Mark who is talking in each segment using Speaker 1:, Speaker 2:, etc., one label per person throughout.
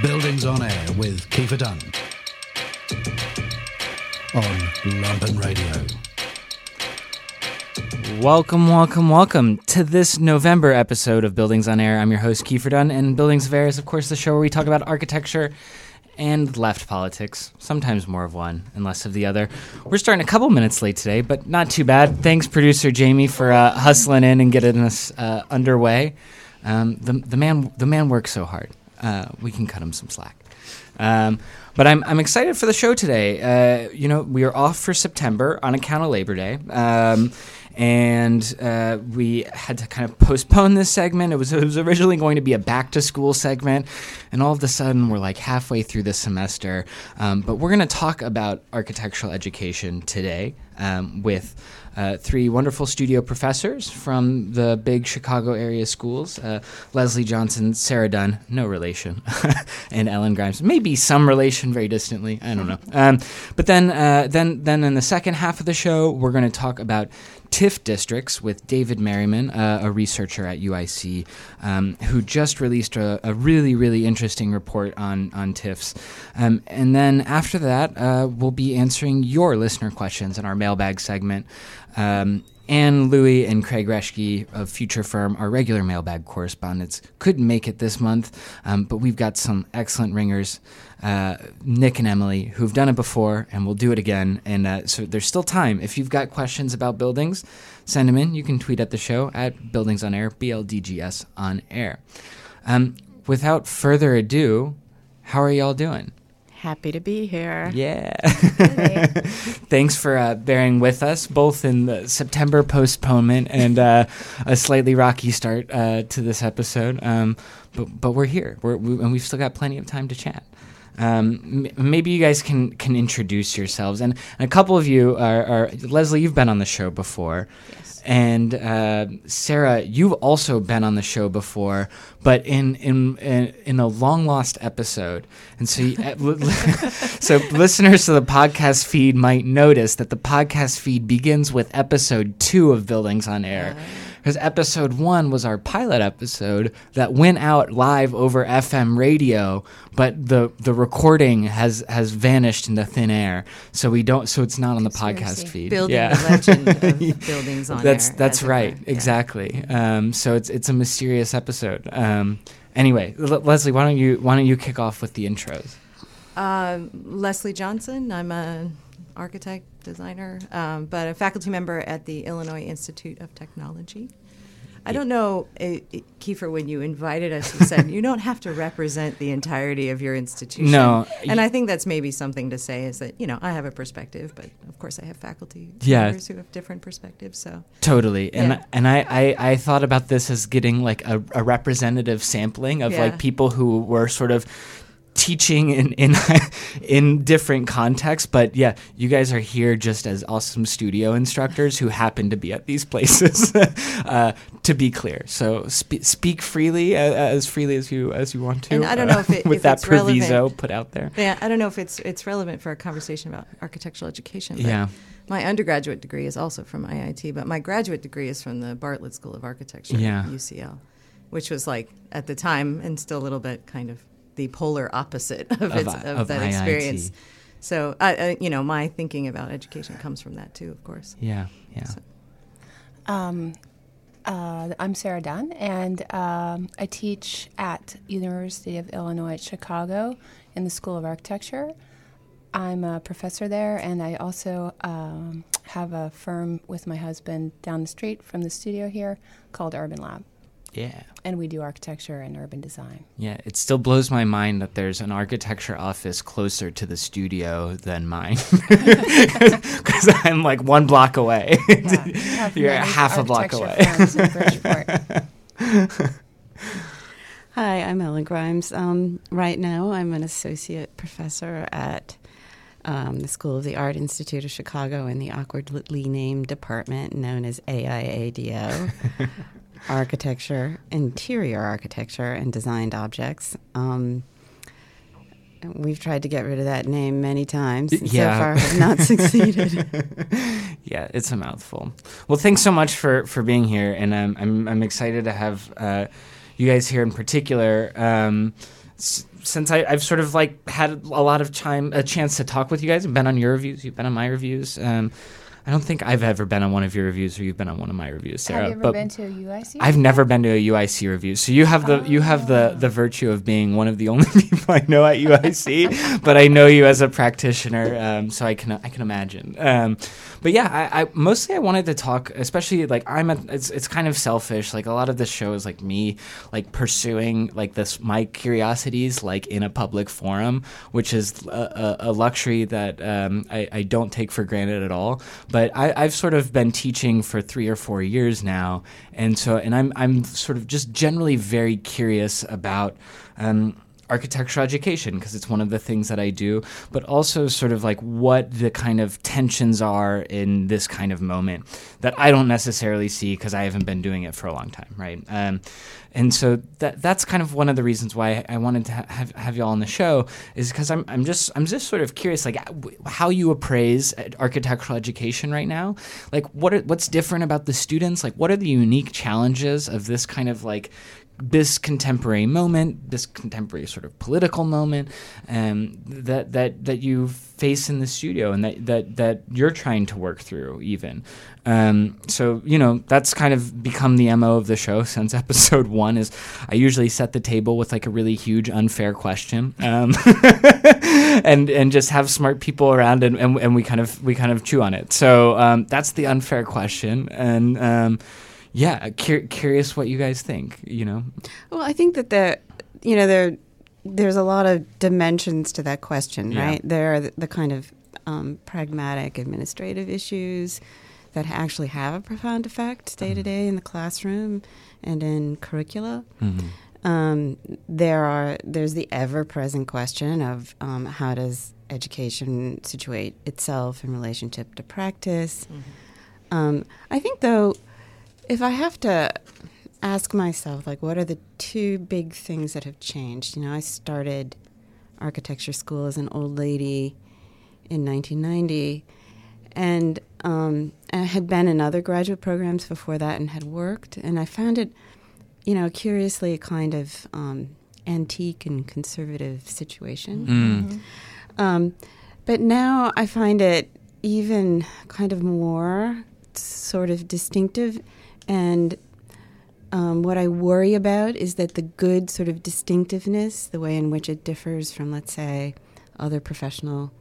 Speaker 1: Buildings on Air with Kiefer Dunn on Lumpen Radio.
Speaker 2: Welcome, welcome, welcome to this November episode of Buildings on Air. I'm your host, Kiefer Dunn, and Buildings of Air is, of course, the show where we talk about architecture and left politics, sometimes more of one and less of the other. We're starting a couple minutes late today, but not too bad. Thanks, producer Jamie, for uh, hustling in and getting us uh, underway. Um, the, the, man, the man works so hard. Uh, we can cut him some slack. Um, but I'm, I'm excited for the show today. Uh, you know, we are off for September on account of Labor Day. Um, and uh, we had to kind of postpone this segment. It was, it was originally going to be a back to school segment, and all of a sudden we're like halfway through the semester. Um, but we're going to talk about architectural education today um, with uh, three wonderful studio professors from the big Chicago area schools uh, Leslie Johnson, Sarah Dunn, no relation, and Ellen Grimes. Maybe some relation very distantly. I don't know. Um, but then, uh, then, then in the second half of the show, we're going to talk about TIF districts with David Merriman, uh, a researcher at UIC, um, who just released a, a, really, really interesting report on, on TIFs. Um, and then after that, uh, we'll be answering your listener questions in our mailbag segment. Um, Ann Lui and Craig Reschke of Future Firm, our regular mailbag correspondents, couldn't make it this month, um, but we've got some excellent ringers, uh, Nick and Emily, who've done it before and will do it again. And uh, so there's still time. If you've got questions about buildings, send them in. You can tweet at the show at Buildings on Air, BLDGS on air. Um, without further ado, how are y'all doing?
Speaker 3: Happy to be here.
Speaker 2: Yeah. Thanks for uh, bearing with us, both in the September postponement and uh, a slightly rocky start uh, to this episode. Um, but but we're here, we're, we, and we've still got plenty of time to chat. Um, m- maybe you guys can can introduce yourselves, and, a couple of you are, are, Leslie. You've been on the show before.
Speaker 3: Yes.
Speaker 2: And uh, Sarah, you've also been on the show before, but in in in, in a long lost episode. And so, you, so listeners to the podcast feed might notice that the podcast feed begins with episode two of Buildings on Air. Because episode one was our pilot episode that went out live over FM radio, but the the recording has has vanished into thin air. So we don't. So it's not on the podcast feed.
Speaker 3: Building
Speaker 2: yeah.
Speaker 3: the legend of buildings on
Speaker 2: that's
Speaker 3: air.
Speaker 2: that's
Speaker 3: as it
Speaker 2: right.
Speaker 3: Yeah.
Speaker 2: exactly um, so it's it's a mysterious episode um, anyway L- leslie why don't you why don't you kick off with the intros
Speaker 3: Um, Leslie Johnson. I'm a architect, designer, um, but a faculty member at the Illinois Institute of Technology. I don't know, uh, uh, Kiefer, when you invited us, you said you don't have to represent the entirety of your institution.
Speaker 2: No,
Speaker 3: And I think that's maybe something to say is that, you know, I have a perspective, but of course I have faculty
Speaker 2: Yeah.
Speaker 3: members who have different perspectives. So,
Speaker 2: totally and and I, I i thought about this as getting like a, a representative sampling of
Speaker 3: Yeah.
Speaker 2: like people who were sort of teaching in in in different contexts but yeah you guys are here just as awesome studio instructors who happen to be at these places uh, to be clear so spe- speak freely uh, as freely as you as you want to
Speaker 3: And I don't know if it-
Speaker 2: with
Speaker 3: if
Speaker 2: that
Speaker 3: it's relevant.
Speaker 2: proviso put out there
Speaker 3: yeah, I don't know if it's it's relevant for a conversation about architectural education. But
Speaker 2: Yeah.
Speaker 3: My undergraduate degree is also from IIT, but my graduate degree is from the Bartlett School of Architecture
Speaker 2: Yeah.
Speaker 3: UCL, which was like at the time and still a little bit kind of the polar opposite of,
Speaker 2: Of
Speaker 3: its, of,
Speaker 2: of
Speaker 3: that
Speaker 2: IIT.
Speaker 3: experience. So, I, I, you know, my thinking about education comes from that too, of course.
Speaker 2: yeah yeah
Speaker 3: So-
Speaker 4: Um, uh, I'm Sarah Dunn, and um, I teach at University of Illinois at Chicago in the School of Architecture. I'm a professor there, and I also um, have a firm with my husband down the street from the studio here called Urban Lab,
Speaker 2: yeah
Speaker 4: and we do architecture and urban design.
Speaker 2: Yeah, it still blows my mind that there's an architecture office closer to the studio than mine. Because I'm like one block away.
Speaker 4: Yeah,
Speaker 2: You're half a block away.
Speaker 4: firms in Bridgeport.
Speaker 5: Hi, I'm Ellen Grimes. Um, right now, I'm an associate professor at um, the School of the Art Institute of Chicago in the awkwardly named department known as AIADO Architecture, Interior Architecture, and Designed Objects. Um, we've tried to get rid of that name many times. And
Speaker 2: Yeah.
Speaker 5: So far, have not succeeded.
Speaker 2: yeah, it's a mouthful. Well, thanks so much for for being here, and um, I'm I'm excited to have uh, you guys here in particular. Um, s- since I, I've sort of like had a lot of time, a chance to talk with you guys, I've been on your reviews, you've been on my reviews. Um, I don't think I've ever been on one of your reviews, or you've been on one of my reviews, Sarah.
Speaker 4: Have you ever
Speaker 2: but
Speaker 4: been to a UIC?
Speaker 2: I've never been to a UIC review, so you have the you have the the virtue of being one of the only people I know at UIC. but I know you as a practitioner, um, so I can I can imagine. Um, but yeah, I, I mostly I wanted to talk, especially like I'm a, it's it's kind of selfish. Like a lot of this show is like me like pursuing like this my curiosities like in a public forum, which is a, a, luxury that um, I, I don't take for granted at all. But I, I've sort of been teaching for three or four years now, and so and I'm I'm sort of just generally very curious about. Um, architectural education because it's one of the things that I do, but also sort of like what the kind of tensions are in this kind of moment that I don't necessarily see because I haven't been doing it for a long time, right? Um, and so that that's kind of one of the reasons why I wanted to ha- have have y'all on the show is because I'm I'm just I'm just sort of curious like how you appraise architectural education right now, like what are, what's different about the students, like what are the unique challenges of this kind of like this contemporary moment, this contemporary sort of political moment, um, that that that you face in the studio and that that that you're trying to work through even. Um, so you know that's kind of become the mo of the show since episode one. Is I usually set the table with like a really huge unfair question, um, and and just have smart people around and, and and we kind of we kind of chew on it. So um, that's the unfair question and. Yeah, cur- curious what you guys think. You know,
Speaker 5: Well, I think that the, you know, there, there's a lot of dimensions to that question,
Speaker 2: Yeah.
Speaker 5: right? There are the, the kind of um, pragmatic administrative issues that actually have a profound effect day to day in the classroom and in curricula. Um, there are there's the ever present question of um, how does education situate itself in relationship to practice. Um, I think though, if I have to ask myself like what are the two big things that have changed, you know, I started architecture school as an old lady in 1990, and um, I had been in other graduate programs before that and had worked, and I found it you know, curiously a kind of um, antique and conservative situation.
Speaker 2: Mm.
Speaker 5: Um, but now I find it even kind of more sort of distinctive. And um, what I worry about is that the good sort of distinctiveness, the way in which it differs from, let's say, other professional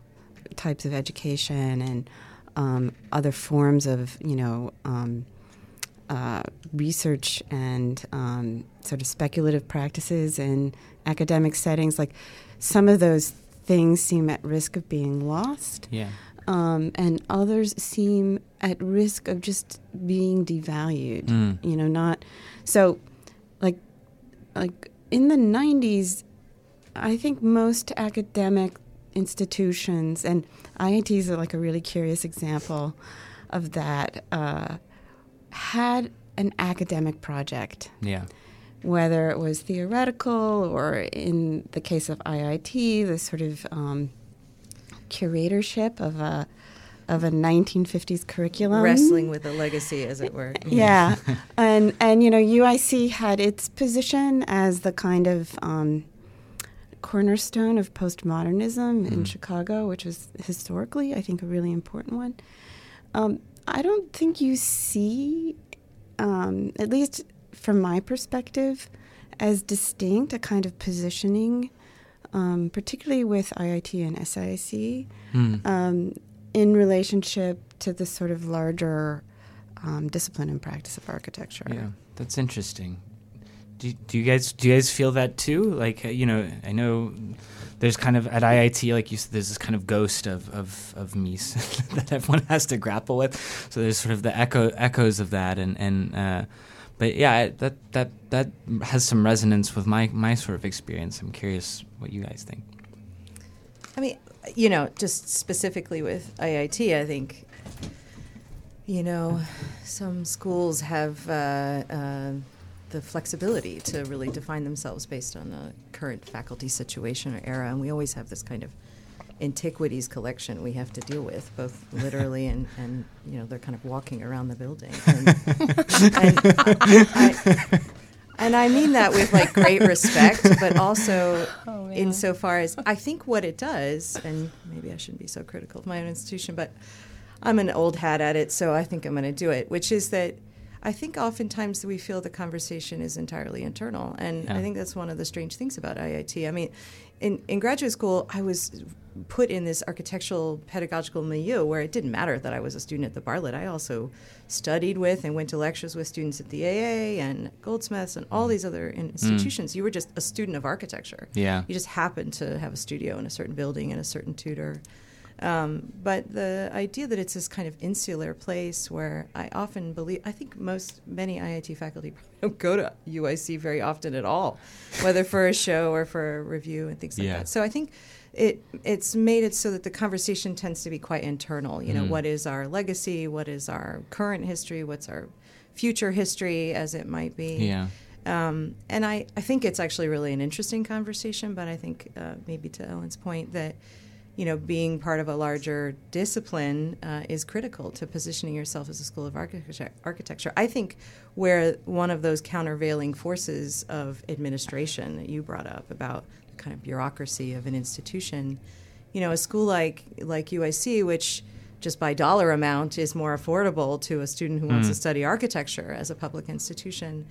Speaker 5: types of education and um, other forms of, you know, um, uh, research and um, sort of speculative practices in academic settings, like some of those things seem at risk of being lost,
Speaker 2: Yeah.
Speaker 5: Um, and others seem at risk of just being devalued.
Speaker 2: Mm.
Speaker 5: You know, not so like like in the '90s. I think most academic institutions and IITs are like a really curious example of that. Uh, had an academic project,
Speaker 2: Yeah.
Speaker 5: whether it was theoretical or in the case of IIT, the sort of um, curatorship of a of a 1950s curriculum.
Speaker 3: Wrestling with the legacy, as it were.
Speaker 5: Yeah, and and you know UIC had its position as the kind of um, cornerstone of postmodernism in Chicago, which was historically, I think, a really important one. Um, I don't think you see, um, at least from my perspective, as distinct a kind of positioning, um, particularly with IIT and SIC,
Speaker 2: Mm.
Speaker 5: um, in relationship to the sort of larger um, discipline and practice of architecture.
Speaker 2: Yeah, that's interesting. Do, do you guys do you guys feel that too? Like uh, you know, I know there's kind of at IIT, like you said, there's this kind of ghost of of, of Mies that everyone has to grapple with. So there's sort of the echo echoes of that, and and uh, but yeah, that that that has some resonance with my my sort of experience. I'm curious what you guys think.
Speaker 3: I mean, you know, just specifically with IIT, I think, you know, some schools have uh, uh, the flexibility to really define themselves based on the current faculty situation or era. And we always have this kind of antiquities collection we have to deal with, both literally and, and you know, they're kind of walking around the building. And, and I, and I mean that with like great respect, but also
Speaker 4: Oh,
Speaker 3: insofar as I think what it does, and maybe I shouldn't be so critical of my own institution, but I'm an old hat at it, so I think I'm going to do it, which is that I think oftentimes we feel the conversation is entirely internal. And
Speaker 2: Yeah.
Speaker 3: I think that's one of the strange things about IIT. I mean, in, in graduate school, I was put in this architectural pedagogical milieu where it didn't matter that I was a student at the Bartlett. I also studied with and went to lectures with students at the AA and Goldsmiths and all these other mm. institutions. You were just a student of architecture.
Speaker 2: Yeah.
Speaker 3: You just happened to have a studio in a certain building and a certain tutor. Um, but the idea that it's this kind of insular place where I often believe, I think most, many IIT faculty don't go to UIC very often at all, whether for a show or for a review and things like
Speaker 2: Yeah.
Speaker 3: that. So I think it it's made it so that the conversation tends to be quite internal. You know,
Speaker 2: Mm.
Speaker 3: what is our legacy? What is our current history? What's our future history, as it might be?
Speaker 2: Yeah.
Speaker 3: Um, and I, I think it's actually really an interesting conversation, but I think uh, maybe to Ellen's point that, you know, being part of a larger discipline uh, is critical to positioning yourself as a school of architecture. architecture. I think where one of those countervailing forces of administration that you brought up about the kind of bureaucracy of an institution, you know, a school like like UIC, which just by dollar amount is more affordable to a student who wants to study architecture as a public institution.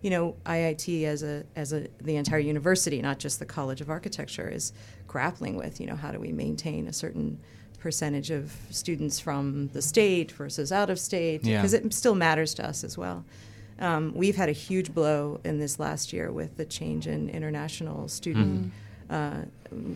Speaker 3: You know, IIT as a as a the entire university, not just the College of Architecture, is grappling with. You know, how do we maintain a certain percentage of students from the state versus out of state?
Speaker 2: Yeah.
Speaker 3: Because it still matters to us as well. Um, we've had a huge blow in this last year with the change in international student, uh,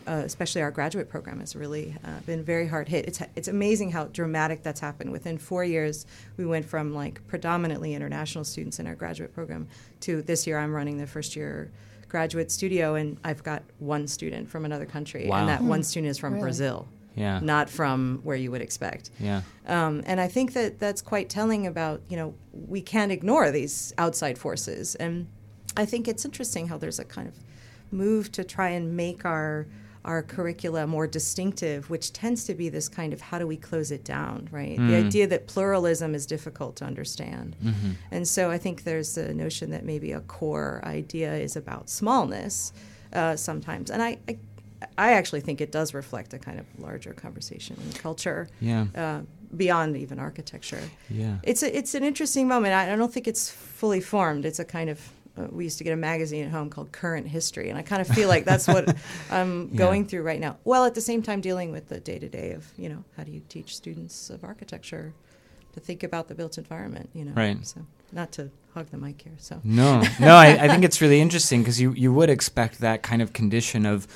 Speaker 3: uh, especially our graduate program has really uh, been very hard hit. It's it's amazing how dramatic that's happened. Within four years, we went from like predominantly international students in our graduate program to this year. I'm running the first year graduate studio, and I've got one student from another country,
Speaker 2: Wow.
Speaker 3: and that one student is from
Speaker 4: Really?
Speaker 3: Brazil,
Speaker 2: Yeah.
Speaker 3: not from where you would expect.
Speaker 2: Yeah.
Speaker 3: Um, and I think that that's quite telling about, you know, we can't ignore these outside forces. And I think it's interesting how there's a kind of move to try and make our our curricula more distinctive, which tends to be this kind of how do we close it down, right? The idea that pluralism is difficult to understand. And so I think there's the notion that maybe a core idea is about smallness uh, sometimes. And I, I I actually think it does reflect a kind of larger conversation in culture
Speaker 2: Yeah.
Speaker 3: uh, beyond even architecture.
Speaker 2: Yeah.
Speaker 3: It's a, it's an interesting moment. I, I don't think it's fully formed. It's a kind of Uh, we used to get a magazine at home called Current History, and I kind of feel like that's what I'm
Speaker 2: Yeah.
Speaker 3: going through right now. Well, at the same time, dealing with the day to day of you know how do you teach students of architecture to think about the built environment, you know.
Speaker 2: Right.
Speaker 3: So not to hug the mic here. So
Speaker 2: No, no, I, I think it's really interesting because you, you would expect that kind of condition of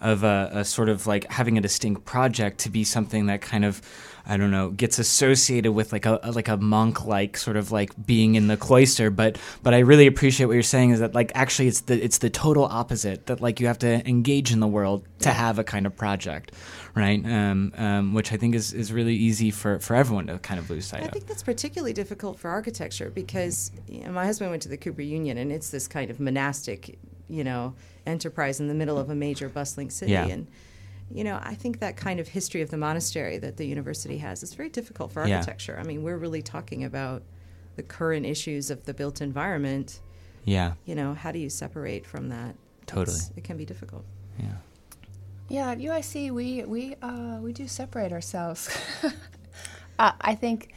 Speaker 2: of a, a sort of like having a distinct project to be something that kind of I don't know gets associated with like a, like a monk like sort of like being in the cloister. But but I really appreciate what you're saying is that like actually it's the it's the total opposite that like you have to engage in the world to have a kind of project, right? Um, um, which I think is, is really easy for, for everyone to kind of lose sight
Speaker 3: I
Speaker 2: of.
Speaker 3: think that's particularly difficult for architecture because you know, my husband went to the Cooper Union, and it's this kind of monastic, you know, enterprise in the middle of a major bustling city.
Speaker 2: Yeah.
Speaker 3: And you know, I think that kind of history of the monastery that the university has is very difficult for
Speaker 2: Yeah.
Speaker 3: architecture. I mean, we're really talking about the current issues of the built environment.
Speaker 2: Yeah,
Speaker 3: You know, how do you separate from that?
Speaker 2: Totally.
Speaker 3: It's- it can be difficult.
Speaker 2: yeah.
Speaker 4: Yeah, at UIC we we uh, we do separate ourselves. uh, I think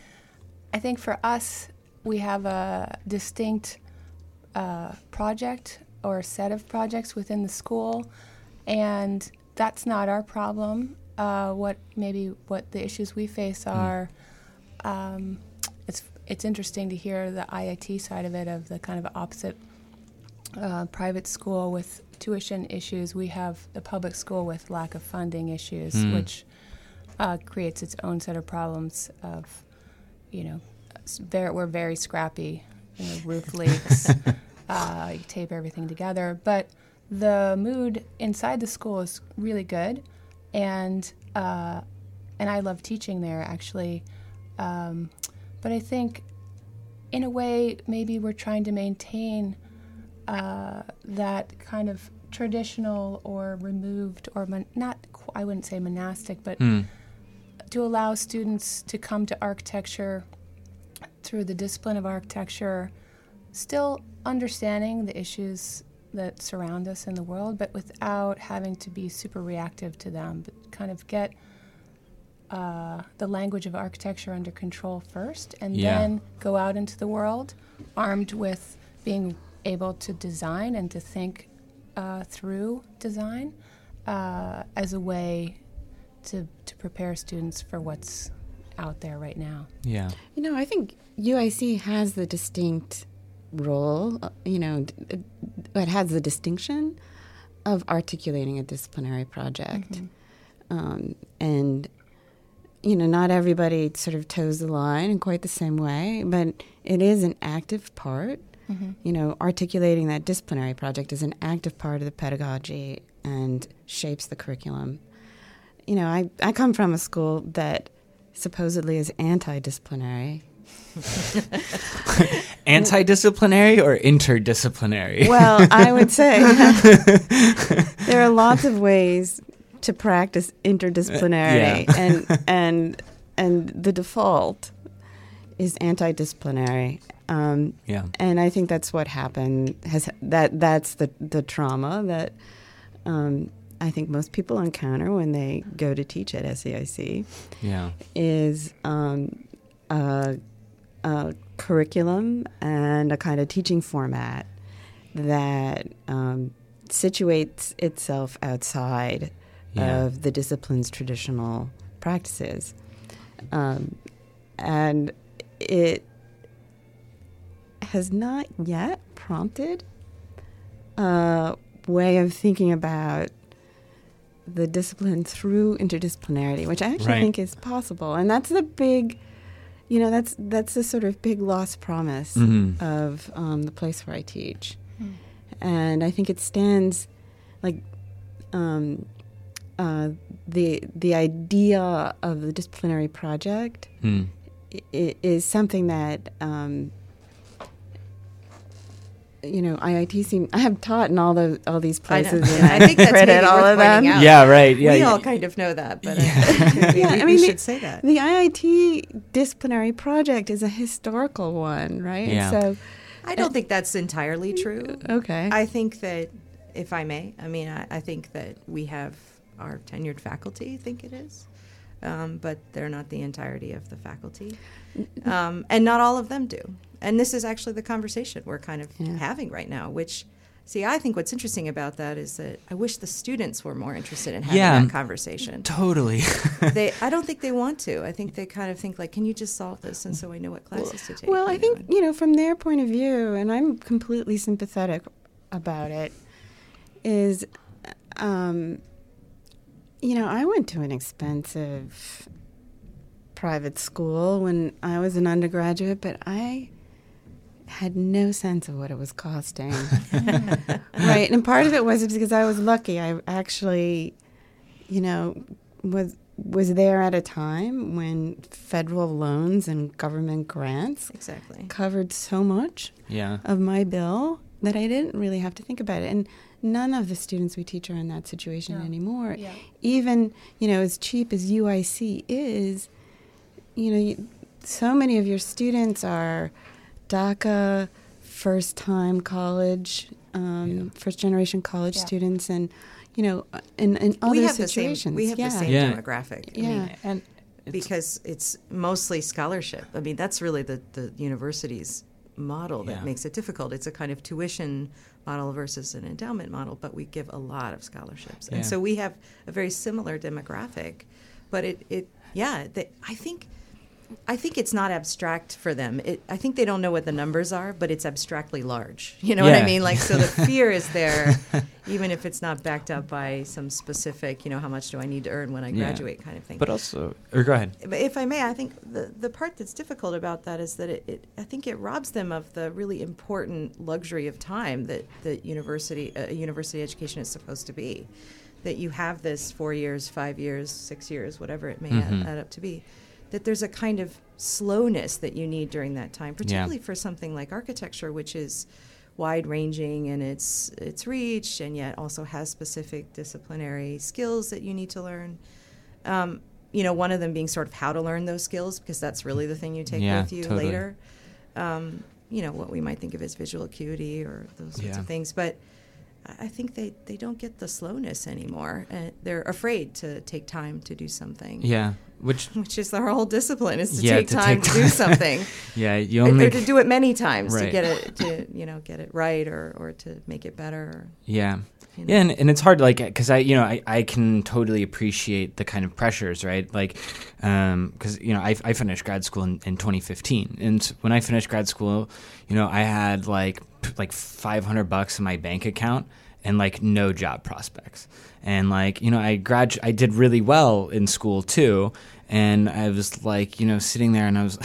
Speaker 4: I think for us we have a distinct uh, project or set of projects within the school, and that's not our problem. Uh, what maybe what the issues we face are. Um, it's it's interesting to hear the IIT side of it of the kind of opposite uh, private school with tuition issues. We have the public school with lack of funding issues,
Speaker 2: Mm.
Speaker 4: which uh, creates its own set of problems. Of you know, very, we're very scrappy. You know, roof leaks. uh, you tape everything together, but the mood inside the school is really good, and uh, and I love teaching there actually. Um, but I think, in a way, maybe we're trying to maintain uh, that kind of traditional or removed or mon- not qu- I wouldn't say monastic, but
Speaker 2: Hmm.
Speaker 4: to allow students to come to architecture through the discipline of architecture, still understanding the issues that surround us in the world, but without having to be super reactive to them, but kind of get uh, the language of architecture under control first, and
Speaker 2: Yeah.
Speaker 4: then go out into the world armed with being able to design and to think uh, through design uh, as a way to, to prepare students for what's out there right now.
Speaker 2: Yeah.
Speaker 5: You know, I think UIC has the distinct role, you know, it has the distinction of articulating a disciplinary project. Um, and, you know, not everybody sort of toes the line in quite the same way, but it is an active part. You know, articulating that disciplinary project is an active part of the pedagogy and shapes the curriculum. You know, I, I come from a school that supposedly is anti disciplinary.
Speaker 2: Anti-disciplinary or interdisciplinary?
Speaker 5: Well, I would say there are lots of ways to practice interdisciplinarity,
Speaker 2: Yeah.
Speaker 5: and and and the default is anti-disciplinary. Um,
Speaker 2: yeah.
Speaker 5: and I think that's what happened. Has that that's the the trauma that um, I think most people encounter when they go to teach at SAIC
Speaker 2: Yeah.
Speaker 5: is um, a, a curriculum and a kind of teaching format that um, situates itself outside
Speaker 2: Yeah.
Speaker 5: of the discipline's traditional practices. Um, and it has not yet prompted a way of thinking about the discipline through interdisciplinarity, which I actually
Speaker 2: Right.
Speaker 5: think is possible. And that's the big, you know, that's that's the sort of big lost promise
Speaker 2: Mhm.
Speaker 5: of um, the place where I teach. And I think it stands like um, uh, the the idea of the disciplinary project
Speaker 2: Hmm.
Speaker 5: i- is something that um, you know IIT seem I have taught in all the all these places
Speaker 3: Yeah,
Speaker 5: and
Speaker 3: I think that's
Speaker 5: credit
Speaker 3: maybe
Speaker 5: all
Speaker 3: worth
Speaker 5: of them.
Speaker 3: out.
Speaker 2: Yeah. Right. Yeah.
Speaker 3: we
Speaker 2: yeah.
Speaker 3: all kind of know that, but uh,
Speaker 5: Yeah,
Speaker 3: we,
Speaker 5: I
Speaker 3: we
Speaker 5: mean,
Speaker 3: should say that.
Speaker 5: The IIT disciplinary project is a historical one, right? And
Speaker 2: Yeah.
Speaker 5: so
Speaker 3: I don't think that's entirely true.
Speaker 5: okay.
Speaker 3: I think that, if I may, I mean, I, I think that we have our tenured faculty think it is, um, but they're not the entirety of the faculty, um, and not all of them do. And this is actually the conversation we're kind of
Speaker 5: Yeah.
Speaker 3: having right now. Which, see, I think what's interesting about that is that I wish the students were more interested in having
Speaker 2: Yeah.
Speaker 3: that conversation.
Speaker 2: Totally.
Speaker 3: they, I don't think they want to. I think they kind of think like, can you just solve this, and so I know what classes to take.
Speaker 5: Well, I
Speaker 3: you know,
Speaker 5: think, you know, from their point of view, and I'm completely sympathetic about it, is, um, you know, I went to an expensive private school when I was an undergraduate, but I had no sense of what it was costing. right. And part of it was because I was lucky. I actually, you know, was was there at a time when federal loans and government grants
Speaker 3: exactly.
Speaker 5: covered so much
Speaker 2: yeah.
Speaker 5: of my bill that I didn't really have to think about it. And none of the students we teach are in that situation
Speaker 4: No.
Speaker 5: anymore.
Speaker 4: Yeah.
Speaker 5: Even, you know, as cheap as UIC is, you know, you, so many of your students are DACA, first time college, um, first generation college
Speaker 4: Yeah.
Speaker 5: students, and, you know, in, in other
Speaker 3: we have the
Speaker 5: situations.
Speaker 3: same. We have
Speaker 5: yeah.
Speaker 3: the same
Speaker 2: Yeah.
Speaker 3: demographic. I
Speaker 5: Yeah.
Speaker 3: mean,
Speaker 2: And it's-
Speaker 3: because it's mostly scholarship. I mean, that's really the, the university's model that
Speaker 2: Yeah.
Speaker 3: makes it difficult. It's a kind of tuition model versus an endowment model, but we give a lot of scholarships.
Speaker 2: Yeah.
Speaker 3: And so we have a very similar demographic, but it, it yeah, they, I think I think it's not abstract for them. It, I think they don't know what the numbers are, but it's abstractly large. You know what I mean? Like, so the fear is there, even if it's not backed up by some specific, you know, how much do I need to earn when I
Speaker 2: Yeah.
Speaker 3: graduate kind of thing.
Speaker 2: but also, or go ahead.
Speaker 3: But if I may, I think the, the part that's difficult about that is that it, it I think it robs them of the really important luxury of time that that university uh, university education is supposed to be. That you have this four years, five years, six years, whatever it may
Speaker 2: Mhm.
Speaker 3: add, add up to be. That there's a kind of slowness that you need during that time, particularly for something like architecture, which is wide ranging in its its reach, and yet also has specific disciplinary skills that you need to learn. Um, you know, one of them being sort of how to learn those skills because that's really the thing you take
Speaker 2: Yeah,
Speaker 3: with you
Speaker 2: totally.
Speaker 3: later. Um, you know, what we might think of as visual acuity or those sorts
Speaker 2: Yeah.
Speaker 3: of things, but. I I think they, they don't get the slowness anymore. And they're afraid to take time to do something.
Speaker 2: Yeah, which
Speaker 3: Which is our whole discipline is to
Speaker 2: Yeah,
Speaker 3: take
Speaker 2: to
Speaker 3: time
Speaker 2: take
Speaker 3: to do something.
Speaker 2: yeah you only
Speaker 3: or to do it many times to get it to you know get it right or, or to make it better.
Speaker 2: yeah
Speaker 3: you know.
Speaker 2: Yeah, and, and it's hard, like, because I, you know, I, I can totally appreciate the kind of pressures, right? Like, um, because you know, I, I finished grad school in, in 2015, and when I finished grad school, you know, I had like like 500 bucks in my bank account and like no job prospects, and like, you know, I grad I did really well in school too, and I was like, you know, sitting there and I was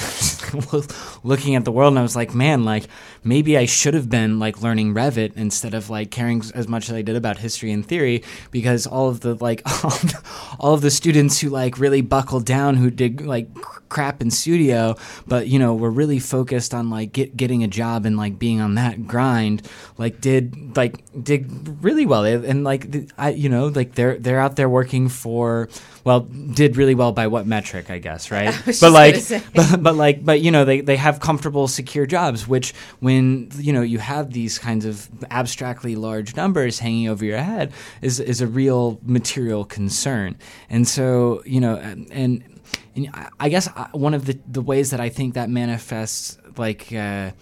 Speaker 2: looking at the world and I was like, man, like maybe I should have been like learning Revit instead of like caring as much as I did about history and theory because all of the like all of the students who like really buckled down who did like crap in studio but you know were really focused on like get, getting a job and like being on that grind like did like did really well. And like I you know like they're they're out there working for well did really well by what metric I guess right?
Speaker 3: Was
Speaker 2: but like but, but like but you know they, they have comfortable secure jobs which when you know you have these kinds of abstractly large numbers hanging over your head is is a real material concern. And so you know and, and I- I guess one of the, the ways that I think that manifests like uh,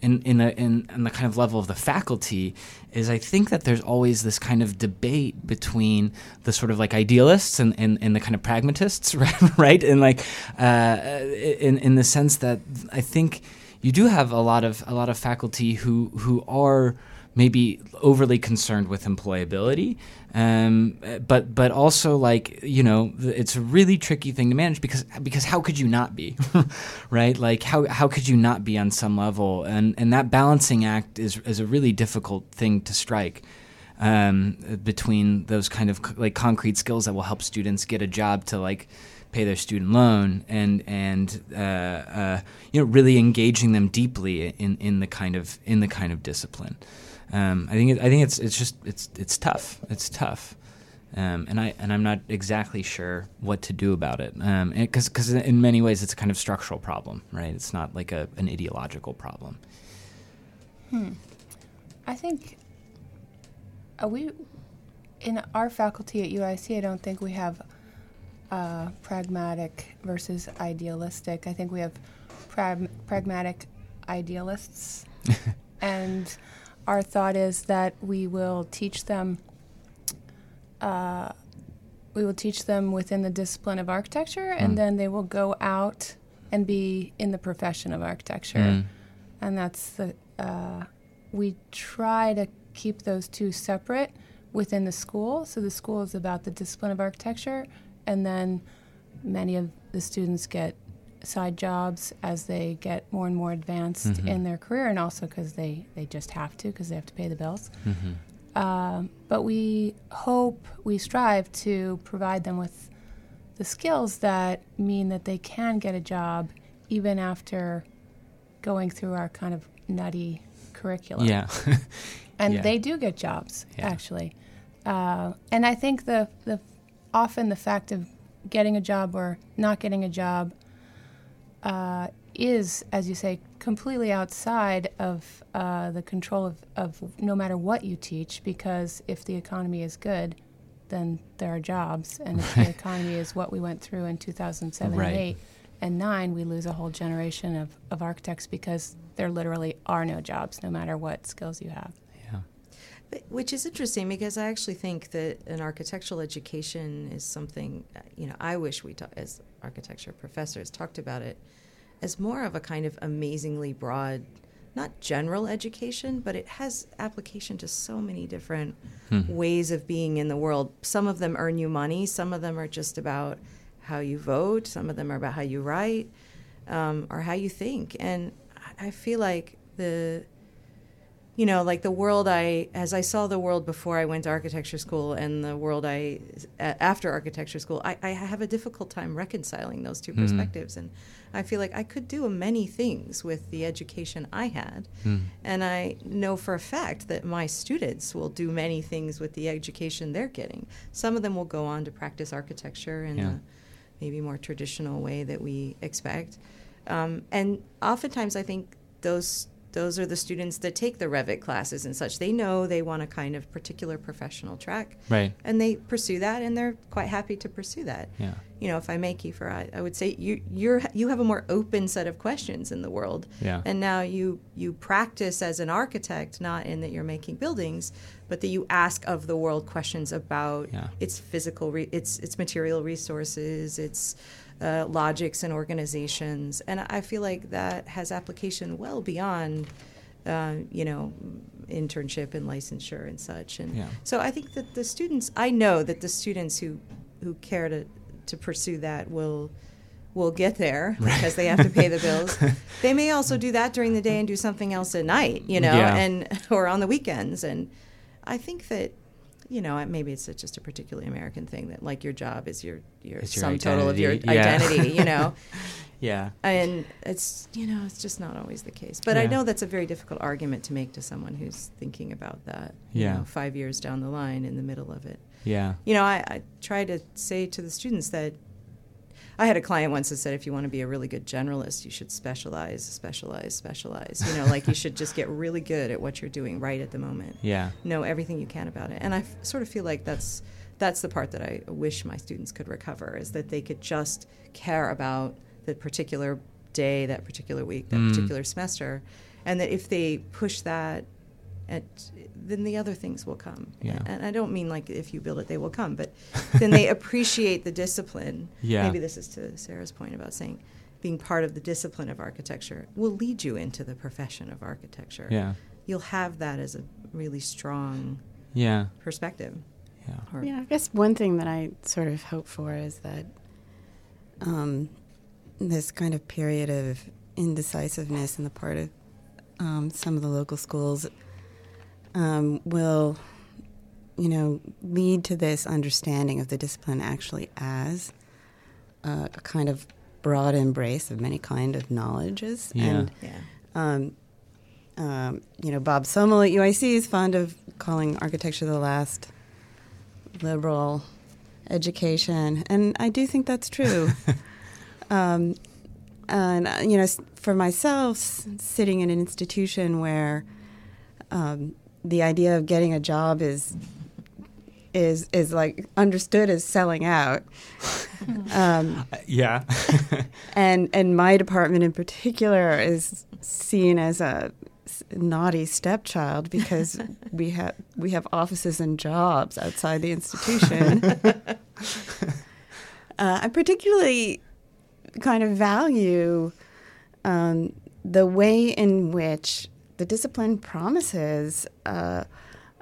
Speaker 2: in in, a, in in the kind of level of the faculty is I think that there's always this kind of debate between the sort of like idealists and, and, and the kind of pragmatists, right? right? And like uh, in in the sense that I think you do have a lot of a lot of faculty who who are maybe overly concerned with employability um, but but also like you know it's a really tricky thing to manage because because how could you not be? Right? Like how how could you not be on some level? And and that balancing act is is a really difficult thing to strike um, between those kind of like concrete skills that will help students get a job to like pay their student loan and and uh, uh, you know really engaging them deeply in, in the kind of in the kind of discipline. Um, I think it, I think it's it's just it's it's tough. It's tough. Um, and I and I'm not exactly sure what to do about it, because because in many ways it's a kind of structural problem, right? It's not like a an ideological problem.
Speaker 4: I think we, in our faculty at UIC, I don't think we have uh, pragmatic versus idealistic. I think we have prag- pragmatic idealists, and our thought is that we will teach them. Uh, we will teach them within the discipline of architecture,
Speaker 2: Mm.
Speaker 4: and then they will go out and be in the profession of architecture
Speaker 2: Mm.
Speaker 4: and that's the uh, we try to keep those two separate within the school. So the school is about the discipline of architecture, and then many of the students get side jobs as they get more and more advanced
Speaker 2: Mhm.
Speaker 4: in their career, and also because they they just have to because they have to pay the bills.
Speaker 2: Mm-hmm.
Speaker 4: Um, but we hope, we strive to provide them with the skills that mean that they can get a job even after going through our kind of nutty curriculum.
Speaker 2: Yeah.
Speaker 4: And
Speaker 2: yeah.
Speaker 4: they do get jobs,
Speaker 2: Yeah.
Speaker 4: actually. Uh, and I think the, the often the fact of getting a job or not getting a job uh, is, as you say, completely outside of uh, the control of, of no matter what you teach, because if the economy is good, then there are jobs. And if the economy is what we went through in 2007
Speaker 2: Right.
Speaker 4: and 8 and 9, we lose a whole generation of, of architects because there literally are no jobs, no matter what skills you have.
Speaker 3: Which is interesting because I actually think that an architectural education is something, you know, I wish we, ta- as architecture professors, talked about it as more of a kind of amazingly broad, not general education, but it has application to so many different
Speaker 2: Hmm.
Speaker 3: ways of being in the world. Some of them earn you money, some of them are just about how you vote, some of them are about how you write, um, or how you think. And I feel like the you know, like the world I, as I saw the world before I went to architecture school and the world I, after architecture school, I, I have a difficult time reconciling those two perspectives. And I feel like I could do many things with the education I had. And I know for a fact that my students will do many things with the education they're getting. Some of them will go on to practice architecture in
Speaker 2: Yeah.
Speaker 3: a maybe more traditional way that we expect. Um, and oftentimes, I think those those are the students that take the Revit classes and such. They know they want a kind of particular professional track,
Speaker 2: Right.
Speaker 3: and they pursue that, and they're quite happy to pursue that.
Speaker 2: Yeah.
Speaker 3: You know, if I may, Kiefer, I, I would say you you're you have a more open set of questions in the world,
Speaker 2: Yeah.
Speaker 3: and now you you practice as an architect, not in that you're making buildings, but that you ask of the world questions about
Speaker 2: Yeah.
Speaker 3: its physical, re- its its material resources, its uh, logics and organizations, and I feel like that has application well beyond, uh, you know, internship and licensure and such. And
Speaker 2: Yeah.
Speaker 3: so I think that the students, I know that the students who who care to to pursue that will will get there because they have to pay the bills. they may also do that during the day and do something else at night, you know,
Speaker 2: Yeah.
Speaker 3: and or on the weekends. And I think that you know maybe it's just a particularly American thing that like your job is your your
Speaker 2: your
Speaker 3: sum total of your
Speaker 2: identity, yeah.
Speaker 3: identity, you know.
Speaker 2: Yeah.
Speaker 3: And it's you know it's just not always the case. But I know that's a very difficult argument to make to someone who's thinking about that. You
Speaker 2: Yeah.
Speaker 3: know, five years down the line in the middle of it.
Speaker 2: Yeah.
Speaker 3: You know, I, I try to say to the students that I had a client once that said if you want to be a really good generalist, you should specialize, specialize, specialize. You know, like you should just get really good at what you're doing right at the moment.
Speaker 2: Yeah.
Speaker 3: Know everything you can about it. And I f- sort of feel like that's that's the part that I wish my students could recover is that they could just care about the particular day, that particular week, that
Speaker 2: Mm.
Speaker 3: particular semester, and that if they push that at, then the other things will come.
Speaker 2: Yeah.
Speaker 3: And I don't mean like if you build it, they will come, but then they appreciate the discipline.
Speaker 2: Yeah.
Speaker 3: Maybe this is to Sarah's point about saying being part of the discipline of architecture will lead you into the profession of architecture.
Speaker 2: Yeah.
Speaker 3: You'll have that as a really strong
Speaker 2: Yeah.
Speaker 3: perspective.
Speaker 2: Yeah.
Speaker 3: Or-
Speaker 5: Yeah, I guess one thing that I sort of hope for is that um, this kind of period of indecisiveness on the part of um, some of the local schools um, will, you know, lead to this understanding of the discipline actually as uh, a kind of broad embrace of many kind of knowledges
Speaker 2: Yeah.
Speaker 5: and
Speaker 3: Yeah.
Speaker 5: um, um, you know, Bob Somol at UIC is fond of calling architecture the last liberal education, and I do think that's true. um, and uh, you know, for myself, s- sitting in an institution where um, the idea of getting a job is is is like understood as selling out. um,
Speaker 2: Yeah.
Speaker 5: and and my department in particular is seen as a naughty stepchild because we have we have offices and jobs outside the institution. uh, I particularly kind of value um, the way in which the discipline promises uh,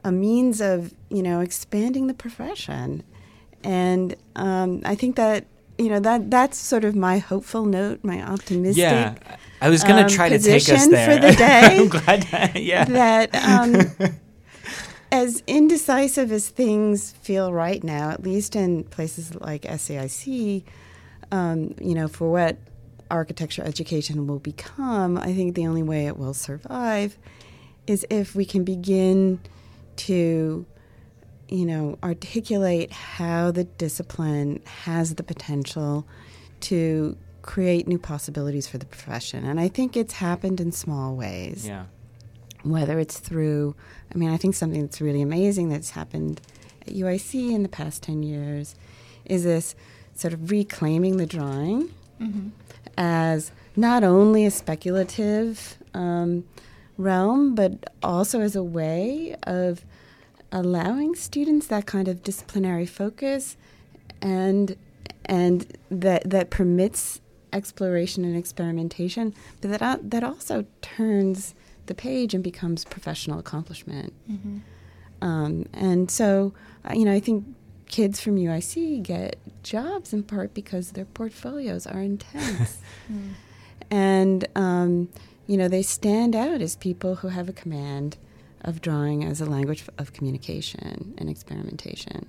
Speaker 5: a means of you know expanding the profession, and um, I think that you know that that's sort of my hopeful note, my optimistic.
Speaker 2: yeah. I was gonna
Speaker 5: um,
Speaker 2: try to take us there
Speaker 5: for the day.
Speaker 2: I'm glad. yeah.
Speaker 5: that um, as indecisive as things feel right now, at least in places like SAIC, um, you know, for what architecture education will become, I think the only way it will survive is if we can begin to, you know, articulate how the discipline has the potential to create new possibilities for the profession. And I think it's happened in small ways
Speaker 2: Yeah.
Speaker 5: whether it's through, I mean, I think something that's really amazing that's happened at UIC in the past 10 years is this sort of reclaiming the drawing mm-hmm. As not only a speculative um, realm, but also as a way of allowing students that kind of disciplinary focus and and that that permits exploration and experimentation, but that al- that also turns the page and becomes professional accomplishment. Um, and so, uh, you know, I think kids from UIC get jobs in part because their portfolios are intense, and um, you know they stand out as people who have a command of drawing as a language of communication and experimentation.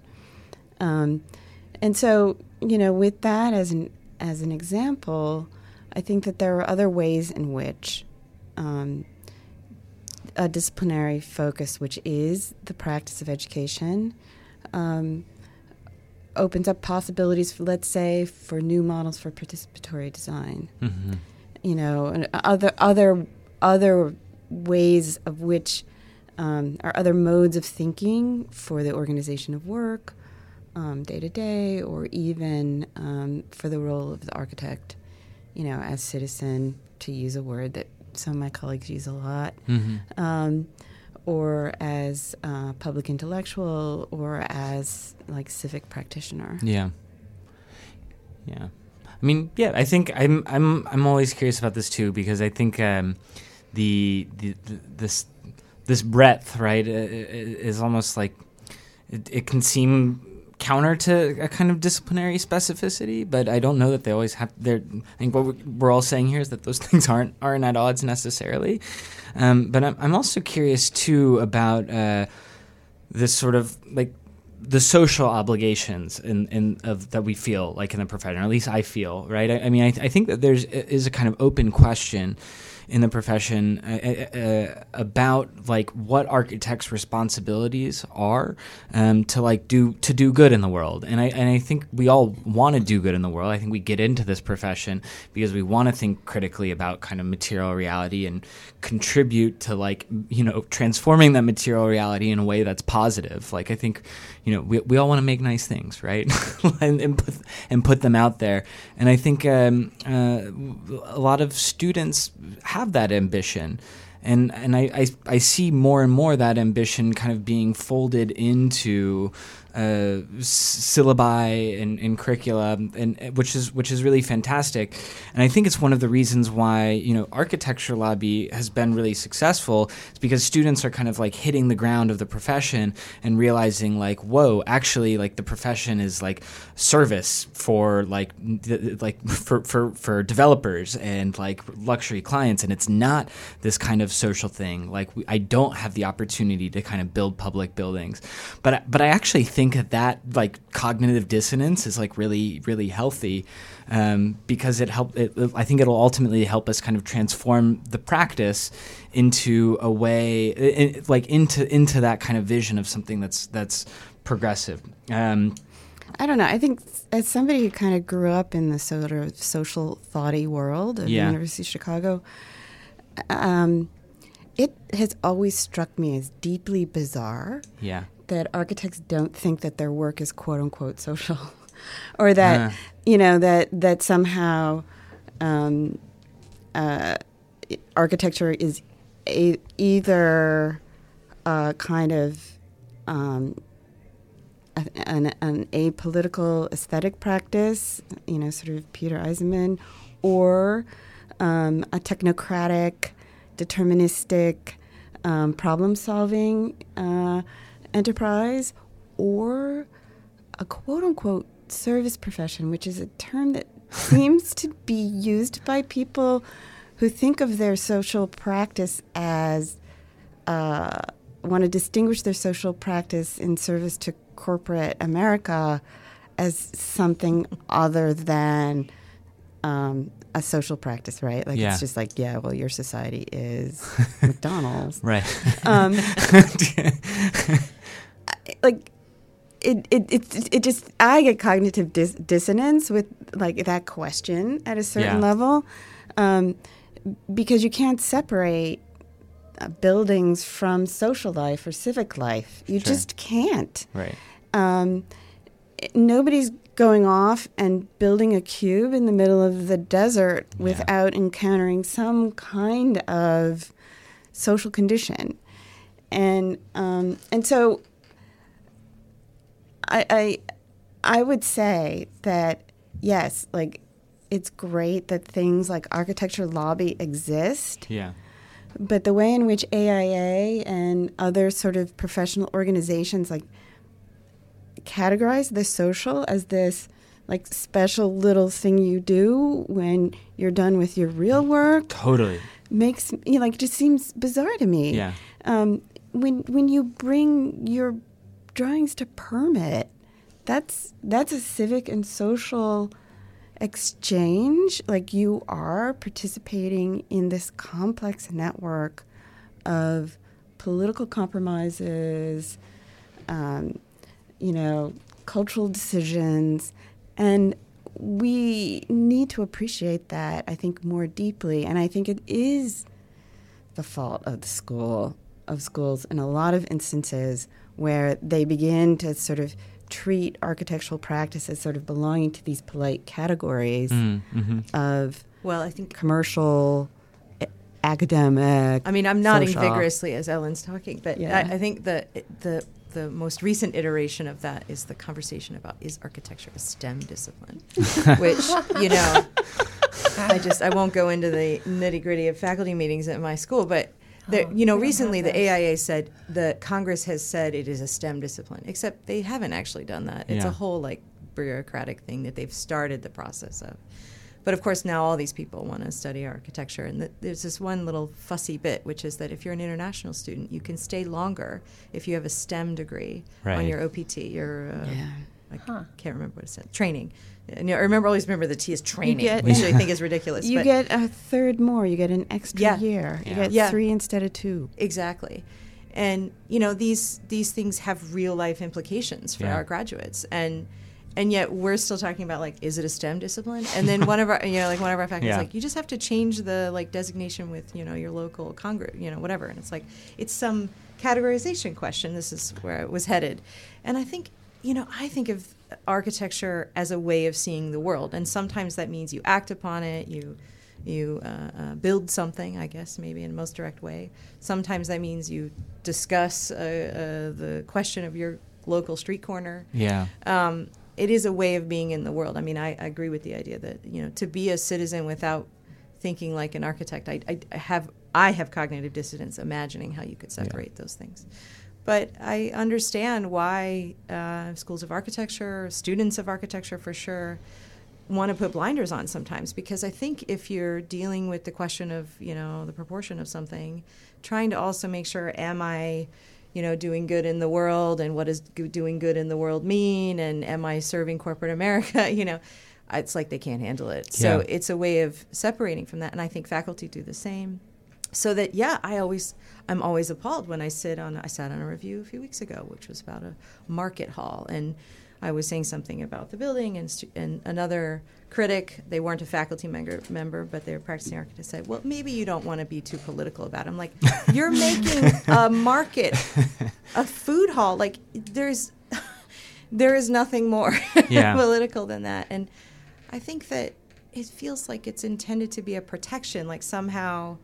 Speaker 5: Um, and so, you know, with that as an as an example, I think that there are other ways in which um, a disciplinary focus, which is the practice of education, um, opens up possibilities for, let's say, for new models for participatory design.
Speaker 2: Mm-hmm.
Speaker 5: You know, and other other other ways of which um, are other modes of thinking for the organization of work, day to day, or even um, for the role of the architect. You know, as citizen, to use a word that some of my colleagues use a lot.
Speaker 2: Mm-hmm.
Speaker 5: Um, or as uh, public intellectual, or as like civic practitioner.
Speaker 2: Yeah. Yeah. I mean, yeah. I think I'm I'm I'm always curious about this too because I think um, the, the, the this this breadth right is almost like it, it can seem counter to a kind of disciplinary specificity, but I don't know that they always have. They're, I think what we're all saying here is that those things aren't aren't at odds necessarily. Um, but I'm, I'm also curious too about uh, this sort of like the social obligations in, in of that we feel like in the profession, or at least I feel right. I, I mean, I, I think that there's is a kind of open question in the profession uh, uh, uh, about like what architects' responsibilities are um, to like do to do good in the world. And I and I think we all want to do good in the world. I think we get into this profession because we want to think critically about kind of material reality and contribute to like you know transforming that material reality in a way that's positive. Like I think you know we we all want to make nice things, right? and, and put and put them out there. And I think um, uh, a lot of students have that ambition. And and I, I, I see more and more that ambition kind of being folded into uh, syllabi and, and curricula, and which is which is really fantastic. And I think it's one of the reasons why you know architecture lobby has been really successful. Is because students are kind of like hitting the ground of the profession and realizing like, whoa, actually, like the profession is like service for like like for, for for developers and like luxury clients, and it's not this kind of social thing. Like I don't have the opportunity to kind of build public buildings, but but I actually think think that that like cognitive dissonance is like really really healthy um, because it help. It, I think it'll ultimately help us kind of transform the practice into a way in, like into into that kind of vision of something that's that's progressive. Um,
Speaker 5: I don't know. I think as somebody who kind of grew up in the sort of social thoughty world of
Speaker 2: yeah.
Speaker 5: the University of Chicago, um, it has always struck me as deeply bizarre.
Speaker 2: Yeah
Speaker 5: that architects don't think that their work is quote unquote social, or that uh. you know that that somehow um, uh, architecture is a, either a kind of um, an, an apolitical aesthetic practice, you know, sort of Peter Eisenman, or um, a technocratic, deterministic, um, problem solving uh, enterprise or a quote unquote service profession, which is a term that seems to be used by people who think of their social practice as uh, want to distinguish their social practice in service to corporate America as something other than um, a social practice, right? Like
Speaker 2: yeah.
Speaker 5: it's just like, yeah, well, your society is McDonald's,
Speaker 2: right?
Speaker 5: Um, like it, it, it, it just I get cognitive dis- dissonance with like that question at a certain
Speaker 2: yeah.
Speaker 5: level, um, because you can't separate uh, buildings from social life or civic life. You
Speaker 2: sure.
Speaker 5: just can't.
Speaker 2: Right.
Speaker 5: Um, nobody's going off and building a cube in the middle of the desert
Speaker 2: yeah.
Speaker 5: without encountering some kind of social condition, and um, and so I, I, I would say that yes, like it's great that things like architecture lobby exist.
Speaker 2: Yeah.
Speaker 5: But the way in which AIA and other sort of professional organizations like categorize the social as this like special little thing you do when you're done with your real work
Speaker 2: totally
Speaker 5: makes you know, like just seems bizarre to me.
Speaker 2: Yeah.
Speaker 5: Um, when when you bring your drawings to permit, that's that's a civic and social exchange. Like you are participating in this complex network of political compromises, um, you know, cultural decisions, and we need to appreciate that. I think more deeply, and I think it is the fault of the school of schools in a lot of instances where they begin to sort of treat architectural practice as sort of belonging to these polite categories
Speaker 2: Mm, hmm
Speaker 5: of
Speaker 3: Well, I think
Speaker 5: commercial, a- academic.
Speaker 3: I mean, I'm nodding
Speaker 5: social.
Speaker 3: vigorously as Ellen's talking, but
Speaker 5: Yeah.
Speaker 3: I, I think the the the most recent iteration of that is the conversation about is architecture a STEM discipline, which you know, I just I won't go into the nitty gritty of faculty meetings at my school, but. There,
Speaker 4: Oh,
Speaker 3: you know, recently the. AIA said the Congress has said it is a STEM discipline, except they haven't actually done that. It's
Speaker 2: Yeah.
Speaker 3: a whole like bureaucratic thing that they've started the process of. But of course, now all these people want to study architecture, and th- there's this one little fussy bit, which is that if you're an international student, you can stay longer if you have a STEM degree on your OPT, your uh,
Speaker 5: Yeah.
Speaker 3: I
Speaker 4: Huh.
Speaker 3: can't remember what it said, training. And I remember always remember the T is training,
Speaker 5: get-
Speaker 3: which I think is ridiculous.
Speaker 5: You
Speaker 3: but
Speaker 5: get a third more. You get an extra
Speaker 3: Yeah.
Speaker 5: year. You get
Speaker 3: Yeah.
Speaker 5: three instead of two.
Speaker 3: exactly, and you know these these things have real life implications for
Speaker 2: Yeah.
Speaker 3: our graduates, and and yet we're still talking about like is it a STEM discipline? And then one of our you know like one of our faculty
Speaker 2: Yeah.
Speaker 3: is like you just have to change the like designation with you know your local congress you know whatever, and it's like it's some categorization question. This is where it was headed, and I think you know I think of architecture as a way of seeing the world, and sometimes that means you act upon it, you you uh, uh, build something, I guess, maybe in the most direct way. Sometimes that means you discuss uh, uh, the question of your local street corner.
Speaker 2: Yeah.
Speaker 3: Um, it is a way of being in the world. I mean, I, I agree with the idea that you know to be a citizen without thinking like an architect. I, I, I have I have cognitive dissonance imagining how you could separate those things. But I understand why uh, schools of architecture, students of architecture for sure, want to put blinders on sometimes because I think if you're dealing with the question of you know the proportion of something, trying to also make sure am I, you know, doing good in the world and what does doing good in the world mean and am I serving corporate America? You know, it's like they can't handle it. So it's a way of separating from that, and I think faculty do the same. So that yeah, I always I'm always appalled when I sit on I sat on a review a few weeks ago, which was about a market hall, and I was saying something about the building, and stu- and another critic, they weren't a faculty member, member, but they were practicing architect, said, "Well, maybe you don't want to be too political about." it. I'm like, "You're making a market, a food hall. Like there's there is nothing more
Speaker 2: Yeah.
Speaker 3: political than that." And I think that it feels like it's intended to be a protection, like somehow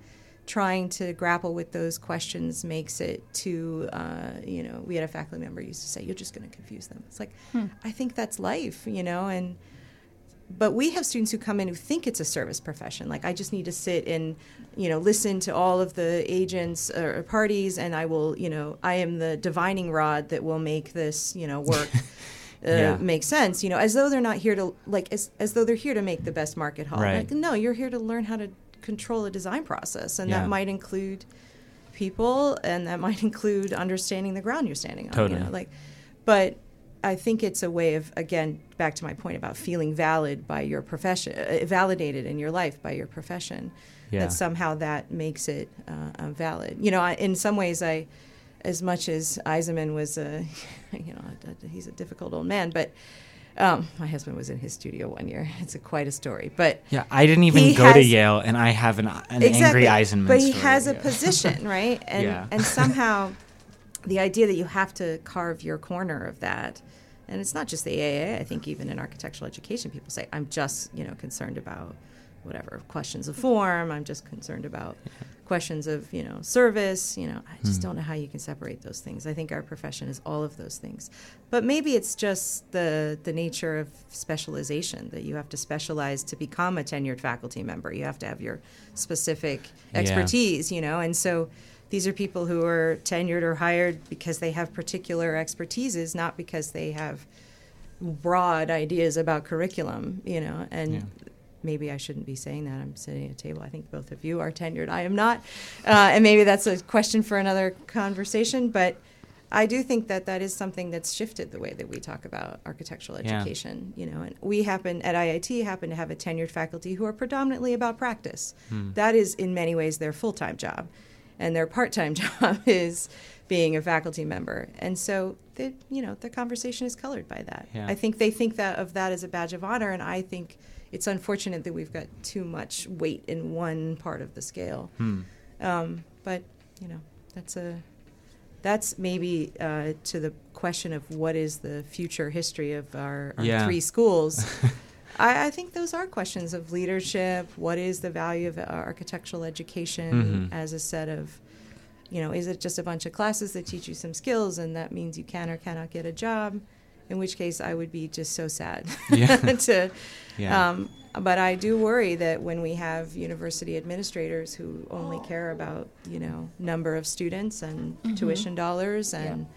Speaker 3: trying to grapple with those questions makes it too, uh, you know, we had a faculty member used to say, you're just going to confuse them. It's like, I think that's life, you know, and, but we have students who come in who think it's a service profession. Like, I just need to sit and, you know, listen to all of the agents or parties, and I will, you know, I am the divining rod that will make this, you know, work. Uh,
Speaker 2: Yeah.
Speaker 3: make sense, you know, as though they're not here to like as, as though they're here to make the best market hall.
Speaker 2: Right.
Speaker 3: Like, no, you're here to learn how to control a design process, and
Speaker 2: Yeah.
Speaker 3: that might include people, and that might include understanding the ground you're standing on.
Speaker 2: Totally.
Speaker 3: You know, like, but I think it's a way of again back to my point about feeling valid by your profession, uh, validated in your life by your profession.
Speaker 2: Yeah.
Speaker 3: That somehow that makes it uh, valid. You know, I, in some ways, I, as much as Eisenman was a, you know, he's a difficult old man, but. Um, my husband was in his studio one year. It's a, quite a story, but
Speaker 2: Yeah, I didn't even go to Yale, and I have an, an angry Eisenman
Speaker 3: but he has a position, right? And
Speaker 2: Yeah.
Speaker 3: and somehow the idea that you have to carve your corner of that, and it's not just the AAA. I think even in architectural education, people say, "I'm just you know concerned about whatever questions of form. I'm just concerned about questions of you know service. You know, I just
Speaker 2: Hmm.
Speaker 3: don't know how you can separate those things. I think our profession is all of those things, but maybe it's just the the nature of specialization that you have to specialize to become a tenured faculty member. You have to have your specific
Speaker 2: Yeah.
Speaker 3: expertise, you know, and so. These are people who are tenured or hired because they have particular expertises, not because they have broad ideas about curriculum, you know, and
Speaker 2: Yeah.
Speaker 3: Maybe I shouldn't be saying that. I'm sitting at a table. I think both of you are tenured. I am not, uh, and maybe that's a question for another conversation. But I do think that that is something that's shifted the way that we talk about architectural
Speaker 2: Yeah.
Speaker 3: education. You know, and we happen at IIT happen to have a tenured faculty who are predominantly about practice. That is in many ways their full time job, and their part time job is being a faculty member. And so, the, you know, the conversation is colored by that.
Speaker 2: Yeah.
Speaker 3: I think they think that of that as a badge of honor, and I think it's unfortunate that we've got too much weight in one part of the scale.
Speaker 2: Hmm.
Speaker 3: Um, but you know, that's a that's maybe uh, to the question of what is the future history of our, our
Speaker 2: Yeah.
Speaker 3: three schools. I, I think those are questions of leadership. What is the value of architectural education
Speaker 2: Mhm.
Speaker 3: as a set of, you know, is it just a bunch of classes that teach you some skills and that means you can or cannot get a job? In which case, I would be just so sad
Speaker 2: Yeah.
Speaker 3: to
Speaker 2: Yeah.
Speaker 3: um, but I do worry that when we have university administrators who only care about, you know, number of students and tuition dollars and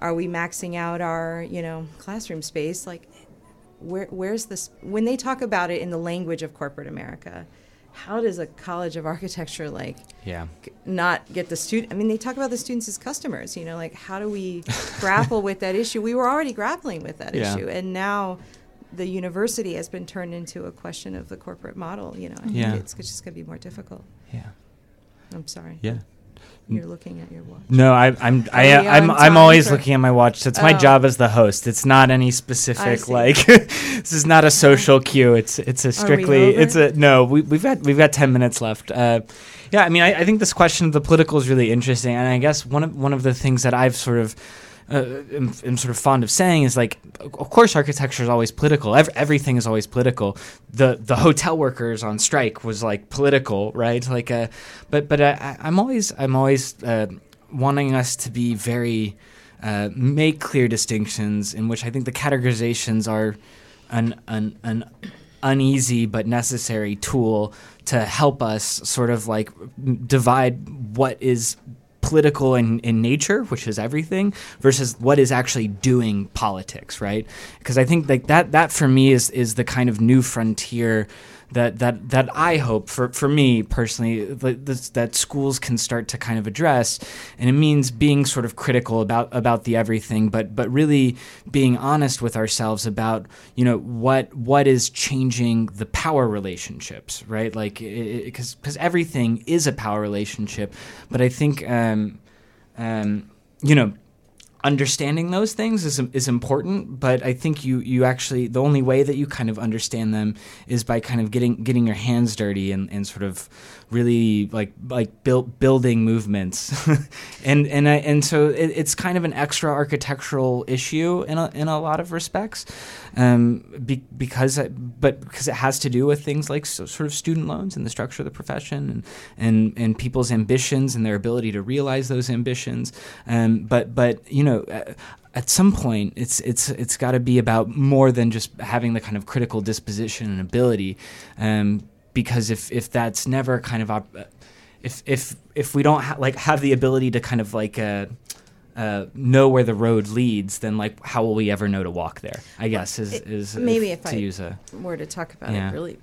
Speaker 3: are we maxing out our, you know, classroom space? Like, where, where's this? When they talk about it in the language of corporate America, how does a college of architecture like
Speaker 2: yeah.
Speaker 3: not get the student. I mean, they talk about the students as customers. You know, like how do we grapple with that issue? We were already grappling with that
Speaker 2: Yeah.
Speaker 3: issue, and now the university has been turned into a question of the corporate model. You know, I
Speaker 2: Yeah.
Speaker 3: think it's just going to be more difficult.
Speaker 2: Yeah.
Speaker 3: I'm sorry.
Speaker 2: Yeah.
Speaker 3: You're looking at your watch.
Speaker 2: No, I, I'm I,
Speaker 3: Are we
Speaker 2: I'm I'm always
Speaker 3: or-
Speaker 2: looking at my watch. That's my
Speaker 3: Oh.
Speaker 2: job as the host. It's not any specific like. this is not a social cue. It's it's a strictly. It's a no. We, we've got we've got ten minutes left. Uh, yeah, I mean, I, I think this question of the political is really interesting, and I guess one of one of the things that I've sort of. Uh, am, am sort of fond of saying is like, of course, architecture is always political. Ev- everything is always political. The the hotel workers on strike was like political, right? Like, uh, but but I, I'm always I'm always uh, wanting us to be very uh, make clear distinctions in which I think the categorizations are an an, an uneasy but necessary tool to help us sort of like divide what is political in, in nature, which is everything, versus what is actually doing politics, right? Because I think like that that for me is is the kind of new frontier that that that I hope for for me personally that, that schools can start to kind of address, and it means being sort of critical about about the everything, but but really being honest with ourselves about you know what what is changing the power relationships, right? Like because because everything is a power relationship, but I think um, um, you know understanding those things is is important, but I think you you actually the only way that you kind of understand them is by kind of getting getting your hands dirty and, and sort of really like like build, building movements, and and I, and so it, it's kind of an extra architectural issue in a, in a lot of respects, um, be, because I, but because it has to do with things like so, sort of student loans and the structure of the profession and and and people's ambitions and their ability to realize those ambitions, um, but but you know. Uh, at some point, it's it's it's got to be about more than just having the kind of critical disposition and ability, um, because if if that's never kind of op- if if if we don't ha- like have the ability to kind of like uh, uh, know where the road leads, then like how will we ever know to walk there? I guess is
Speaker 3: It-
Speaker 2: is
Speaker 3: maybe if
Speaker 2: to
Speaker 3: I-
Speaker 2: use a
Speaker 3: were to talk about
Speaker 2: Yeah.
Speaker 3: it really,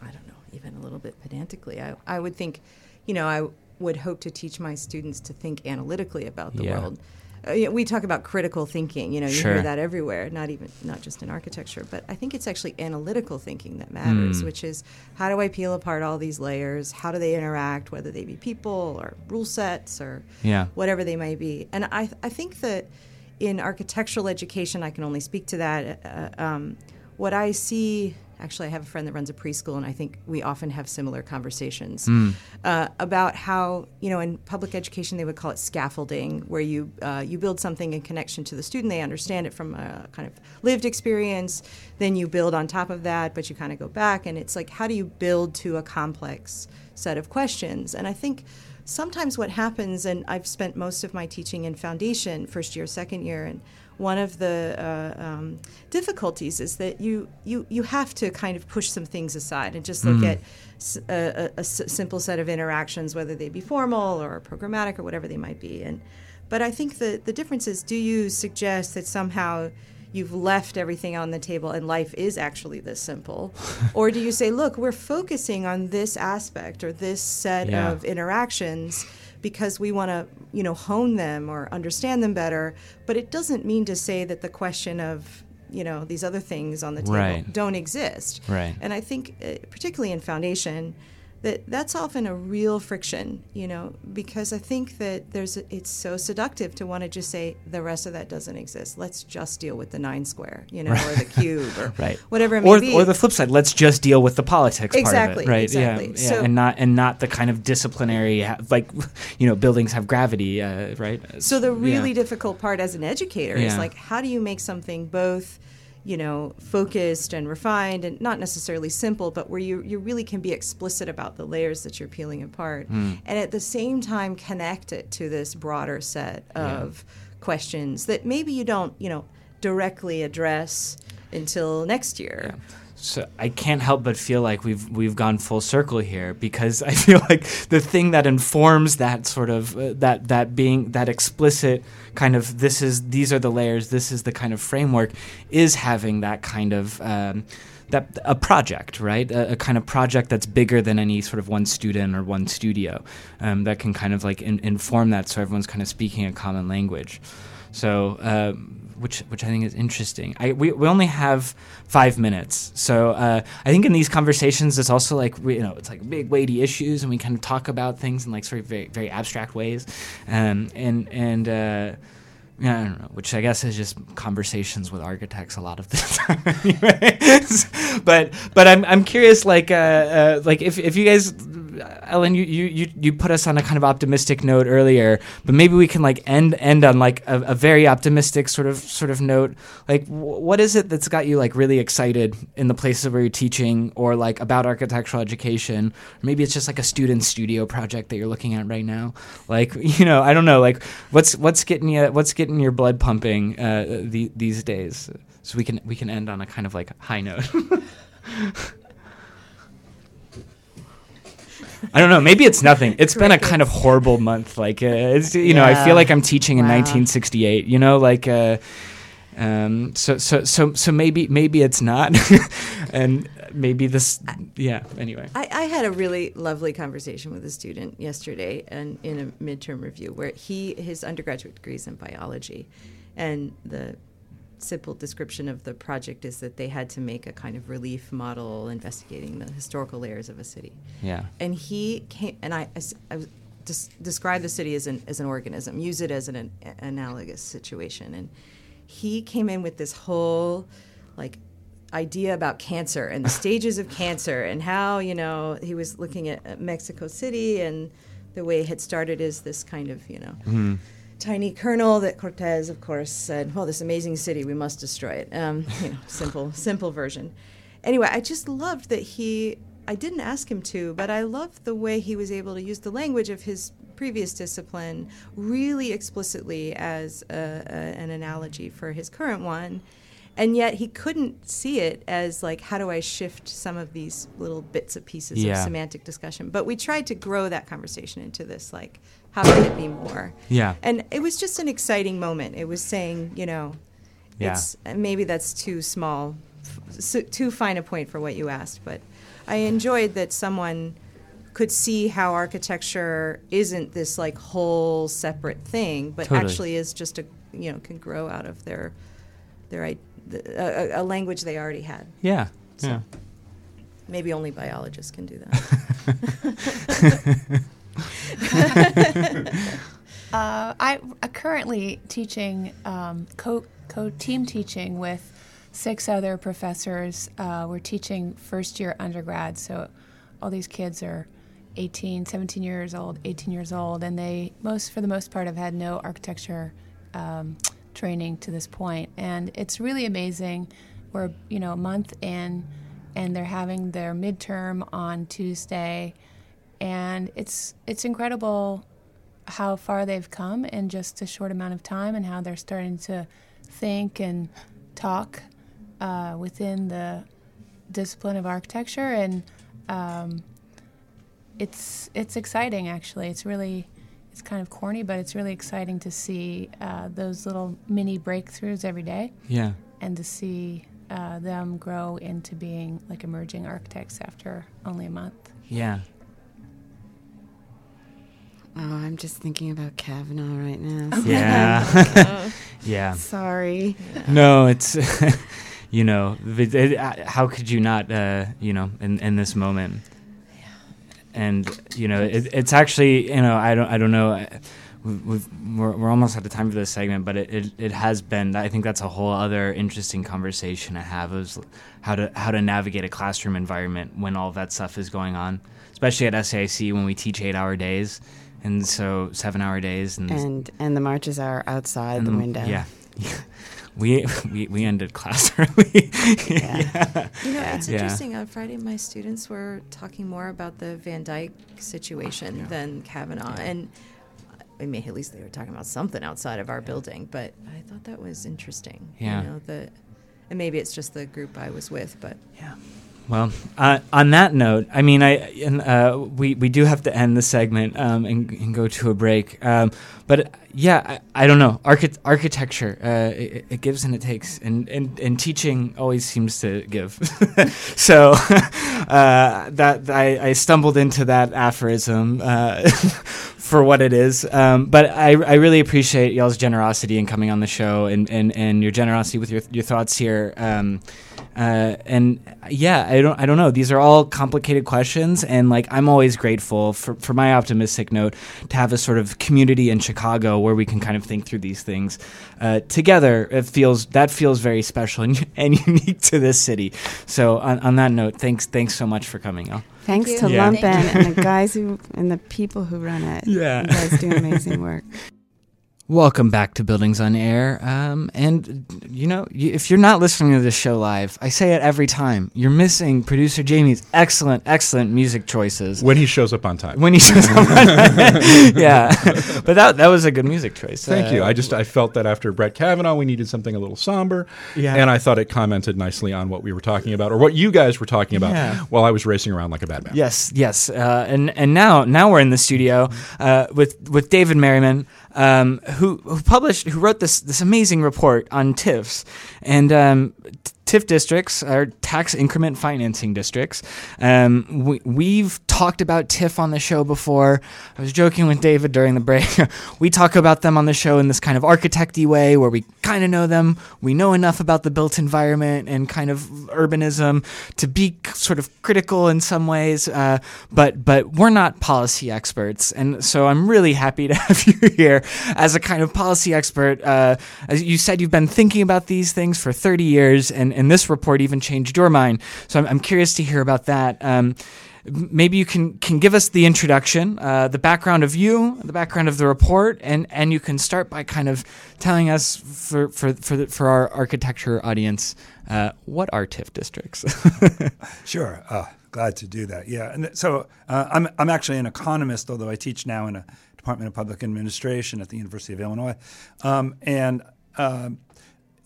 Speaker 3: I don't know, even a little bit pedantically, I, I would think, you know, I would hope to teach my students to think analytically about the
Speaker 2: Yeah.
Speaker 3: world. Uh, we talk about critical thinking. You know, you
Speaker 2: Sure.
Speaker 3: hear that everywhere. Not even not just in architecture, but I think it's actually analytical thinking that matters.
Speaker 2: Mm.
Speaker 3: Which is how do I peel apart all these layers? How do they interact? Whether they be people or rule sets or
Speaker 2: yeah
Speaker 3: whatever they may be. And I, I think that in architectural education, I can only speak to that. Uh, um, what I see, actually, I have a friend that runs a preschool, and I think we often have similar conversations uh, about how, you know, in public education, they would call it scaffolding, where you uh, you build something in connection to the student, they understand it from a kind of lived experience, then you build on top of that, but you kind of go back, and it's like, how do you build to a complex set of questions? And I think sometimes what happens, and I've spent most of my teaching in foundation, first year, second year, and one of the uh, um, difficulties is that you, you you have to kind of push some things aside and just look at s- a, a- a s- simple set of interactions, whether they be formal or programmatic or whatever they might be. And but I think the the difference is, do you suggest that somehow you've left everything on the table and life is actually this simple? or do you say, look, we're focusing on this aspect or this set
Speaker 2: Yeah.
Speaker 3: of interactions because we want to, you know, hone them or understand them better, but it doesn't mean to say that the question of you know these other things on the table
Speaker 2: Right.
Speaker 3: don't exist
Speaker 2: Right.
Speaker 3: and i think uh, particularly in foundation that that's often a real friction you know because i think that there's a, it's so seductive to want to just say the rest of that doesn't exist. Let's just deal with the nine square you know or the cube or
Speaker 2: right.
Speaker 3: whatever it may
Speaker 2: or,
Speaker 3: be.
Speaker 2: or the flip side let's just deal with the politics
Speaker 3: Exactly,
Speaker 2: part of it right?
Speaker 3: Exactly.
Speaker 2: yeah, yeah
Speaker 3: So-
Speaker 2: and not and not the kind of disciplinary like you know buildings have gravity uh, right?
Speaker 3: So the really
Speaker 2: Yeah.
Speaker 3: difficult part as an educator is like how do you make something both you know focused and refined and not necessarily simple but where you you really can be explicit about the layers that you're peeling apart.
Speaker 2: Hmm.
Speaker 3: and at the same time connect it to this broader set of questions that maybe you don't you know directly address until next year
Speaker 2: So I can't help but feel like we've we've gone full circle here because I feel like the thing that informs that sort of uh, that that being that explicit kind of this is these are the layers this is the kind of framework is having that kind of um, that a project right? A, a kind of project that's bigger than any sort of one student or one studio um, that can kind of like in, inform that so everyone's kind of speaking a common language. So, um, which which I think is interesting. I we, we only have five minutes, so uh, I think in these conversations, it's also like we, you know it's like big weighty issues, and we kind of talk about things in like sort of very very abstract ways, um, and and. Uh, yeah, I don't know, which I guess is just conversations with architects a lot of the time. but but I'm I'm curious, like uh, uh, like if if you guys, Ellen, you, you you put us on a kind of optimistic note earlier, but maybe we can like end end on like a, a very optimistic sort of sort of note. Like, wh- what is it that's got you like really excited in the places where you're teaching, or like about architectural education? Maybe it's just like a student studio project that you're looking at right now. Like, you know, I don't know. Like, what's what's getting you what's getting your blood pumping uh, the, these days? So we can we can end on a kind of like high note. I don't know. Maybe it's nothing. It's been a kind of horrible month. Like, uh, it's, you know, I feel like I'm teaching in
Speaker 3: Wow.
Speaker 2: 1968. You know, like, uh, um, so so so so maybe maybe it's not, and maybe this. Yeah. Anyway.
Speaker 3: I, I had a really lovely conversation with a student yesterday and in a midterm review where he his undergraduate degree is in biology and the simple description of the project is that they had to make a kind of relief model investigating the historical layers of a city
Speaker 2: Yeah.
Speaker 3: and he came and I was- des- describe the city as an as an organism, use it as an, an analogous situation, and he came in with this whole like idea about cancer and the stages of cancer and how you know he was looking at Mexico City and the way it had started is this kind of you know. Mm-hmm. Tiny kernel that Cortez, of course, said, "Well, this amazing city, we must destroy it." Um, you know, simple, simple version. Anyway, I just loved that he. I didn't ask him to, but I loved the way he was able to use the language of his previous discipline really explicitly as a, a, an analogy for his current one, and yet he couldn't see it as like, how do I shift some of these little bits and pieces
Speaker 2: Yeah.
Speaker 3: of semantic discussion? But we tried to grow that conversation into this like, how can it be more?
Speaker 2: Yeah.
Speaker 3: And it was just an exciting moment. It was saying, you know,
Speaker 2: Yeah.
Speaker 3: it's maybe that's too small, too fine a point for what you asked, but I enjoyed that someone could see how architecture isn't this like whole separate thing, but
Speaker 2: Totally.
Speaker 3: actually is just a you know can grow out of their their a, a- a language they already had.
Speaker 2: Yeah.
Speaker 3: So-
Speaker 2: Yeah.
Speaker 3: Maybe only biologists can do that.
Speaker 4: Uh, I am currently teaching um, co co team teaching with six other professors. Uh, we're teaching first year undergrad, so all these kids are 18, 17 years old, 18 years old, and they most for the most part have had no architecture um, training to this point, and it's really amazing. We're you know a month in, and they're having their midterm on Tuesday, and it's it's incredible how far they've come in just a short amount of time and how they're starting to think and talk uh, within the discipline of architecture and um, it's it's exciting actually it's really it's kind of corny but it's really exciting to see uh, those little mini breakthroughs every day
Speaker 2: Yeah.
Speaker 4: and to see uh, them grow into being like emerging architects after only a month.
Speaker 2: Yeah.
Speaker 5: Oh, I'm just thinking about Kavanaugh right now.
Speaker 2: Yeah. yeah.
Speaker 5: Sorry.
Speaker 2: No, it's you know, it, it, uh, how could you not uh, you know, in in this moment. And you know, it, it's actually, you know, I don't I don't know we've, we're, we're almost out of time for this segment, but it, it, it has been. I think that's a whole other interesting conversation to have is how to how to navigate a classroom environment when all of that stuff is going on, especially at SAIC when we teach eight hour days, and so seven hour days, and
Speaker 5: And and the marches are outside the
Speaker 2: and-
Speaker 5: window.
Speaker 2: Yeah, we we we ended class early.
Speaker 5: Yeah.
Speaker 3: You know, it's
Speaker 2: Yeah.
Speaker 3: interesting. On Friday, my students were talking more about the Van Dyke situation than Kavanaugh, and I mean, at least they were talking about something outside of our building. But I thought that was interesting.
Speaker 2: Yeah.
Speaker 3: You know, the and maybe it's just the group I was with, but
Speaker 2: Yeah. Well, uh, on that note, I mean, I and, uh, we we do have to end the segment um, and, and go to a break. Um, but yeah, I, I don't know. Archi- architecture, uh, it, it gives and it takes, and, and, and teaching always seems to give. so uh, that I, I stumbled into that aphorism uh, for what it is. Um, but I, I really appreciate y'all's generosity in coming on the show and, and, and your generosity with your your thoughts here. Uh, and yeah, I don't, I don't know. These are all complicated questions, and like I'm always grateful for, for my optimistic note to have a sort of community in Chicago where we can kind of think through these things uh, together. It feels that feels very special and, and unique to this city. So on, on that note, thanks, thanks so much for coming, y'all.
Speaker 5: Thanks
Speaker 3: you.
Speaker 5: to
Speaker 2: Yeah.
Speaker 5: Lumpen
Speaker 3: Thank
Speaker 5: and the guys who and the people who run it.
Speaker 2: Yeah.
Speaker 5: You guys do amazing work.
Speaker 2: Welcome back to Buildings on Air. Um, and, you know, if you're not listening to this show live, I say it every time. You're missing producer Jamie's excellent, excellent music choices.
Speaker 6: when he shows up on time.
Speaker 2: when he shows up. yeah, but that that was a good music choice.
Speaker 6: Thank
Speaker 2: Uh,
Speaker 6: you. I just I felt that after Brett Kavanaugh, we needed something a little somber,
Speaker 2: Yeah.
Speaker 6: and I thought it commented nicely on what we were talking about, or what you guys were talking about,
Speaker 2: Yeah.
Speaker 6: while I was racing around like a bad man.
Speaker 2: Yes, yes, uh, and and now now we're in the studio uh, with with David Merriman, um, who who published who wrote this this amazing report on TIFs and. Um, TIF districts are tax increment financing districts. Um, we, we've talked about TIF on the show before. I was joking with David during the break. we talk about them on the show in this kind of architecty way where we kind of know them. We know enough about the built environment and kind of urbanism to be sort of critical in some ways, uh, but but we're not policy experts, and so I'm really happy to have you here as a kind of policy expert. Uh, as you said, you've been thinking about these things for 30 years, and, and this report even changed your mind. So I'm, I'm curious to hear about that. Um, maybe you can can give us the introduction, uh, the background of you, the background of the report, and and you can start by kind of telling us for for for, the, for our architecture audience uh, what are TIF districts.
Speaker 7: Sure. Uh, glad to do that. Yeah. And so uh, I'm, I'm actually an economist, although I teach now in a Department of Public Administration at the University of Illinois. Um, and, um,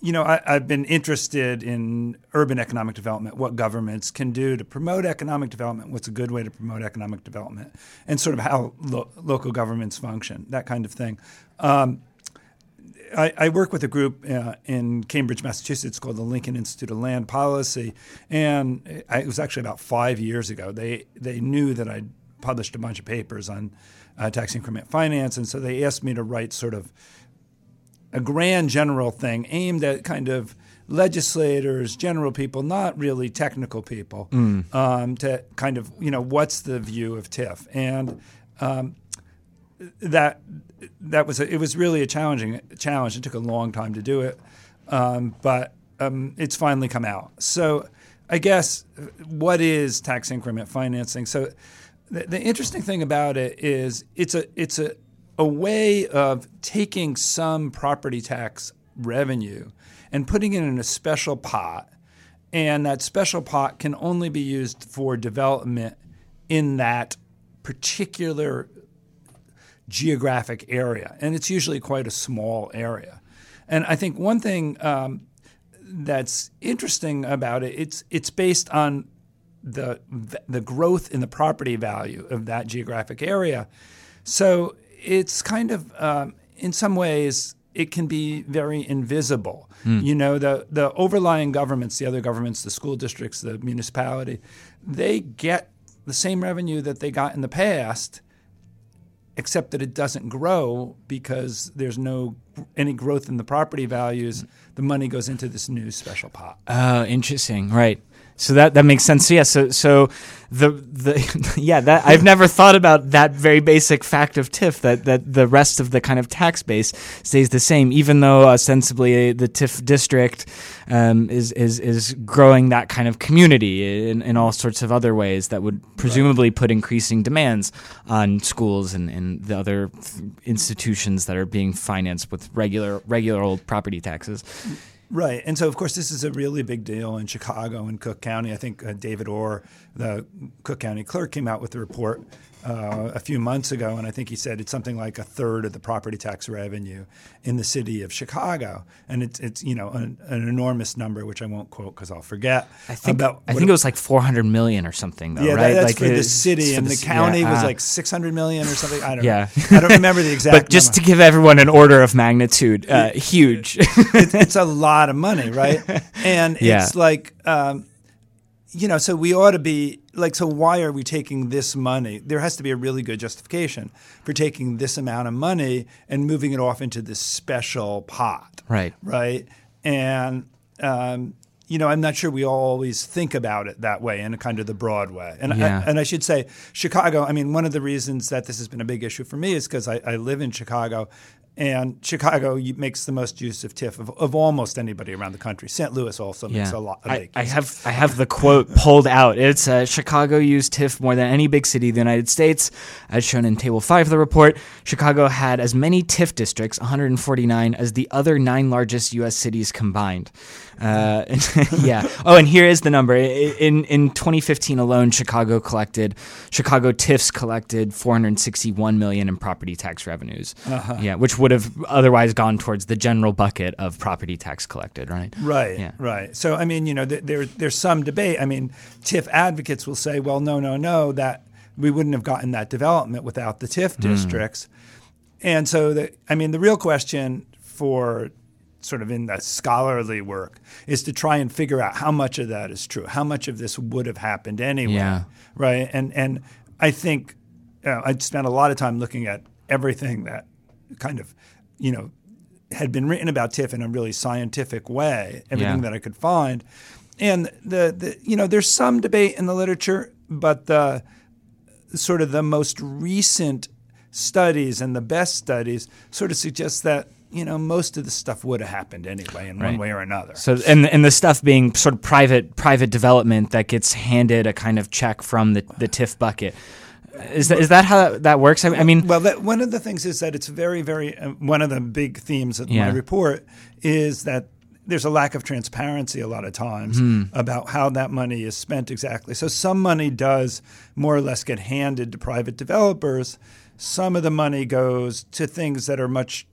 Speaker 7: you know, I, I've been interested in urban economic development, what governments can do to promote economic development, what's a good way to promote economic development, and sort of how lo- local governments function, that kind of thing. Um, I, I work with a group uh, in Cambridge, Massachusetts called the Lincoln Institute of Land Policy, and it was actually about five years ago. They they knew that I'd published a bunch of papers on uh, tax increment finance, and so they asked me to write sort of a grand general thing aimed at kind of legislators, general people, not really technical people, um, to kind of you know what's the view of TIF and. Um, that that was a, it was really a challenging challenge. It took a long time to do it, um, but um, it's finally come out. So I guess what is tax increment financing? So the, the interesting thing about it is it's a it's a a way of taking some property tax revenue and putting it in a special pot, and that special pot can only be used for development in that particular geographic area, and it's usually quite a small area. And I think one thing um, that's interesting about it it's it's based on the the growth in the property value of that geographic area. So it's kind of um, in some ways it can be very invisible. You know, the the overlying governments, the other governments, the school districts, the municipality, they get the same revenue that they got in the past, except that it doesn't grow because there's no any growth in the property values. The money goes into this new special pot.
Speaker 2: Oh, interesting. Right. So that that makes sense. So Yeah. So so the the yeah that I've never thought about that very basic fact of TIF that that the rest of the kind of tax base stays the same, even though ostensibly the TIF district um, is is is growing that kind of community in, in all sorts of other ways that would presumably put increasing demands on schools and, and the other institutions that are being financed with regular regular old property taxes.
Speaker 7: Right. And so, of course, this is a really big deal in Chicago and Cook County. I think uh, David Orr, the Cook County clerk, came out with a report uh, a few months ago, and I think he said it's something like a third of the property tax revenue in the city of Chicago, and it's it's you know an, an enormous number, which I won't quote because I'll forget.
Speaker 2: I think
Speaker 7: about
Speaker 2: I think it was like 400 million or something though,
Speaker 7: yeah,
Speaker 2: right?
Speaker 7: that- that's
Speaker 2: like
Speaker 7: for the city,
Speaker 2: for
Speaker 7: and the,
Speaker 2: ci-
Speaker 7: county
Speaker 2: yeah,
Speaker 7: was
Speaker 2: ah.
Speaker 7: like 600 million or something. I don't
Speaker 2: Yeah.
Speaker 7: know. I don't remember the exact
Speaker 2: but just
Speaker 7: number.
Speaker 2: to give everyone an order of magnitude, uh, huge.
Speaker 7: it, it's a lot of money, right? And
Speaker 2: Yeah.
Speaker 7: it's like, um, you know, so we ought to be like, so why are we taking this money? There has to be a really good justification for taking this amount of money and moving it off into this special pot,
Speaker 2: Right.
Speaker 7: Right, and um, you know, I'm not sure we always think about it that way in a kind of the broad way. And
Speaker 2: Yeah.
Speaker 7: I, and I should say, Chicago. I mean, one of the reasons that this has been a big issue for me is because I, I live in Chicago, and Chicago makes the most use of TIF of, of almost anybody around the country. St. Louis also makes a lot.
Speaker 2: I,
Speaker 7: big
Speaker 2: I have I have the quote pulled out. It's uh, Chicago used TIF more than any big city in the United States, as shown in Table Five of the report. Chicago had as many TIF districts, 149, as the other nine largest U.S. cities combined. Uh, yeah. Oh, and here is the number. In in 2015 alone, Chicago collected Chicago TIFs collected 461 million in property tax revenues.
Speaker 7: Uh-huh.
Speaker 2: Yeah, which would have otherwise gone towards the general bucket of property tax collected, right?
Speaker 7: Right,
Speaker 2: Yeah.
Speaker 7: right. So I mean, you know, th- there there's some debate. I mean, TIF advocates will say, well, no, no, no, that we wouldn't have gotten that development without the TIF districts. And so, the, I mean, the real question for sort of in the scholarly work is to try and figure out how much of that is true, how much of this would have happened anyway,
Speaker 2: Yeah.
Speaker 7: right? And and I think uh, I spent a lot of time looking at everything that kind of, you know, had been written about TIF in a really scientific way, everything
Speaker 2: Yeah.
Speaker 7: that I could find. And the, the you know, there's some debate in the literature, but the sort of the most recent studies and the best studies sort of suggest that you know most of the stuff would have happened anyway in one way or another.
Speaker 2: So and and the stuff being sort of private private development that gets handed a kind of check from the, the TIF bucket. Is that is that how that works? I, mean,
Speaker 7: Well, that, one of the things is that it's very, very. Uh, one of the big themes of
Speaker 2: Yeah.
Speaker 7: my report is that there's a lack of transparency a lot of times
Speaker 2: Hmm.
Speaker 7: about how that money is spent exactly. So some money does more or less get handed to private developers. Some of the money goes to things that are much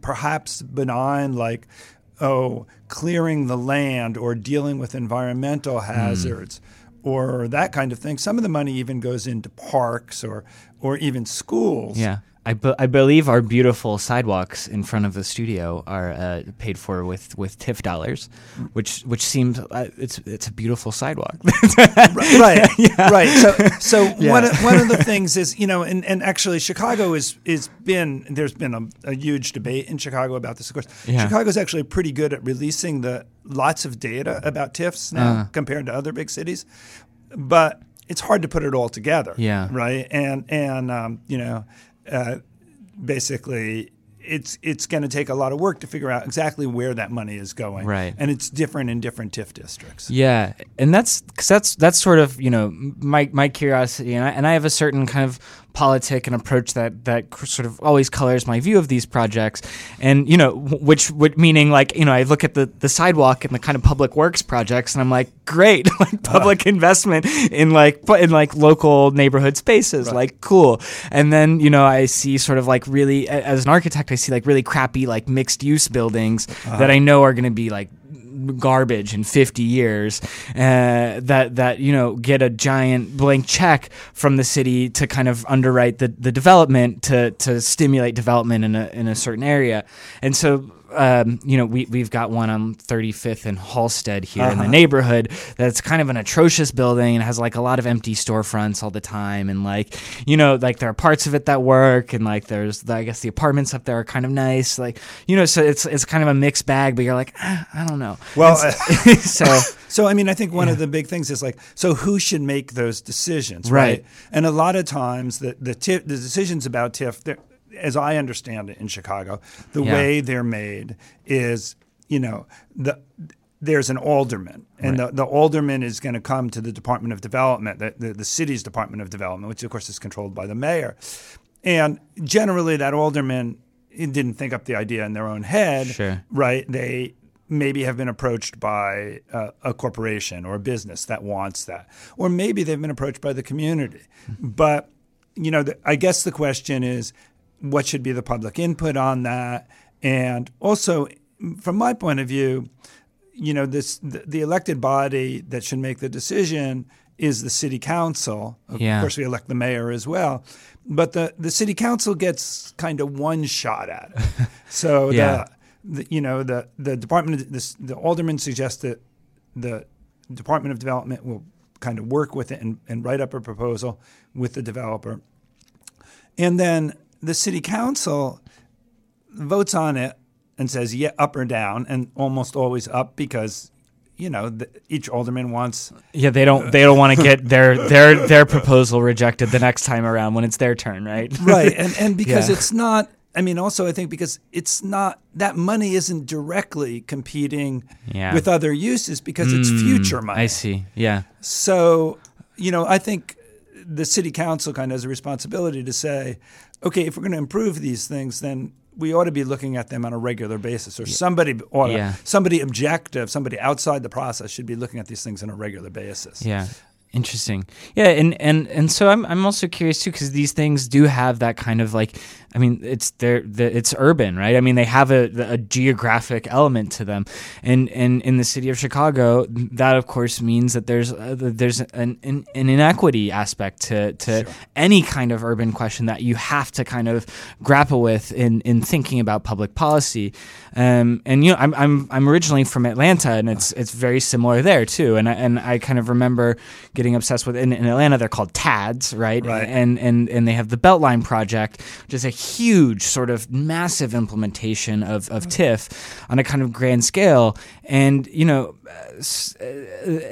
Speaker 7: perhaps benign, like oh, clearing the land or dealing with environmental
Speaker 2: Hmm.
Speaker 7: hazards or that kind of thing. Some of the money even goes into parks or or even schools.
Speaker 2: yeah. I, be, I believe our beautiful sidewalks in front of the studio are uh, paid for with, with TIF dollars, which which seems uh, it's it's a beautiful sidewalk.
Speaker 7: right, right. So, so
Speaker 2: Yeah.
Speaker 7: one of, one of the things is you know, and, and actually Chicago is is been there's been a, a huge debate in Chicago about this. Of course,
Speaker 2: Yeah.
Speaker 7: Chicago's actually pretty good at releasing the lots of data about TIFs now compared to other big cities, but it's hard to put it all together.
Speaker 2: Yeah.
Speaker 7: right. And and um, you know, uh, basically. It's it's going to take a lot of work to figure out exactly where that money is going,
Speaker 2: Right.
Speaker 7: And it's different in different TIF districts.
Speaker 2: Yeah, and that's because that's that's sort of you know my my curiosity, and I, and I have a certain kind of politic and approach that that sort of always colors my view of these projects, and you know which would meaning like you know I look at the the sidewalk and the kind of public works projects, and I'm like great, like public uh. investment in like in like local neighborhood spaces, like cool, and then you know I see sort of like really as an architect I see like really crappy like mixed use buildings uh-huh. that I know are going to be like garbage in 50 years uh, that that you know get a giant blank check from the city to kind of underwrite the, the development to to stimulate development in a in a certain area. And so um, you know, we we've got one on 35th and Halsted here in the neighborhood that's kind of an atrocious building and has like a lot of empty storefronts all the time and like you know like there are parts of it that work and like there's the, I guess the apartments up there are kind of nice like you know so it's it's kind of a mixed bag but you're like ah, I don't know
Speaker 7: Well,
Speaker 2: And s- so
Speaker 7: So I mean, I think one of the big things is like, so who should make those decisions,
Speaker 2: Right.
Speaker 7: right? And a lot of times, the the, TIF, the decisions about TIF, they're- as I understand it in Chicago, the
Speaker 2: Yeah.
Speaker 7: way they're made is, you know, the there's an alderman, and the, the alderman is going to come to the Department of Development, the, the, the city's Department of Development, which of course is controlled by the mayor. And generally, that alderman didn't think up the idea in their own head,
Speaker 2: Sure.
Speaker 7: right? They maybe have been approached by a, a corporation or a business that wants that, or maybe they've been approached by the community. Hmm. But you know, the, I guess the question is, what should be the public input on that? And also, from my point of view, you know, this the, the elected body that should make the decision is the city council. Of
Speaker 2: Yeah.
Speaker 7: course, we elect the mayor as well, but the the city council gets kind of one shot at it. So
Speaker 2: Yeah.
Speaker 7: the, the you know the the department of this, the alderman suggests that the Department of Development will kind of work with it and, and write up a proposal with the developer, and then the city council votes on it and says yeah up or down and almost always up because you know the, each alderman wants
Speaker 2: yeah they don't they don't want to get their their their proposal rejected the next time around when it's their turn right
Speaker 7: right and and because
Speaker 2: Yeah.
Speaker 7: it's not i mean also i think because it's not that money isn't directly competing
Speaker 2: Yeah.
Speaker 7: with other uses because it's mm, future money
Speaker 2: I see yeah
Speaker 7: so you know i think the city council kind of has a responsibility to say okay if we're going to improve these things then we ought to be looking at them on a regular basis, or somebody ought to,
Speaker 2: Yeah.
Speaker 7: somebody objective, somebody outside the process should be looking at these things on a regular basis.
Speaker 2: Yeah. Interesting. Yeah, and and and so I'm I'm also curious too because these things do have that kind of like I mean it's they're, they it's urban right? I mean they have a, a geographic element to them. And and in the city of Chicago that of course means that there's uh, there's an, an an inequity aspect to to any kind of urban question that you have to kind of grapple with in in thinking about public policy. Um, and you know I'm I'm I'm originally from Atlanta and it's it's very similar there too. And I, and I kind of remember getting obsessed with in, in Atlanta they're called TADs right?
Speaker 7: Right.
Speaker 2: and and and they have the Beltline project, which is a huge sort of massive implementation of of mm. TIF on a kind of grand scale, and you know,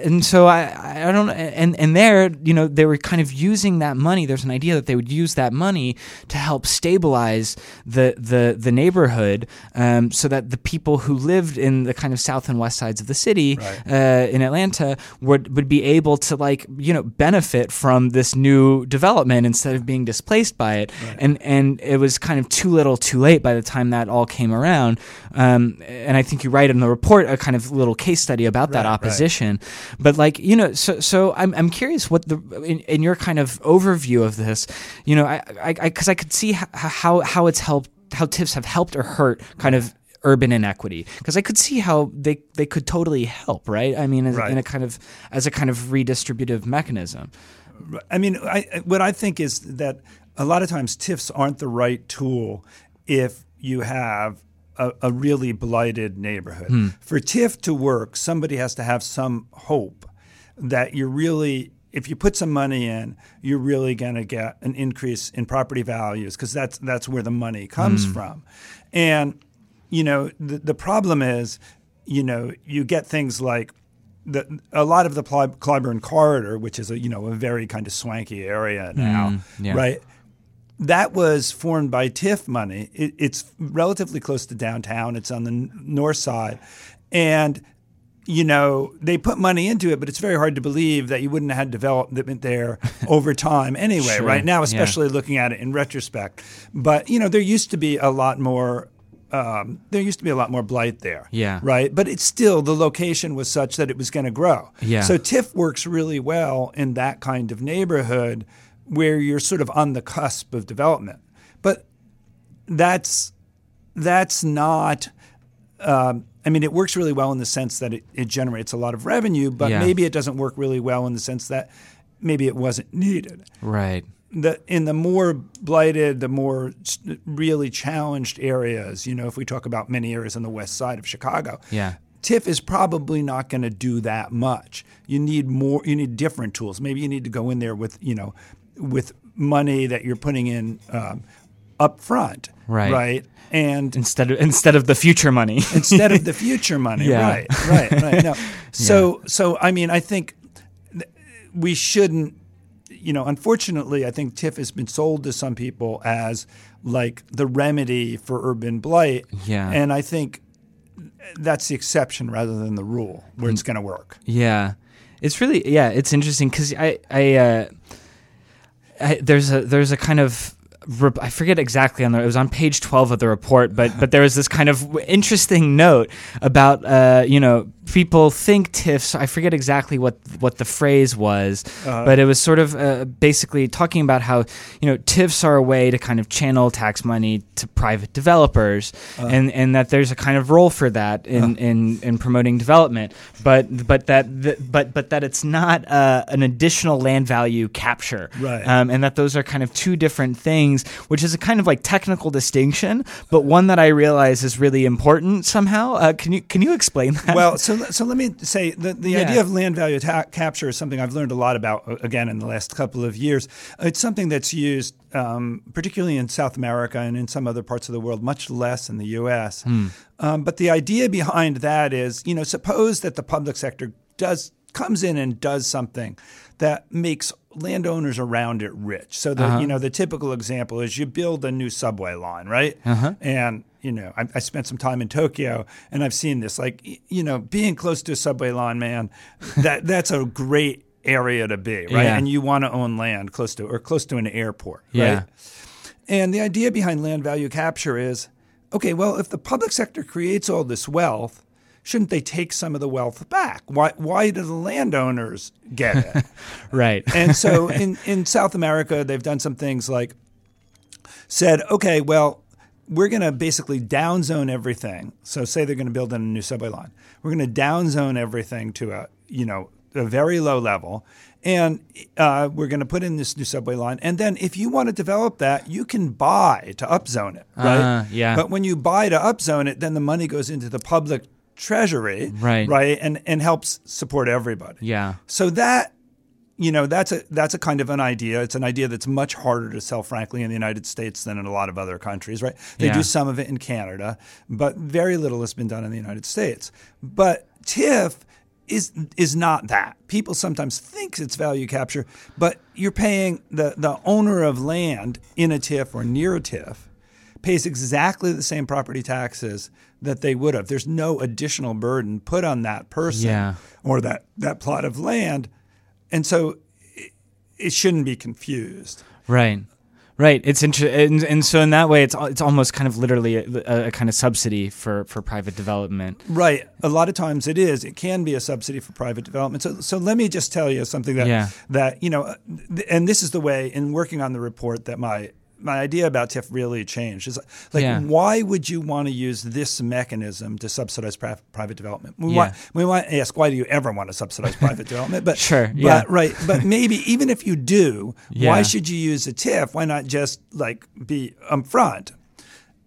Speaker 2: and so I I don't and and there you know they were kind of using that money. There's an idea that they would use that money to help stabilize the the the neighborhood, um, so that the people who lived in the kind of south and west sides of the city
Speaker 7: Right.
Speaker 2: uh, in Atlanta would would be able to like you know benefit from this new development instead of being displaced by it. And and it was kind of too little, too late by the time that all came around. Um, and I think you write in the report a kind of little case study about that
Speaker 7: Right, right.
Speaker 2: opposition. But like you know, so so I'm I'm curious what the in, in your kind of overview of this, you know, I I because I, could see how how how it's helped how TIFs have helped or hurt kind of urban inequity because I could see how they they could totally help, right? I mean, as,
Speaker 7: Right.
Speaker 2: in a kind of as a kind of redistributive mechanism.
Speaker 7: I mean, I, what I think is that a lot of times TIFs aren't the right tool if you have a, a really blighted neighborhood. Hmm. For TIF to work, somebody has to have some hope that you're really, if you put some money in, you're really going to get an increase in property values because that's that's where the money comes hmm. from, and you know the the problem is, you know, you get things like the, a lot of the Cly- Clybourn corridor, which is a you know a very kind of swanky area now, hmm.
Speaker 2: yeah.
Speaker 7: right? That was formed by TIF money. It, it's relatively close to downtown. It's on the n- north side, and you know they put money into it, but it's very hard to believe that you wouldn't have had development there over time anyway.
Speaker 2: Sure,
Speaker 7: Right now,
Speaker 2: yeah.
Speaker 7: especially looking at it in retrospect, but you know there used to be a lot more. Um, there used to be a lot more blight there
Speaker 2: Yeah.
Speaker 7: right? But it's still the location was such that it was going to grow.
Speaker 2: Yeah.
Speaker 7: So TIF works really well in that kind of neighborhood where you're sort of on the cusp of development. But that's that's not. Um, I mean, it works really well in the sense that it, it generates a lot of revenue, but
Speaker 2: Yeah.
Speaker 7: maybe it doesn't work really well in the sense that maybe it wasn't needed.
Speaker 2: Right.
Speaker 7: The, in the more blighted, the more really challenged areas, you know, if we talk about many areas on the west side of Chicago,
Speaker 2: Yeah.
Speaker 7: TIF is probably not going to do that much. You need more. You need different tools. Maybe you need to go in there with you know, with money that you're putting in um, up front,
Speaker 2: Right.
Speaker 7: Right, and
Speaker 2: Instead of instead of the future money.
Speaker 7: instead of the future money.
Speaker 2: Yeah.
Speaker 7: Right, right, right. No. So, so I mean, I think we shouldn't. You know, unfortunately, I think TIF has been sold to some people as like the remedy for urban blight.
Speaker 2: Yeah.
Speaker 7: and I think that's the exception rather than the rule where it's going to work.
Speaker 2: Yeah, it's really yeah, it's interesting because I I, uh, I there's a there's a kind of I forget exactly on the it was on page twelve of the report, but but there was this kind of interesting note about uh, you know people think TIFs I forget exactly what what the phrase was, but it was sort of uh, basically talking about how you know TIFs are a way to kind of channel tax money to private developers, and and that there's a kind of role for that in in, in promoting development, but but that th- but but that it's not uh, an additional land value capture,
Speaker 7: Right.
Speaker 2: Um, and that those are kind of two different things, which is a kind of like technical distinction, but one that I realize is really important somehow. Uh, can you can you explain that?
Speaker 7: well, so so let me say the, the
Speaker 2: Yeah.
Speaker 7: idea of land value ta- capture is something I've learned a lot about uh, again in the last couple of years. It's something that's used um, particularly in South America and in some other parts of the world, much less in the U.S. Um, but the idea behind that is, you know, suppose that the public sector does comes in and does something that makes landowners around it rich. So the you uh-huh. know the typical example is you build a new subway line, right? Uh-huh. And you know I, I spent some time in Tokyo and I've seen this. Like you know, being close to a subway line, man, that that's a great area to be, right?
Speaker 2: Yeah.
Speaker 7: And you want to own land close to or close to an airport,
Speaker 2: Yeah.
Speaker 7: right? And the idea behind land value capture is okay, well, if the public sector creates all this wealth, shouldn't they take some of the wealth back? Why, why do the landowners get it?
Speaker 2: right.
Speaker 7: and so in, in South America, they've done some things like said, okay, well, we're going to basically downzone everything. So say they're going to build in a new subway line. We're going to downzone everything to a, you know, a very low level. And uh, we're going to put in this new subway line. And then if you want to develop that, you can buy to upzone it, right?
Speaker 2: Ah, yeah.
Speaker 7: But when you buy to upzone it, then the money goes into the public treasury,
Speaker 2: Right.
Speaker 7: Right, and and helps support everybody.
Speaker 2: yeah.
Speaker 7: So that you know that's a that's a kind of an idea. It's an idea that's much harder to sell, frankly, in the United States than in a lot of other countries. Right? They
Speaker 2: Yeah.
Speaker 7: do some of it in Canada, but very little has been done in the United States. But TIF is is not that. People sometimes think it's value capture, but you're paying the the owner of land in a TIF or near a TIF pays exactly the same property taxes that they would have. There's no additional burden put on that person
Speaker 2: Yeah.
Speaker 7: or that, that plot of land. And so it, it shouldn't be confused.
Speaker 2: Right. Right. It's interesting, and, and so in that way, it's it's almost kind of literally a, a, kind of subsidy for, for private development.
Speaker 7: Right. A lot of times it is. It can be a subsidy for private development. So, so let me just tell you something that
Speaker 2: Yeah.
Speaker 7: that you know, and this is the way in working on the report that my my idea about TIF really changed. Is like,
Speaker 2: Yeah.
Speaker 7: why would you want to use this mechanism to subsidize pri- private development? We
Speaker 2: Yeah.
Speaker 7: want we want to ask why do you ever want to subsidize private development? But
Speaker 2: Sure,
Speaker 7: but-
Speaker 2: yeah.
Speaker 7: right. But maybe even if you do,
Speaker 2: Yeah.
Speaker 7: why should you use a TIF? Why not just like be upfront?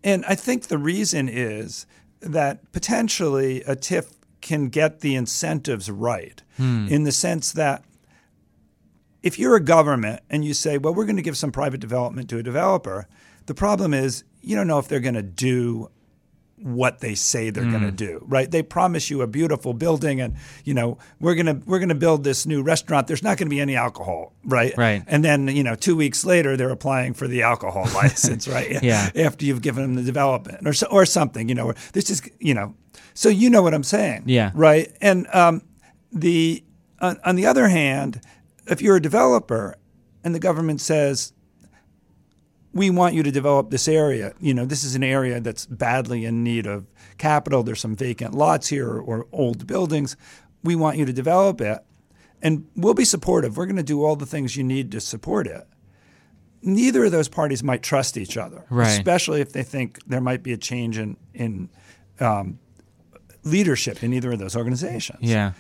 Speaker 7: And I think the reason is that potentially a TIF can get the incentives right hmm. in the sense that if you're a government and you say, well, we're going to give some private development to a developer, the problem is you don't know if they're going to do what they say they're going to do right they promise you a beautiful building and you know we're going to we're going to build this new restaurant there's not going to be any alcohol right
Speaker 2: Right.
Speaker 7: and then you know 2 weeks later they're applying for the alcohol license right
Speaker 2: Yeah.
Speaker 7: after you've given them the development or so, or something you know or this is you know so you know what I'm saying
Speaker 2: Yeah.
Speaker 7: right and um the on, on the other hand if you're a developer and the government says we want you to develop this area. You know, this is an area that's badly in need of capital. There's some vacant lots here or, or old buildings. We want you to develop it. And we'll be supportive. We're going to do all the things you need to support it. Neither of those parties might trust each other,
Speaker 2: Right.
Speaker 7: especially if they think there might be a change in, in um, leadership in either of those organizations.
Speaker 2: Yeah.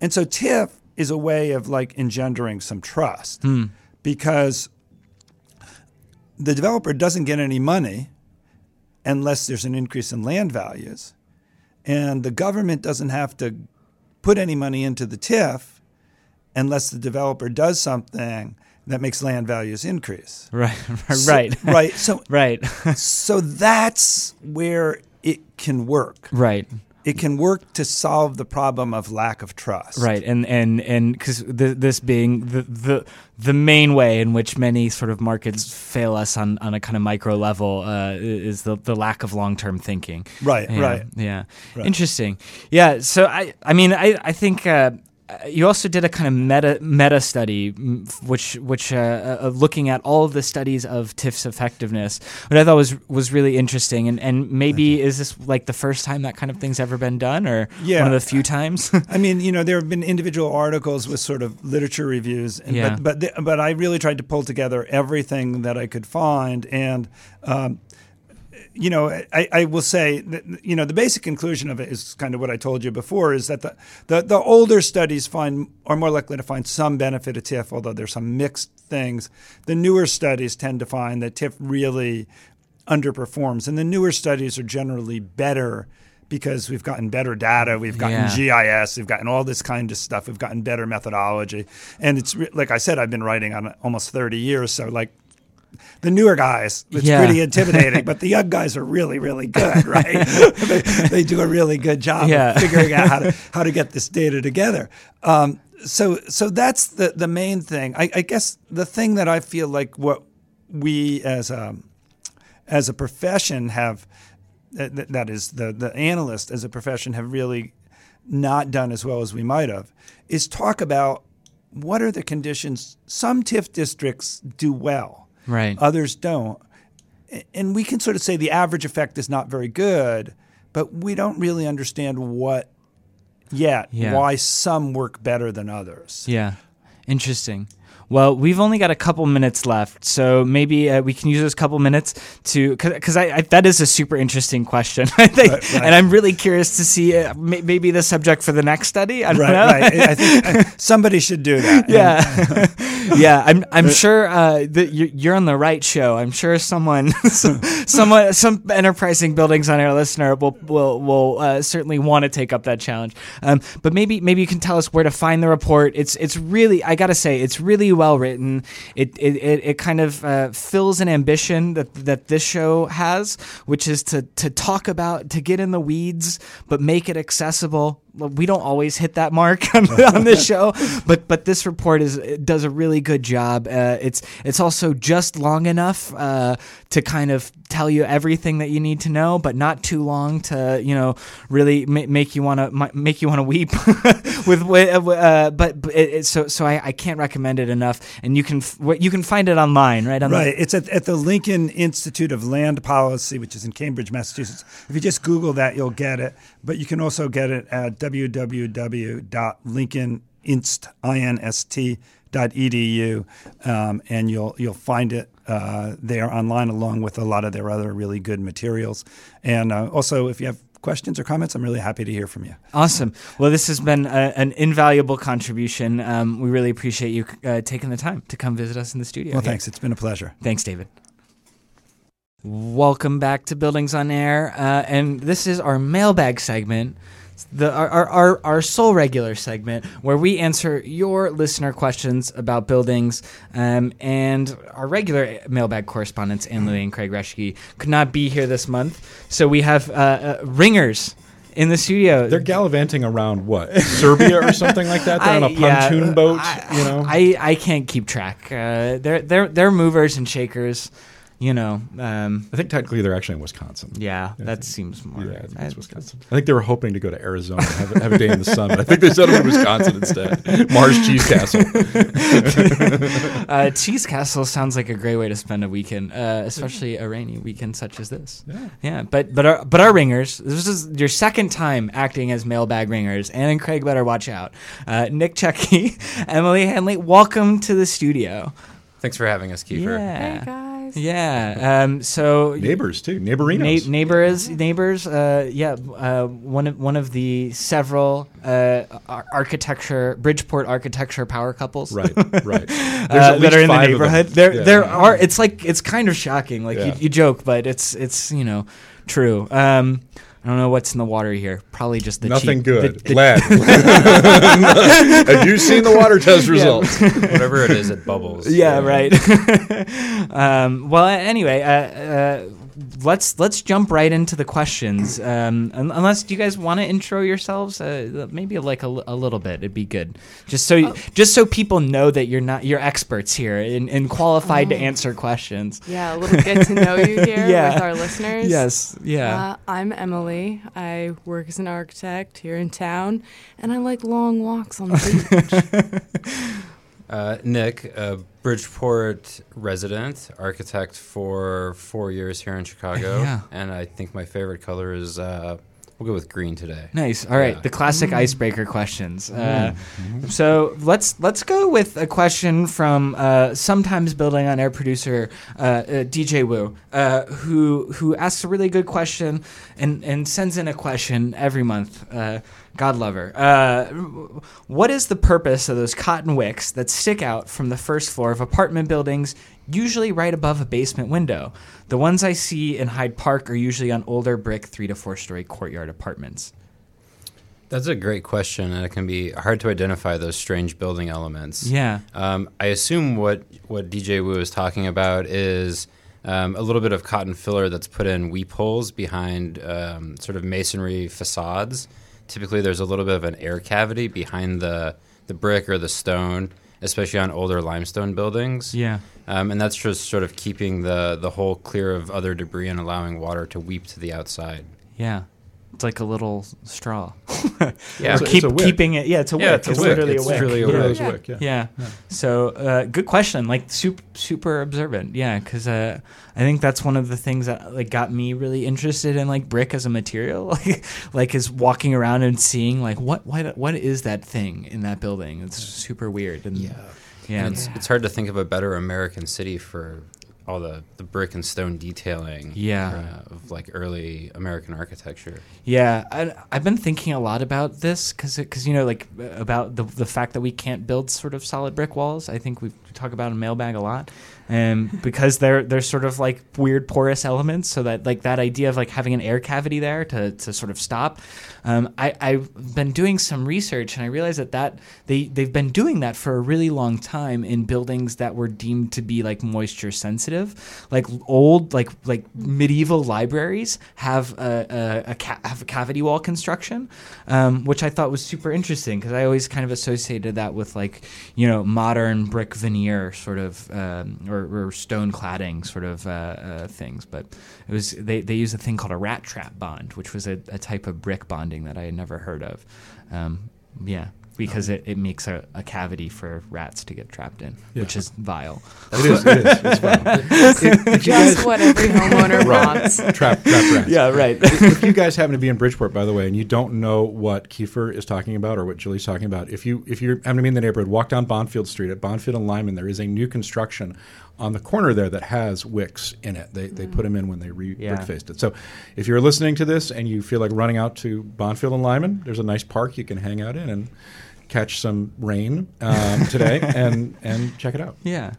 Speaker 7: And so TIF is a way of like engendering some trust
Speaker 2: Hmm.
Speaker 7: because the developer doesn't get any money unless there's an increase in land values. And the government doesn't have to put any money into the TIF unless the developer does something that makes land values increase.
Speaker 2: Right.
Speaker 7: So-
Speaker 2: right.
Speaker 7: right. So
Speaker 2: right.
Speaker 7: so that's where it can work.
Speaker 2: right.
Speaker 7: It can work to solve the problem of lack of trust.
Speaker 2: Right, and and and because th- this being the, the the main way in which many sort of markets fail us on, on a kind of micro level uh, is the, the lack of long term thinking.
Speaker 7: Right,
Speaker 2: Yeah,
Speaker 7: right.
Speaker 2: Yeah,
Speaker 7: Right.
Speaker 2: interesting. Yeah, so I I mean I I think. Uh, you also did a kind of meta meta study, which which uh, uh, of looking at all of the studies of TIF's effectiveness, which I thought was was really interesting. And and maybe is this like the first time that kind of thing's ever been done, or
Speaker 7: Yeah.
Speaker 2: one of the few times?
Speaker 7: I mean, you know, there have been individual articles with sort of literature reviews, and,
Speaker 2: Yeah.
Speaker 7: but but, the, but I really tried to pull together everything that I could find, and um, you know, I, I will say that you know the basic conclusion of it is kind of what I told you before: is that the the, the older studies find are more likely to find some benefit of TIF, although there's some mixed things. The newer studies tend to find that TIF really underperforms, and the newer studies are generally better because we've gotten better data, we've gotten
Speaker 2: Yeah.
Speaker 7: GIS, we've gotten all this kind of stuff, we've gotten better methodology, and it's like I said, I've been writing on almost 30 years, so like. The newer guys, it's
Speaker 2: Yeah.
Speaker 7: pretty intimidating, but the young guys are really, really good, right? they, they do a really good job
Speaker 2: Yeah.
Speaker 7: of figuring out how to how to get this data together. Um, so, so that's the the main thing. I, I guess the thing that I feel like what we as a as a profession have that, that- that is the the analyst as a profession have really not done as well as we might have is talk about what are the conditions some TIF districts do well
Speaker 2: Right.
Speaker 7: others don't and we can sort of say the average effect is not very good but we don't really understand what yet
Speaker 2: Yeah.
Speaker 7: why some work better than others
Speaker 2: Yeah, interesting. Well, we've only got a couple minutes left, so maybe uh, we can use those couple minutes to because I, I, that is a super interesting question, I think,
Speaker 7: Right, right.
Speaker 2: and I'm really curious to see uh, may, maybe the subject for the next study. I don't
Speaker 7: right
Speaker 2: know.
Speaker 7: right I think uh, somebody should do that
Speaker 2: yeah, yeah. I'm I'm sure uh, that you're, you're on the right show. I'm sure someone, someone, some enterprising Buildings on Air listener will will will uh, certainly want to take up that challenge. Um, but maybe maybe you can tell us where to find the report. It's it's really I gotta say it's really well written. It it, it, it kind of uh, fills an ambition that that this show has, which is to to talk about to get in the weeds, but make it accessible. We don't always hit that mark on, on this show, but but this report is does a really good job. Uh, it's it's also just long enough uh, to kind of tell you everything that you need to know, but not too long to you know really ma- make you want to make you want to weep. with with, uh, but, it, it, so so I, I can't recommend it enough, and you can f- you can find it online, right? On the-
Speaker 7: Right. It's at, at the Lincoln Institute of Land Policy, which is in Cambridge, Massachusetts. If you just Google that, you'll get it. But you can also get it at www.lincolninst.edu, um, and you'll you'll find it uh, there online along with a lot of their other really good materials. And uh, also, if you have questions or comments, I'm really happy to hear from you.
Speaker 2: Awesome. Well, this has been a, an invaluable contribution. Um, we really appreciate you uh, taking the time to come visit us in the studio.
Speaker 7: Well,
Speaker 2: here.
Speaker 7: thanks. It's been a pleasure.
Speaker 2: Thanks, David. Welcome back to Buildings on Air, uh, and this is our mailbag segment, the our, our, our, sole regular segment where we answer your listener questions about buildings. Um, and our regular mailbag correspondents, Ann Lui and Craig Reschke, could not be here this month, so we have uh, uh, ringers in the studio.
Speaker 6: They're gallivanting around what Serbia or something like that. They're on a
Speaker 2: I- yeah,
Speaker 6: pontoon boat,
Speaker 2: I,
Speaker 6: you know.
Speaker 2: I, I can't keep track. Uh, they're they're they're movers and shakers. You know. Um,
Speaker 6: I think technically they're actually in Wisconsin.
Speaker 2: yeah,
Speaker 6: I
Speaker 2: that
Speaker 6: think-
Speaker 2: seems more.
Speaker 6: Yeah, I think it's
Speaker 2: I-
Speaker 6: Wisconsin. I think they were hoping to go to Arizona and have, a- have a day in the sun, but I think they settled in Wisconsin instead. Mars Cheese Castle.
Speaker 2: uh, Cheese Castle sounds like a great way to spend a weekend, uh, especially a rainy weekend such as this.
Speaker 6: Yeah.
Speaker 2: Yeah, but but our but our ringers. This is your second time acting as mailbag ringers, Ann and Craig better watch out. Uh, Nick Checky, Emily Henley, welcome to the studio.
Speaker 8: Thanks for having us, Kiefer.
Speaker 2: Yeah.
Speaker 4: Hey guys.
Speaker 8: Nice.
Speaker 2: Yeah. Um, so
Speaker 6: Neighbors too, neighborinos.
Speaker 2: Na- neighbors, neighbors. Uh, yeah, uh, one of one of the several uh, architecture, Bridgeport architecture power couples.
Speaker 6: Right, right.
Speaker 2: uh, that are in the
Speaker 6: five of them.
Speaker 2: neighborhood. There,
Speaker 6: Yeah.
Speaker 2: there are. It's like it's kind of shocking. Like
Speaker 6: Yeah.
Speaker 2: you, you joke, but it's it's you know true. Um, I don't know what's in the water here. Probably just the
Speaker 6: Nothing
Speaker 2: cheap,
Speaker 6: good.
Speaker 2: the- the-
Speaker 6: Lead. Have you seen the water test results?
Speaker 9: Whatever it is, it bubbles.
Speaker 2: Yeah, right. um, well, anyway, uh, uh, let's let's jump right into the questions. Um, unless do you guys want to intro yourselves? Uh, maybe like a little bit. It'd be good, just so you, just so people know that you're not you're experts here and, and qualified to answer questions.
Speaker 8: Yeah, a little get to know you here
Speaker 2: Yeah.
Speaker 8: with our listeners.
Speaker 2: Yes. Yeah.
Speaker 8: Uh, I'm Emily. I work as an architect here in town, and I like long walks on the beach.
Speaker 9: Uh, Nick, a Bridgeport resident, architect for four years here in Chicago.
Speaker 2: Yeah.
Speaker 9: And I think my favorite color is, uh, we'll go with green today.
Speaker 2: Nice. All right,
Speaker 9: Yeah.
Speaker 2: the classic icebreaker questions. Uh, So let's let's go with a question from uh, sometimes building on air producer uh, uh, DJ Wu, uh, who who asks a really good question and and sends in a question every month. Uh, God love her. Uh, what is the purpose of those cotton wicks that stick out from the first floor of apartment buildings, usually right above a basement window? The ones I see in Hyde Park are usually on older brick three to four story courtyard apartments.
Speaker 9: That's a great question, and it can be hard to identify those strange building elements.
Speaker 2: Yeah.
Speaker 9: Um, I assume what, what DJ Wu is talking about is um, a little bit of cotton filler that's put in weep holes behind um, sort of masonry facades. Typically, there's a little bit of an air cavity behind the, the brick or the stone, especially on older limestone buildings.
Speaker 2: Yeah.
Speaker 9: Um, and that's just sort of keeping the, the hole clear of other debris and allowing water to weep to the outside.
Speaker 2: Yeah. It's like a little straw.
Speaker 9: Yeah.
Speaker 2: or
Speaker 6: It's a-
Speaker 2: keep
Speaker 6: it's a wick.
Speaker 2: keeping it. Yeah, it's a
Speaker 9: Yeah, it's a
Speaker 2: It's,
Speaker 9: wick.
Speaker 2: literally
Speaker 9: It's
Speaker 2: a wick.
Speaker 9: truly a
Speaker 2: yeah.
Speaker 6: It is a wick, yeah.
Speaker 2: Yeah. So, uh, good question. Like super, super observant. Yeah, because uh, I think that's one of the things that like got me really interested in like brick as a material. Like, like is walking around and seeing like what what what is that thing in that building? It's super weird. And yeah, yeah.
Speaker 9: And it's, it's hard to think of a better American city for all the, the brick and stone detailing
Speaker 2: Yeah.
Speaker 9: uh, of like early American architecture.
Speaker 2: Yeah, I, I've been thinking a lot about this because because you know like about the the fact that we can't build sort of solid brick walls. I think we talk about in mailbag a lot, and because they're they're sort of like weird porous elements, so that like that idea of like having an air cavity there to, to sort of stop. Um, I I've been doing some research and I realized that that they they've been doing that for a really long time in buildings that were deemed to be like moisture sensitive, like old like like medieval libraries have a a, a, ca- have a cavity wall construction, um, which I thought was super interesting because I always kind of associated that with like you know modern brick veneer sort of um, or, or stone cladding sort of uh, uh, things, but it was they they use a thing called a rat trap bond, which was a, a type of brick bonding that I had never heard of. Um, yeah. Because it, it makes a, a cavity for rats to get trapped in, which is vile.
Speaker 6: It is. It is. It's fine. If- if
Speaker 8: Just
Speaker 6: guys-
Speaker 8: what every homeowner wants.
Speaker 6: Trap, trap rats.
Speaker 2: Yeah, right.
Speaker 6: if you guys happen to be in Bridgeport, by the way, and you don't know what Kiefer is talking about or what Julie's talking about, if you if you happen to be in the neighborhood, walk down Bonfield Street at Bonfield and Lyman. There is a new construction on the corner there that has wicks in it. They they put mm. them in when they re
Speaker 2: Yeah.
Speaker 6: brick faced it. So if you're listening to this and you feel like running out to Bonfield and Lyman, there's a nice park you can hang out in and catch some rain um, today and and check it out.
Speaker 2: Yeah.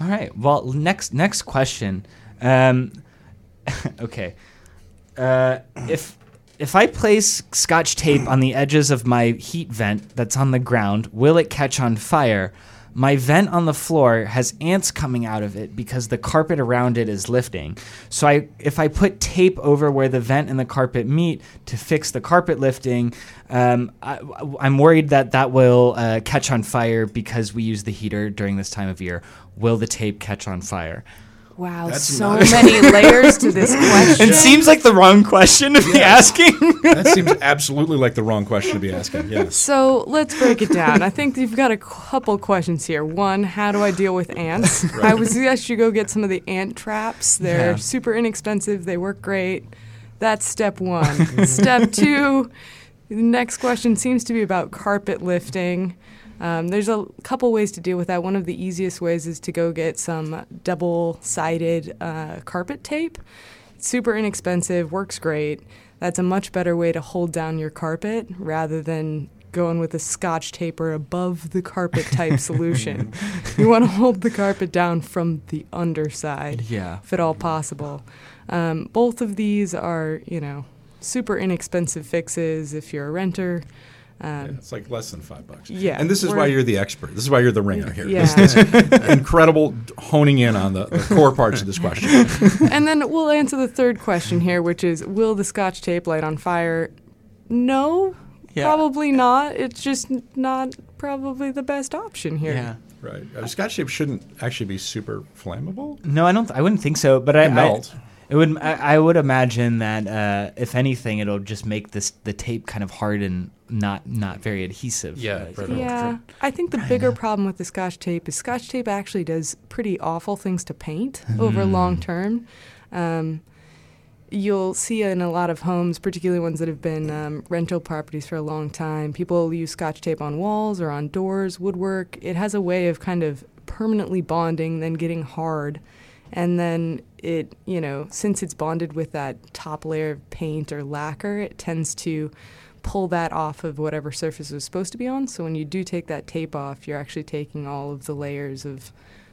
Speaker 2: All right. Well, next next question. Um, okay. Uh, if if I place scotch tape on the edges of my heat vent that's on the ground, will it catch on fire? My vent on the floor has ants coming out of it because the carpet around it is lifting. So I, if I put tape over where the vent and the carpet meet to fix the carpet lifting, um, I, I'm worried that that will uh, catch on fire because we use the heater during this time of year. Will the tape catch on fire?
Speaker 8: Wow, so many layers to this question.
Speaker 2: It seems like the wrong question to be asking.
Speaker 6: That seems absolutely like the wrong question to be asking. Yes.
Speaker 8: So let's break it down. I think you've got a couple questions here. One, how do I deal with ants? I would suggest you go get some of the ant traps. They're
Speaker 2: Yeah.
Speaker 8: super inexpensive. They work great. That's step one. step two, the next question seems to be about carpet lifting.
Speaker 3: Um, there's a couple ways to deal with that. One of the easiest ways is to go get some double-sided uh, carpet tape. It's super inexpensive, works great. That's a much better way to hold down your carpet rather than going with a scotch tape or above the carpet type solution. You want to hold the carpet down from the underside,
Speaker 2: Yeah.
Speaker 3: if at all possible. Um, both of these are, you know, super inexpensive fixes if you're a renter. Um,
Speaker 6: It's like less than five bucks.
Speaker 3: Yeah,
Speaker 6: and this is why you're the expert. This is why you're the ringer here.
Speaker 3: Yeah.
Speaker 6: This is incredible honing in on the, the core parts of this question.
Speaker 3: and then we'll answer the third question here, which is Will the scotch tape light on fire? No,
Speaker 2: Yeah.
Speaker 3: probably not. It's just not probably the best option here.
Speaker 2: Yeah.
Speaker 6: Right. Uh, Scotch tape shouldn't actually be super flammable.
Speaker 2: No, I don't. I wouldn't think so. But I,
Speaker 6: melt.
Speaker 2: I it would. I, I would imagine that uh, if anything, it'll just make this the tape kind of hard and not not very adhesive.
Speaker 9: Yeah,
Speaker 2: Uh,
Speaker 9: right, right.
Speaker 3: Yeah, I think the bigger problem with the Scotch tape is Scotch tape actually does pretty awful things to paint over long term. Um, you'll see in a lot of homes, particularly ones that have been um, rental properties for a long time, people use Scotch tape on walls or on doors, woodwork. It has a way of kind of permanently bonding, then getting hard. And then it, you know, since it's bonded with that top layer of paint or lacquer, it tends to pull that off of whatever surface it was supposed to be on. So when you do take that tape off, you're actually taking all of the layers of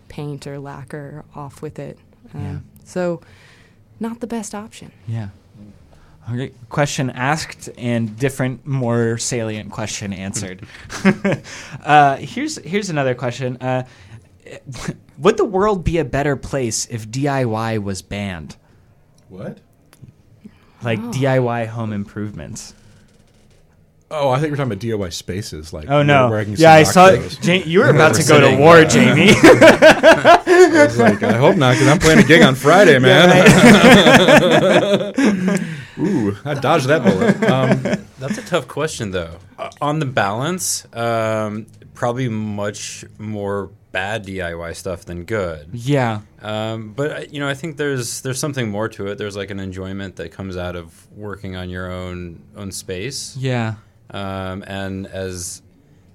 Speaker 3: paint or lacquer off with it. Um,
Speaker 2: Yeah.
Speaker 3: So not the best option.
Speaker 2: Yeah. Okay. Question asked and different, more salient question answered. uh, here's here's another question. Uh, would the world be a better place if DIY was banned?
Speaker 6: What?
Speaker 2: Like DIY home improvements.
Speaker 6: Oh, I think we're talking about DIY spaces. Like
Speaker 2: Oh no!
Speaker 6: where, where I
Speaker 2: yeah, I saw.
Speaker 6: those.
Speaker 2: You were about to go to war,
Speaker 9: uh,
Speaker 2: Jamie.
Speaker 6: I was like, I hope not, because I'm playing a gig on Friday, man. Ooh, I dodged that bullet. Um,
Speaker 9: That's a tough question, though. Uh, on the balance, um, probably much more bad DIY stuff than good.
Speaker 2: yeah.
Speaker 9: Um, but uh, you know, I think there's there's something more to it. There's like an enjoyment that comes out of working on your own own space.
Speaker 2: Yeah.
Speaker 9: Um, and as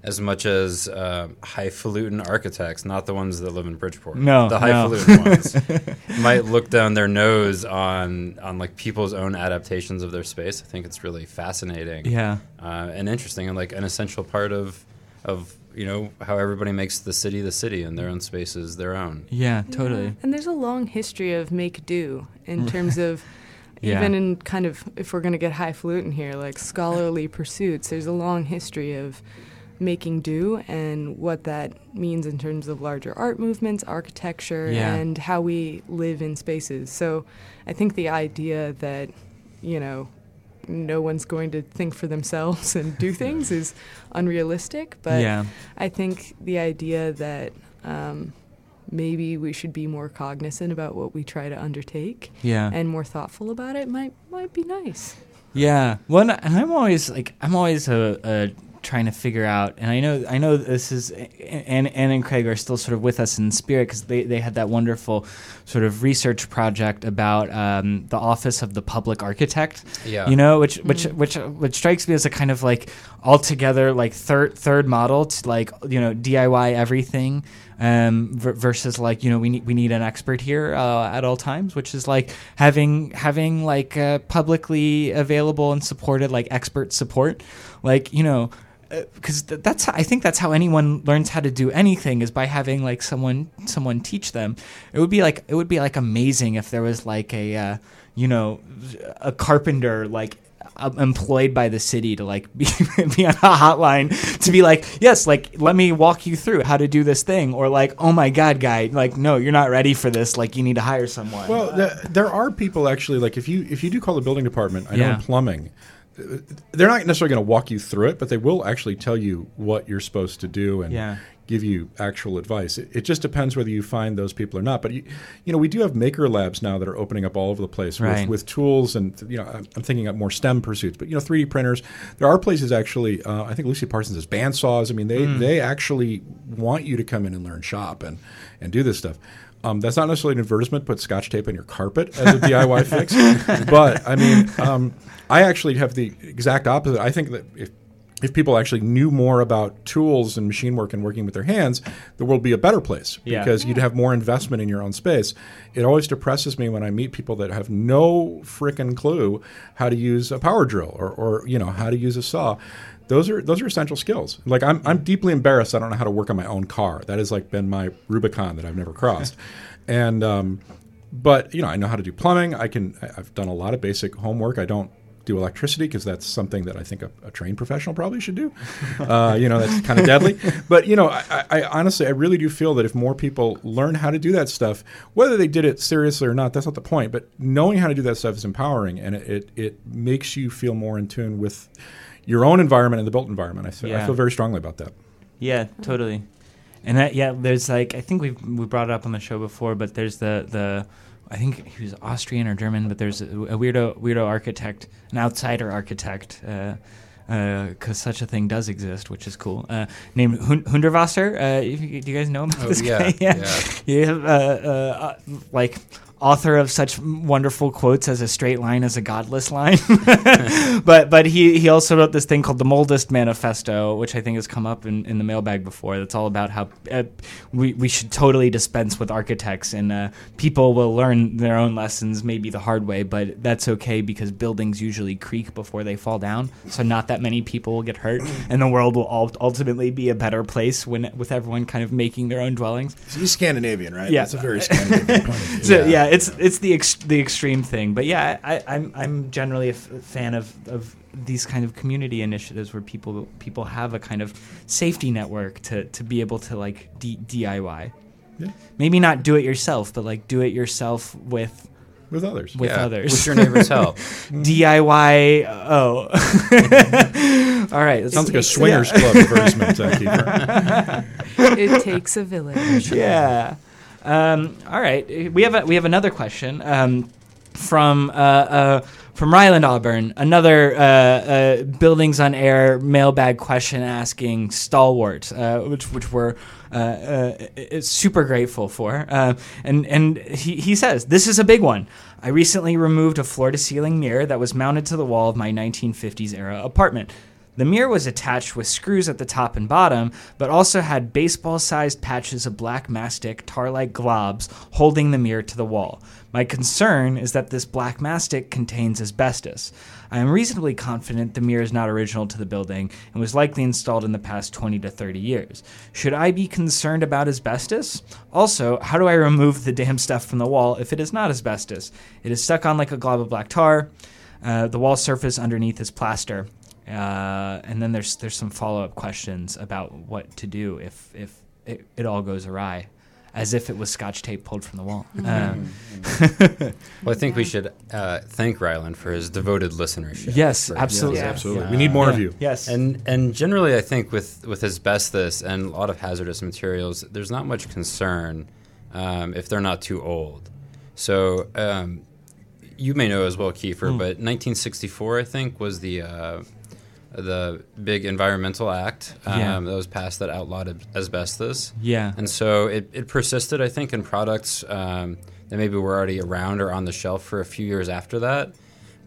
Speaker 9: as much as uh, highfalutin architects, not the ones that live in Bridgeport,
Speaker 2: No,
Speaker 9: the
Speaker 2: no.
Speaker 9: highfalutin ones, might look down their nose on on like people's own adaptations of their space. I think it's really fascinating
Speaker 2: Yeah.
Speaker 9: uh, and interesting, and like an essential part of of you know how everybody makes the city the city and their own spaces their own.
Speaker 2: Yeah. Totally.
Speaker 3: And there's a long history of make do in terms of
Speaker 2: Yeah.
Speaker 3: even in kind of if we're going to get highfalutin here, like scholarly pursuits. There's a long history of making do and what that means in terms of larger art movements, architecture,
Speaker 2: Yeah.
Speaker 3: and how we live in spaces. So I think the idea that you know no one's going to think for themselves and do things is unrealistic. But
Speaker 2: yeah.
Speaker 3: I think the idea that um, maybe we should be more cognizant about what we try to undertake
Speaker 2: Yeah.
Speaker 3: and more thoughtful about it might might be nice.
Speaker 2: Yeah. Well, and I'm always like I'm always uh, uh, trying to figure out, and I know I know this is and Ann and Craig are still sort of with us in spirit because they they had that wonderful sort of research project about um, the office of the public architect.
Speaker 9: Yeah.
Speaker 2: You know, which which which which strikes me as a kind of like altogether like third third model to like you know DIY everything um, ver- versus like you know we need we need an expert here uh, at all times, which is like having having like uh, publicly available and supported like expert support, like you know. Because th- that's I think that's how anyone learns how to do anything is by having like someone someone teach them. It would be like it would be like amazing if there was like a uh, you know a carpenter like uh, employed by the city to like be, be on a hotline to be like yes like let me walk you through how to do this thing or like oh my god guy like no you're not ready for this like you need to hire someone
Speaker 6: well, the, there are people actually like if you if you do call the building department, I know
Speaker 2: Yeah.
Speaker 6: in plumbing, uh, they're not necessarily going to walk you through it, but they will actually tell you what you're supposed to do and
Speaker 2: Yeah.
Speaker 6: Give you actual advice. It, it just depends whether you find those people or not. But you, you know, we do have maker labs now that are opening up all over the place
Speaker 2: Right.
Speaker 6: with, with tools and you know, I'm, I'm thinking of more STEM pursuits. But you know, 3D printers. There are places actually. Uh, I think Lucy Parsons has bandsaws. I mean, they they actually want you to come in and learn shop and and do this stuff. Um, that's not necessarily an advertisement. Put scotch tape on your carpet as a DIY fix. But I mean, um, I actually have the exact opposite. I think that if if people actually knew more about tools and machine work and working with their hands, the world would be a better place
Speaker 2: Yeah.
Speaker 6: because you'd have more investment in your own space. It always depresses me when I meet people that have no frickin' clue how to use a power drill or, or you know how to use a saw. Those are those are essential skills. Like I'm I'm deeply embarrassed. I don't know how to work on my own car. That has like been my Rubicon that I've never crossed. and um, but you know I know how to do plumbing. I can I've done a lot of basic homework. I don't do electricity because that's something that I think a, a trained professional probably should do. Uh, you know, that's kind of deadly. But you know, I, I, honestly, I really do feel that if more people learn how to do that stuff, whether they did it seriously or not, that's not the point. But knowing how to do that stuff is empowering, and it it, it makes you feel more in tune with your own environment and the built environment. I feel, I feel very strongly about that.
Speaker 2: Yeah, totally. And that yeah, there's like I think we we brought it up on the show before, but there's the the I think he was Austrian or German, but there's a, a weirdo weirdo architect, an outsider architect. Uh, because such a thing does exist, which is cool. Uh, named Hun- Hundertwasser. Uh, do you guys know him?
Speaker 9: Oh,
Speaker 2: this
Speaker 9: yeah,
Speaker 2: guy? yeah.
Speaker 9: yeah.
Speaker 2: Have, uh, uh, uh, like author of such wonderful quotes as a straight line is a godless line. but but he, he also wrote this thing called the Moldist Manifesto, which I think has come up in, in the mailbag before. That's all about how uh, we, we should totally dispense with architects and uh, people will learn their own lessons maybe the hard way, but that's okay because buildings usually creak before they fall down. So not that many people will get hurt and the world will ul- ultimately be a better place when with everyone kind of making their own dwellings.
Speaker 10: So He's Scandinavian, right?
Speaker 2: Yeah.
Speaker 10: That's a very Scandinavian point of view.
Speaker 2: So yeah, it's it's the ex- the extreme thing, but yeah, I, I'm I'm generally a f- fan of, of these kind of community initiatives where people people have a kind of safety network to, to be able to like D- DIY.
Speaker 6: Yeah.
Speaker 2: Maybe not do it yourself, but like do it yourself with
Speaker 6: With others.
Speaker 2: with
Speaker 9: Yeah,
Speaker 2: others.
Speaker 9: With your neighbor's help.
Speaker 2: DIY. Oh, all right.
Speaker 6: Sounds like a swingers club advertisement, Kiefer.
Speaker 8: it takes a village.
Speaker 2: yeah. Um, all right. We have a, we have another question um, from uh, uh, from Ryland Auburn. Another uh, uh, buildings on air mailbag question asking stalwart, uh, which which we're uh, super grateful for. And and he, he says this is a big one. I recently removed a floor to ceiling mirror that was mounted to the wall of my 1950s era apartment. The mirror was attached with screws at the top and bottom, but also had baseball sized patches of black mastic, tar like globs, holding the mirror to the wall. My concern is that this black mastic contains asbestos. I am reasonably confident the mirror is not original to the building and was likely installed in the past 20 to 30 years. Should I be concerned about asbestos? Also, how do I remove the damn stuff from the wall if it is not asbestos? It is stuck on like a glob of black tar. Uh, the wall surface underneath is plaster. Uh, and then there's there's some follow up questions about what to do if if it, it all goes awry, as if it was scotch tape pulled from the wall. Um,
Speaker 9: Well, I think we should uh, thank Ryland for his devoted listenership.
Speaker 2: yes,
Speaker 9: for-
Speaker 2: absolutely.
Speaker 6: Yes, absolutely.
Speaker 2: Yeah.
Speaker 6: We need more of you.
Speaker 2: Yes.
Speaker 9: And and generally, I think with with asbestos and a lot of hazardous materials, there's not much concern um, if they're not too old. So um, you may know as well, Kiefer,
Speaker 2: Hmm.
Speaker 9: but 1964, I think, was the uh, the big environmental act um,
Speaker 2: Yeah.
Speaker 9: that was passed that outlawed asbestos.
Speaker 2: yeah.
Speaker 9: And so it, it persisted, I think, in products um, that maybe were already around or on the shelf for a few years after that.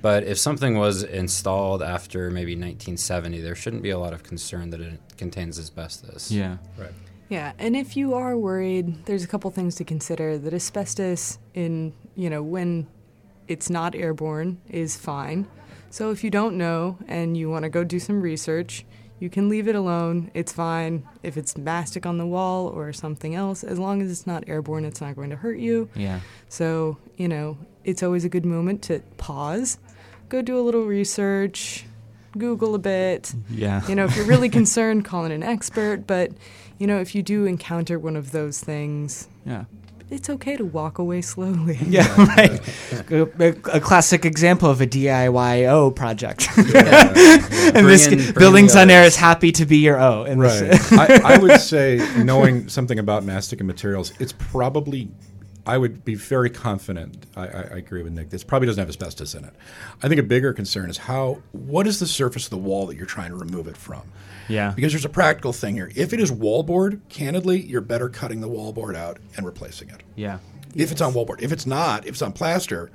Speaker 9: But if something was installed after maybe 1970, there shouldn't be a lot of concern that it contains asbestos.
Speaker 2: yeah. Right.
Speaker 8: Yeah, and if you are worried, there's a couple things to consider. That asbestos in, you know, when it's not airborne is fine. So if you don't know and you want to go do some research, you can leave it alone. It's fine. If it's mastic on the wall or something else, as long as it's not airborne, it's not going to hurt you.
Speaker 2: Yeah.
Speaker 8: So, you know, it's always a good moment to pause, go do a little research, Google a bit.
Speaker 2: Yeah.
Speaker 8: You know, if you're really concerned, call in an expert. But, you know, if you do encounter one of those things,
Speaker 2: Yeah.
Speaker 8: It's okay to walk away slowly.
Speaker 2: Yeah, right. a, a- a classic example of a DIYO project. and
Speaker 9: Bring
Speaker 2: this
Speaker 9: in-
Speaker 2: Buildings on Air is happy to be your O. in this-
Speaker 6: Right. I, I would say, knowing something about mastic and materials, it's probably. I would be very confident. I, I, I agree with Nick. This probably doesn't have asbestos in it. I think a bigger concern is how. What is the surface of the wall that you're trying to remove it from?
Speaker 2: Yeah.
Speaker 10: Because there's a practical thing here. If it is wallboard, candidly, you're better cutting the wallboard out and replacing it.
Speaker 2: yeah.
Speaker 10: If it's on wallboard. If it's not, if it's on plaster,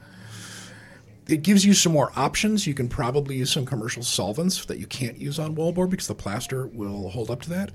Speaker 10: it gives you some more options. You can probably use some commercial solvents that you can't use on wallboard because the plaster will hold up to that.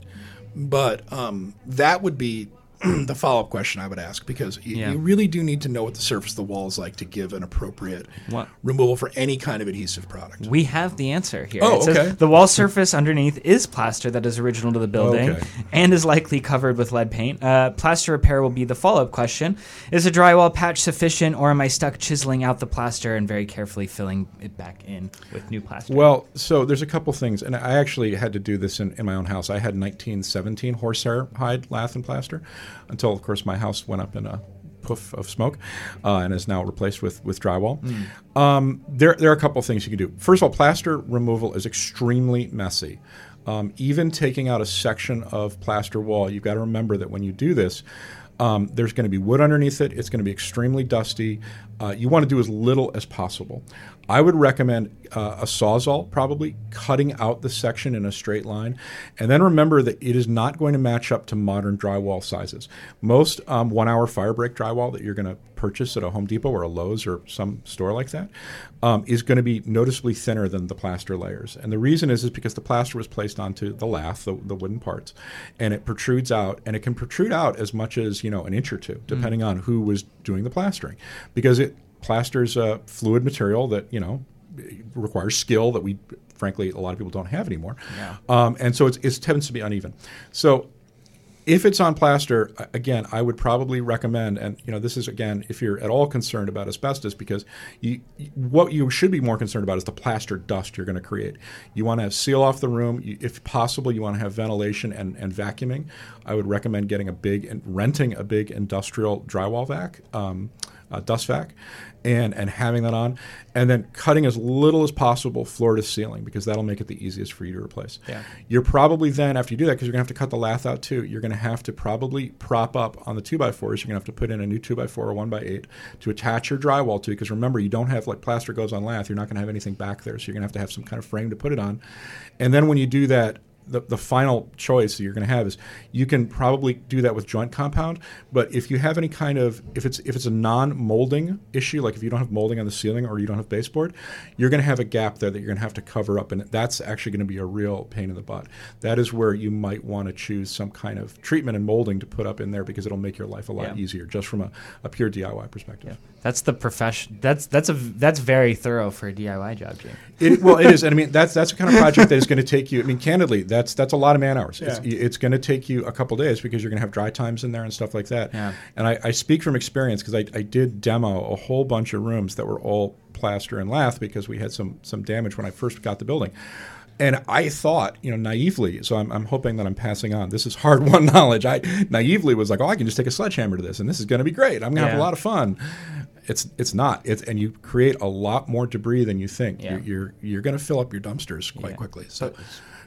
Speaker 10: But um, that would be the follow up question I would ask because you,
Speaker 2: Yeah.
Speaker 10: you really do need to know what the surface of the wall is like to give an appropriate
Speaker 2: What?
Speaker 10: removal for any kind of adhesive product.
Speaker 2: We have the answer here.
Speaker 10: Oh,
Speaker 2: It says
Speaker 10: okay.
Speaker 2: The wall surface underneath is plaster that is original to the building
Speaker 6: Okay.
Speaker 2: and is likely covered with lead paint. Uh, plaster repair will be the follow up question. Is a drywall patch sufficient, or am I stuck chiseling out the plaster and very carefully filling it back in with new plaster?
Speaker 6: Well, so there's a couple things, and I actually had to do this in, in my own house. I had 1917 horsehair hide lath and plaster, until of course my house went up in a puff of smoke, uh, and is now replaced with with drywall. Um, there there are a couple of things you can do. First of all, plaster removal is extremely messy. Um, even taking out a section of plaster wall, you've got to remember that when you do this, um, there's going to be wood underneath it. It's going to be extremely dusty. Uh, you want to do as little as possible. I would recommend uh, a sawzall, probably cutting out the section in a straight line, and then remember that it is not going to match up to modern drywall sizes. Most um, one-hour fire break drywall that you're going to purchase at a Home Depot or a Lowe's or some store like that um, is going to be noticeably thinner than the plaster layers, and the reason is is because the plaster was placed onto the lath, the, the wooden parts, and it protrudes out, and it can protrude out as much as you know an inch or two, depending on who was doing the plastering, because it plasters a fluid material that you know requires skill that we frankly a lot of people don't have anymore. Um, and so it's, it tends to be uneven. So if it's on plaster again i would probably recommend and you know this is again if you're at all concerned about asbestos because you, you- what you should be more concerned about is the plaster dust you're going to create. You want to seal off the room. You, if possible you want to have ventilation and, and vacuuming. I would recommend getting a big and renting a big industrial drywall vac um, uh, dust vac and and having that on and then cutting as little as possible floor to ceiling because that'll make it the easiest for you to replace
Speaker 2: Yeah.
Speaker 6: you're probably then after you do that because you're going to have to cut the lath out too you're going to have to probably prop up on the 2x4s you're going to have to put in a new 2x4 or 1x8 to attach your drywall to because remember you don't have like plaster goes on lath you're not going to have anything back there so you're going to have to have some kind of frame to put it on and then when you do that the, the final choice that you're going to have is you can probably do that with joint compound but if you have any kind of if it's if it's a non-molding issue like if you don't have molding on the ceiling or you don't have baseboard you're going to have a gap there that you're going to have to cover up and that's actually going to be a real pain in the butt that is where you might want to choose some kind of treatment and molding to put up in there because it'll make your life a lot
Speaker 2: Yeah.
Speaker 6: easier just from a, a pure diy perspective
Speaker 2: That's the profession. That's that's a that's very thorough for a DIY job, Jim.
Speaker 6: It, well, it is, and I mean that's that's the kind of project that is going to take you. I mean, candidly, that's that's a lot of man hours. It's, it's going to take you a couple days because you're going to have dry times in there and stuff like that.
Speaker 2: Yeah.
Speaker 6: And I, I speak from experience because I, I did demo a whole bunch of rooms that were all plaster and lath because we had some some damage when I first got the building. And I thought, you know, naively, so I'm, I'm hoping that I'm passing on. This is hard won knowledge. I naively was like, oh, I can just take a sledgehammer to this, and this is going to be great. I'm going to have a lot of fun. It's it's not. It's and you create a lot more debris than you think.
Speaker 2: Yeah.
Speaker 6: You're you're, you're going to fill up your dumpsters quite
Speaker 2: Yeah.
Speaker 6: quickly. So do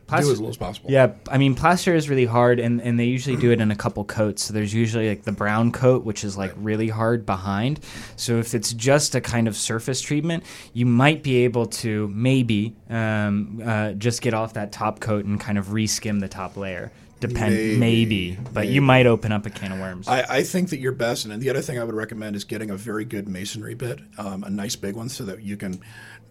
Speaker 2: Plaster-
Speaker 6: as little as possible.
Speaker 2: Yeah, I mean plaster is really hard, and, and they usually do it in a couple coats. So there's usually like the brown coat, which is like really hard behind. So if it's just a kind of surface treatment, you might be able to maybe um, uh, just get off that top coat and kind of reskim the top layer. Depend
Speaker 10: Maybe,
Speaker 2: maybe, but you might open up a can of worms.
Speaker 10: I, I think that you're best, and the other thing I would recommend is getting a very good masonry bit, um, a nice big one, so that you can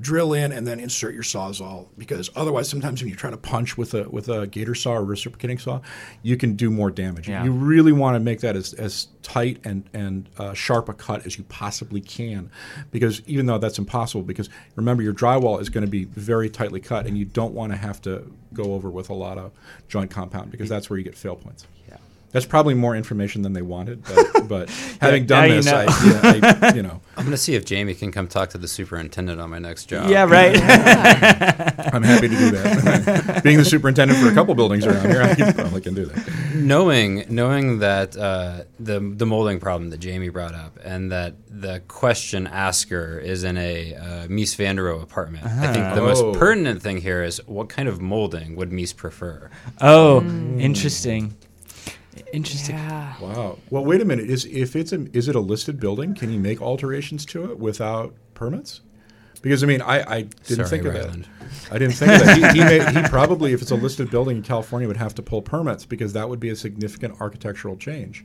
Speaker 10: drill in and then insert your sawzall. Because otherwise, sometimes when you try to punch with a with a gator saw or reciprocating saw, you can do more damage.
Speaker 2: Yeah.
Speaker 6: You really want to make that as, as tight and and uh, sharp a cut as you possibly can, because even though that's impossible, because remember your drywall is going to be very tightly cut, and you don't want to have to go over with a lot of joint compound because that's where you get fail points.
Speaker 2: Yeah.
Speaker 6: That's probably more information than they wanted, but, but having
Speaker 2: now
Speaker 6: done
Speaker 2: you
Speaker 6: this,
Speaker 2: know.
Speaker 6: I, yeah, I, you know,
Speaker 9: I'm going to see if Jamie can come talk to the superintendent on my next job.
Speaker 2: yeah, right.
Speaker 6: I'm happy to do that. Being the superintendent for a couple buildings around here, I probably can do that.
Speaker 9: knowing knowing that uh, the the molding problem that Jamie brought up, and that the question asker is in a uh, Mies van der Rohe apartment. I think the
Speaker 6: Oh.
Speaker 9: most pertinent thing here is what kind of molding would Mies prefer?
Speaker 2: oh, interesting. Interesting.
Speaker 8: Yeah.
Speaker 6: Wow. Well, wait a minute. Is if it's a is it a listed building? Can you make alterations to it without permits? Because I mean, I, I didn't
Speaker 9: Sorry,
Speaker 6: think of
Speaker 9: Ryland.
Speaker 6: that. I didn't think of that. He, he, may, he probably, if it's a listed building in California, would have to pull permits because that would be a significant architectural change.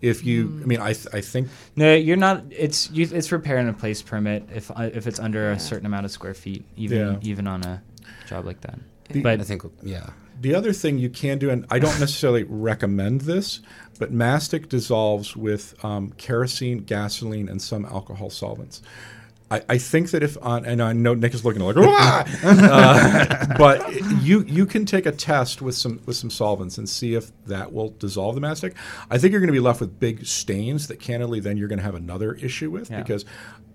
Speaker 6: If you, I mean, I, th- I think
Speaker 2: No, you're not. It's you, it's repair and replace permit if uh, if it's under a certain amount of square feet, even
Speaker 6: Yeah.
Speaker 2: even on a job like that.
Speaker 6: The-
Speaker 2: but
Speaker 9: I think, yeah.
Speaker 6: The other thing you can do, and I don't necessarily recommend this, but mastic dissolves with um, kerosene, gasoline, and some alcohol solvents. I, I think that if on, and I know Nick is looking like, uh, but you you can take a test with some with some solvents and see if that will dissolve the mastic. I think you're going to be left with big stains that candidly then you're going to have another issue with
Speaker 2: Yeah.
Speaker 6: because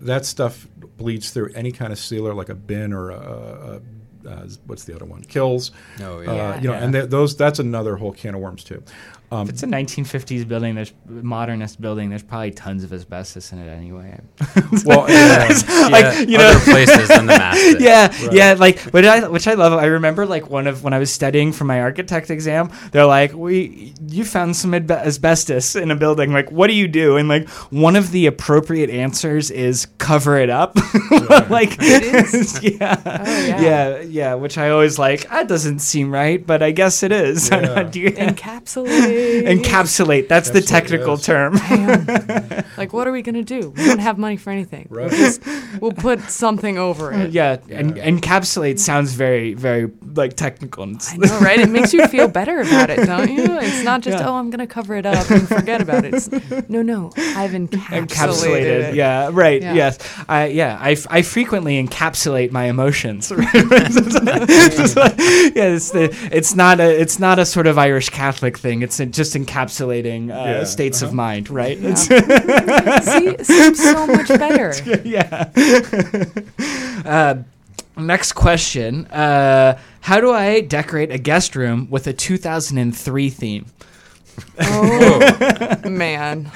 Speaker 6: that stuff bleeds through any kind of sealer like a BIN or a, a, uh, what's the other one? Kilz.
Speaker 9: Oh,
Speaker 6: Uh,
Speaker 9: yeah.
Speaker 6: you know,
Speaker 2: Yeah.
Speaker 6: and th- those that's another whole can of worms too. Um,
Speaker 2: if it's a 1950s building, there's modernist building. There's probably tons of asbestos in it anyway.
Speaker 6: well, yeah.
Speaker 2: like you know,
Speaker 9: Other places than the mastic.
Speaker 2: yeah, yeah, like which I which I love. I remember like one of when I was studying for my architect exam. They're like, "We, you found some adbe- asbestos in a building. Like, what do you do?" And like one of the appropriate answers is cover it up. like, yeah,
Speaker 3: yeah.
Speaker 2: yeah, yeah. Which I always like. That doesn't seem right, but I guess it is.
Speaker 6: Yeah.
Speaker 2: Do you-
Speaker 3: Encapsulate.
Speaker 2: encapsulate. That's the technical
Speaker 6: yes.
Speaker 2: term.
Speaker 3: Like, what are we gonna do? We don't have money for anything.
Speaker 6: Right.
Speaker 3: We'll, just, we'll put something over it.
Speaker 2: yeah, and encapsulate sounds very, very like technical.
Speaker 3: I know, right? It makes you feel better about it, don't you? It's not just
Speaker 2: Yeah.
Speaker 3: oh, I'm gonna cover it up and forget about it. It's, no, no, I've encapsulated,
Speaker 2: encapsulated.
Speaker 3: it.
Speaker 2: Yeah, right.
Speaker 3: Yeah.
Speaker 2: Yes. I yeah. I, f- I frequently encapsulate my emotions. It's like- yeah, it's the it's not a it's not a sort of Irish Catholic thing. It's a, just encapsulating uh,
Speaker 6: Yeah.
Speaker 2: states of mind, right?
Speaker 3: Yeah. See, it seems so much better.
Speaker 2: yeah. uh, next question: uh, How do I decorate a guest room with a 2003 theme?
Speaker 3: Oh man,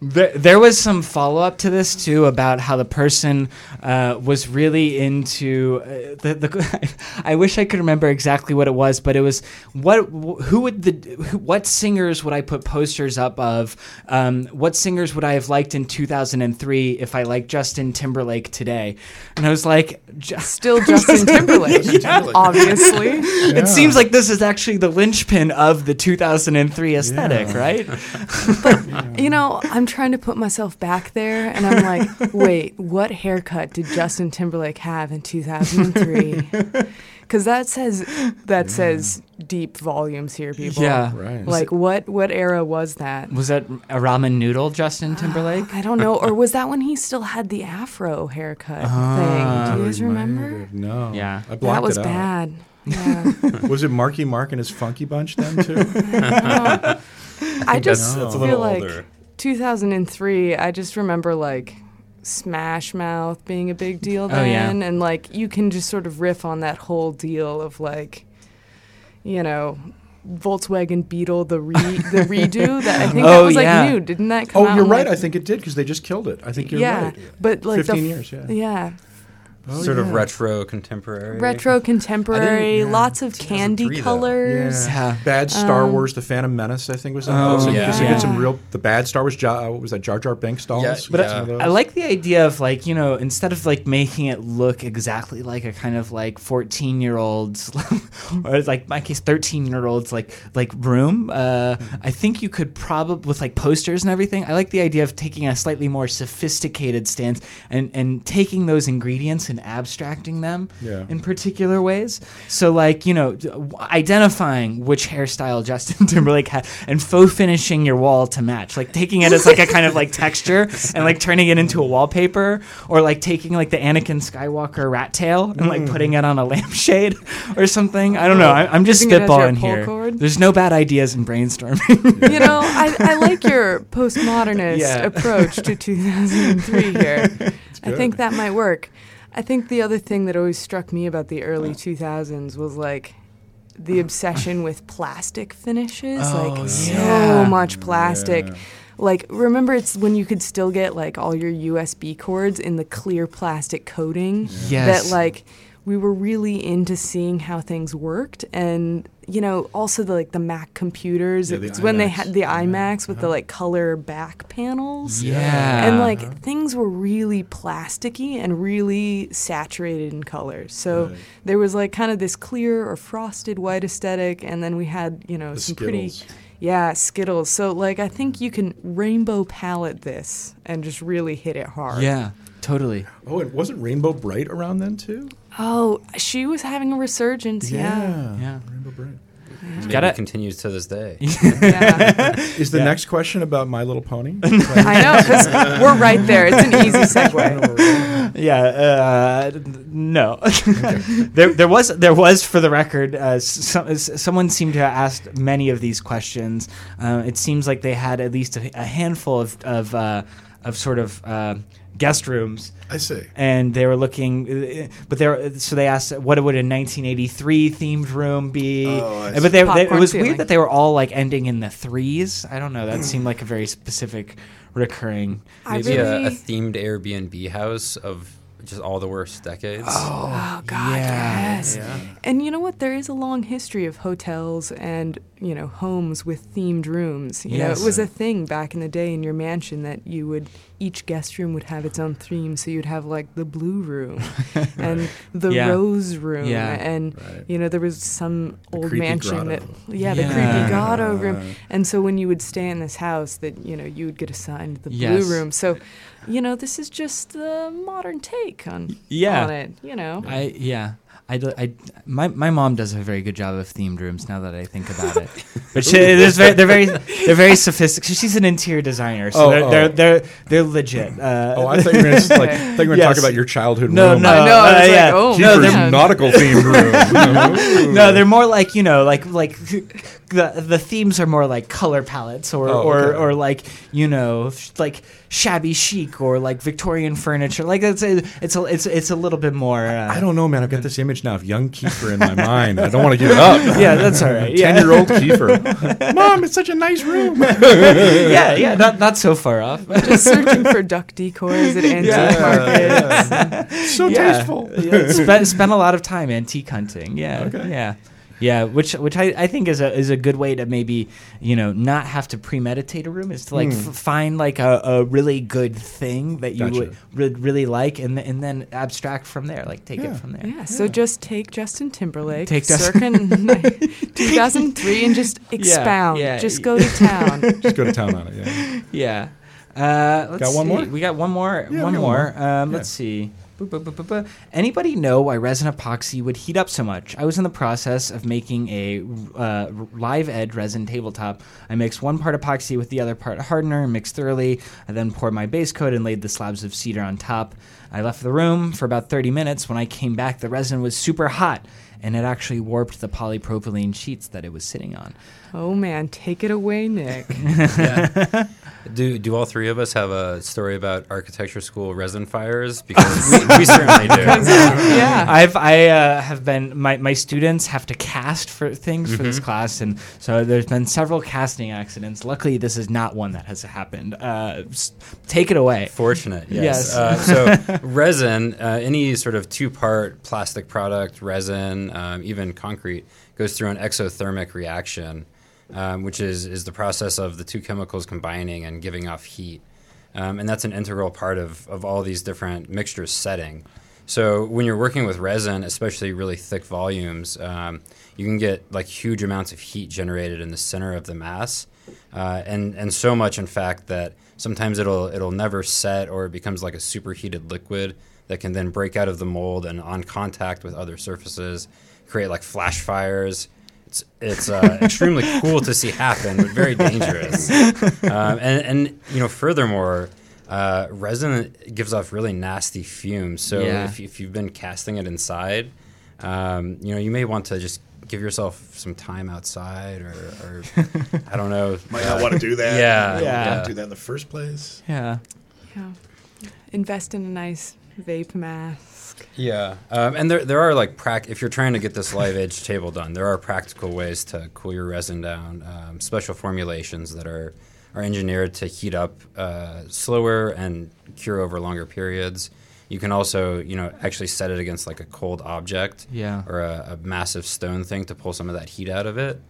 Speaker 2: There, there was some follow up to this too about how the person uh, was really into uh, the, the. I wish I could remember exactly what it was, but it was what who would the who, what singers would I put posters up of? Um, what singers would I have liked in 2003 if I liked Justin Timberlake today? And I was like,
Speaker 3: still Justin Timberlake,
Speaker 11: Timberlake.
Speaker 3: obviously.
Speaker 2: it seems like this is actually the linchpin of the 2003 aesthetic,
Speaker 6: Yeah.
Speaker 2: right?
Speaker 3: You know, I'm trying to put myself back there, and I'm like, wait, what haircut did Justin Timberlake have in 2003? Because that says that says deep volumes here, people.
Speaker 2: Yeah.
Speaker 6: right.
Speaker 3: Like what what era was that?
Speaker 2: Was that a ramen noodle, Justin Timberlake?
Speaker 3: I don't know, or was that when he still had the afro haircut
Speaker 2: Ah,
Speaker 3: thing? Do you guys remember?
Speaker 6: No.
Speaker 2: Yeah.
Speaker 6: I blocked
Speaker 3: That was
Speaker 6: it out.
Speaker 3: bad. Yeah.
Speaker 6: Was it Marky Mark and his Funky Bunch then too?
Speaker 3: I just
Speaker 6: that's a
Speaker 3: feel
Speaker 6: little
Speaker 3: like
Speaker 6: older.
Speaker 3: 2003. I just remember like Smash Mouth being a big deal
Speaker 2: Oh, yeah.
Speaker 3: then, and like you can just sort of riff on that whole deal of like, you know. Volkswagen Beetle, the re the redo that I think oh, that
Speaker 2: Oh,
Speaker 3: was like
Speaker 2: yeah.
Speaker 3: new, didn't that oh, come
Speaker 6: oh,
Speaker 3: out?
Speaker 6: you're
Speaker 3: in,
Speaker 6: right.
Speaker 3: like-
Speaker 6: I think it did because they just killed it. I think you're
Speaker 3: yeah,
Speaker 6: right.
Speaker 3: but like the
Speaker 6: 15
Speaker 3: f-
Speaker 6: years, yeah.
Speaker 3: yeah,
Speaker 6: Oh,
Speaker 9: sort of retro contemporary.
Speaker 3: retro contemporary,
Speaker 6: yeah.
Speaker 3: lots of candy
Speaker 9: 2003
Speaker 3: colors.
Speaker 2: Yeah.
Speaker 6: Bad Star
Speaker 3: Um,
Speaker 6: Wars, The Phantom Menace, I think was in
Speaker 2: Oh,
Speaker 9: yeah.
Speaker 6: Because you get some real, the bad Star Wars, Jar, uh, what was that, Jar Jar Binks dolls?
Speaker 9: Yeah, but
Speaker 6: of those.
Speaker 2: I like the idea of like you know instead of like making it look exactly like a kind of like fourteen year olds or like my case thirteen year olds like like room. Uh, I think you could probably with like posters and everything. I like the idea of taking a slightly more sophisticated stance and and taking those ingredients and abstracting them
Speaker 6: Yeah.
Speaker 2: in particular ways. So like you know identifying which hairstyle Justin Timberlake had and faux finishing your wall to match. Like taking it as like a kind of like texture and like turning it into a wallpaper or like taking like the Anakin Skywalker rat tail and like mm. putting it on a lampshade or something. I don't know. I, I'm just
Speaker 3: Using it as your
Speaker 2: spitballing here.
Speaker 3: cord?
Speaker 2: There's no bad ideas in brainstorming.
Speaker 3: you know, I, I like your postmodernist
Speaker 2: Yeah.
Speaker 3: approach to 2003 here. I think that might work. I think the other thing that always struck me about the early 2000s was like the obsession with plastic finishes,
Speaker 2: Oh,
Speaker 3: like so much plastic.
Speaker 6: Yeah.
Speaker 3: Like remember it's when you could still get like all your USB cords in the clear plastic coating
Speaker 2: Yes.
Speaker 3: that like we were really into seeing how things worked and you know also the like the mac computers
Speaker 6: Yeah, the
Speaker 3: it's when they had the
Speaker 6: Yeah.
Speaker 3: iMacs with the uh-huh. like color back panels
Speaker 2: Yeah.
Speaker 3: and like uh-huh. things were really plasticky and really saturated in colors so
Speaker 6: Right.
Speaker 3: there was like kind of this clear or frosted white aesthetic and then we had you know
Speaker 6: The
Speaker 3: some pretty yeah skittles so like i think you can rainbow palette this and just really hit it hard
Speaker 2: Yeah, totally.
Speaker 6: Oh, and wasn't Rainbow Brite around then too?
Speaker 3: Oh she was having a resurgence yeah
Speaker 2: Yeah.
Speaker 6: Rainbow Brite.
Speaker 9: Maybe
Speaker 2: Gotta-
Speaker 9: it continues to this day.
Speaker 3: yeah.
Speaker 6: Is the next question about My Little Pony?
Speaker 3: I know, 'cause we're right there. It's an easy segue.
Speaker 2: Yeah, uh, no. there, there was, there was, for the record, uh, some, someone seemed to have asked many of these questions. Uh, it seems like they had at least a, a handful of, of, uh, of sort of uh, guest rooms.
Speaker 1: I see.
Speaker 2: and they were looking, but they were, so they asked, what would a 1983 themed room be?
Speaker 1: Oh, I see.
Speaker 2: but they, they, it was
Speaker 3: ceiling.
Speaker 2: weird that they were all like ending in the threes. I don't know. That seemed like a very specific, recurring.
Speaker 3: I
Speaker 9: Maybe a, a themed Airbnb house of just all the worst decades.
Speaker 3: Oh, oh God,
Speaker 2: Yeah,
Speaker 3: yes. And you know what? There is a long history of hotels and you know homes with themed rooms. You know, it was a thing back in the day in your mansion that you would each guest room would have its own theme. So you'd have like the blue room and the
Speaker 2: Yeah.
Speaker 3: rose room,
Speaker 2: Yeah.
Speaker 3: and
Speaker 6: Right.
Speaker 3: you know there was some old
Speaker 6: creepy
Speaker 3: mansion that
Speaker 6: grotto.
Speaker 3: yeah, the creepy grotto room.
Speaker 6: Right.
Speaker 3: And so when you would stay in this house, that you know you would get assigned the
Speaker 2: Yes.
Speaker 3: blue room. So. You know, this is just the modern take on
Speaker 2: Yeah.
Speaker 3: on it. You know,
Speaker 2: I yeah. I, do- I, my, my mom does a very good job of themed rooms now that I think about it. But she, there's very, they're very they're very sophisticated. She's an interior designer, so
Speaker 6: Oh,
Speaker 2: they're,
Speaker 6: oh.
Speaker 2: they're they're they're legit. Uh,
Speaker 6: Oh, I thought you were going to like, I thought you were going to
Speaker 2: Yes.
Speaker 6: talk about your childhood
Speaker 2: No,
Speaker 6: room.
Speaker 2: no,
Speaker 3: I know, I was
Speaker 2: uh,
Speaker 3: like,
Speaker 2: yeah.
Speaker 3: oh,
Speaker 2: no, they're,
Speaker 6: nautical themed room.
Speaker 2: no, they're more like you know, like like the the themes are more like color palettes or
Speaker 6: Oh,
Speaker 2: or,
Speaker 6: okay.
Speaker 2: or like you know like shabby chic or like Victorian furniture. Like it's a, it's a, it's it's a little bit more. Uh,
Speaker 6: I don't know, man. I've got this image now of young Kiefer in my mind. I don't want to give it up.
Speaker 2: Yeah, that's all right.
Speaker 6: Ten-year-old Kiefer. Mom, it's such a nice room.
Speaker 2: yeah, yeah, not not so far off.
Speaker 3: just searching for duck decors at antique markets.
Speaker 6: so
Speaker 2: yeah.
Speaker 6: tasteful.
Speaker 2: Yeah, spent spent a lot of time antique hunting. Yeah,
Speaker 6: Okay.
Speaker 2: yeah, yeah. Which which I, I think is a is a good way to maybe you know not have to premeditate a room is to like f- find like a, a really good thing that you
Speaker 6: Gotcha.
Speaker 2: would re- really like and th- and then abstract from there. Like take
Speaker 6: Yeah.
Speaker 2: it from there.
Speaker 3: Yeah, so just take Justin Timberlake,
Speaker 2: Take
Speaker 3: take
Speaker 2: Justin-
Speaker 3: circa 2003, and just expound.
Speaker 2: yeah.
Speaker 3: Just go to town.
Speaker 6: Just go to town on it. Yeah.
Speaker 2: Yeah. Uh, let's
Speaker 6: Got one
Speaker 2: see.
Speaker 6: more?
Speaker 2: We got one more.
Speaker 6: Yeah,
Speaker 2: one more.
Speaker 6: more.
Speaker 2: Um,
Speaker 6: Yeah.
Speaker 2: Let's see. Boop, boop, boop, boop, boop. Anybody know why resin epoxy would heat up so much? I was in the process of making a uh, live edge resin tabletop. I mixed one part epoxy with the other part hardener and mixed thoroughly. I then poured my base coat and laid the slabs of cedar on top. I left the room for about 30 minutes. When I came back, the resin was super hot and it actually warped the polypropylene sheets that it was sitting on.
Speaker 3: Oh man, take it away, Nick.
Speaker 9: Do do all three of us have a story about architecture school resin fires? Because we, we certainly do.
Speaker 3: yeah.
Speaker 2: I've I uh, have been my, my students have to cast for things for this class, and so there's been several casting accidents. Luckily, this is not one that has happened. Uh, take it away.
Speaker 9: Fortunate, yes.
Speaker 2: Yes.
Speaker 9: Uh, so resin, uh, any sort of two-part plastic product, resin, um, even concrete, goes through an exothermic reaction, um, which is is the process of the two chemicals combining and giving off heat, um, and that's an integral part of of all these different mixtures setting. So when you're working with resin, especially really thick volumes, um, you can get like huge amounts of heat generated in the center of the mass, uh, and and so much, in fact, that sometimes it'll it'll never set or it becomes like a superheated liquid that can then break out of the mold and on contact with other surfaces create like flash fires. It's it's uh, extremely cool to see happen, but very dangerous. Um, and and you know, furthermore, uh, resin gives off really nasty fumes. So
Speaker 2: Yeah.
Speaker 9: if, if you've been casting it inside, um, you know, you may want to just give yourself some time outside, or, or I don't know.
Speaker 1: Might
Speaker 9: uh,
Speaker 1: not want to do that.
Speaker 9: Yeah,
Speaker 1: Might not
Speaker 2: yeah.
Speaker 1: wanna do that in the first place.
Speaker 2: Yeah.
Speaker 3: yeah. Invest in a nice vape mask.
Speaker 9: Yeah, um, and there there are like prac- if you're trying to get this live edge table done, there are practical ways to cool your resin down. Um, special formulations that are are engineered to heat up uh, slower and cure over longer periods. You can also, you know, actually set it against like a cold object
Speaker 2: Yeah.
Speaker 9: or a, a massive stone thing to pull some of that heat out of it.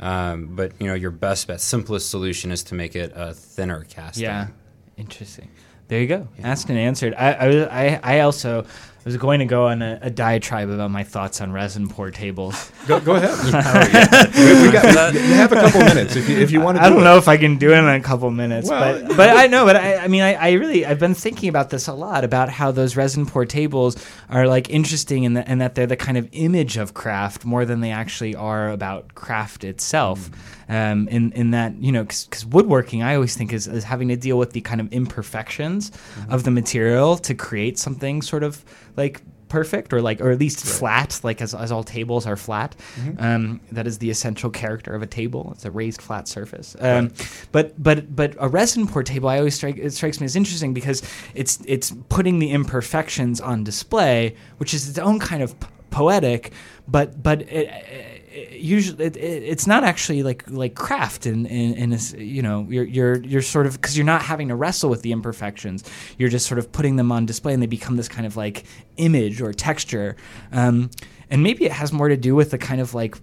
Speaker 9: Um, but you know, your best bet, simplest solution is to make it a thinner casting.
Speaker 2: Yeah, interesting. There you go. Asked and answered. I, I, I also was going to go on a, a diatribe about my thoughts on resin pour tables.
Speaker 6: Go, go ahead. we, got, you have a couple minutes if you, if you want to.
Speaker 2: I
Speaker 6: do
Speaker 2: don't
Speaker 6: it.
Speaker 2: know if I can do it in a couple minutes,
Speaker 6: Well-
Speaker 2: but but I know. But I, I mean, I, I really I've been thinking about this a lot about how those resin pour tables are like interesting in, the, in that they're the kind of image of craft more than they actually are about craft itself. Mm. Um, in in that you know because woodworking I always think is, is having to deal with the kind of imperfections of the material to create something sort of like perfect or like or at least flat like as, as all tables are flat. Um, that is the essential character of a table. It's a raised flat surface. Um, but but but a resin pour table i always strike it strikes me as interesting because it's it's putting the imperfections on display which is its own kind of p- poetic but but it, it, usually it, it, it's not actually like like craft in in, in you know you're you're you're sort of because you're not having to wrestle with the imperfections. You're just sort of putting them on display and they become this kind of like image or texture. Um, and maybe it has more to do with the kind of like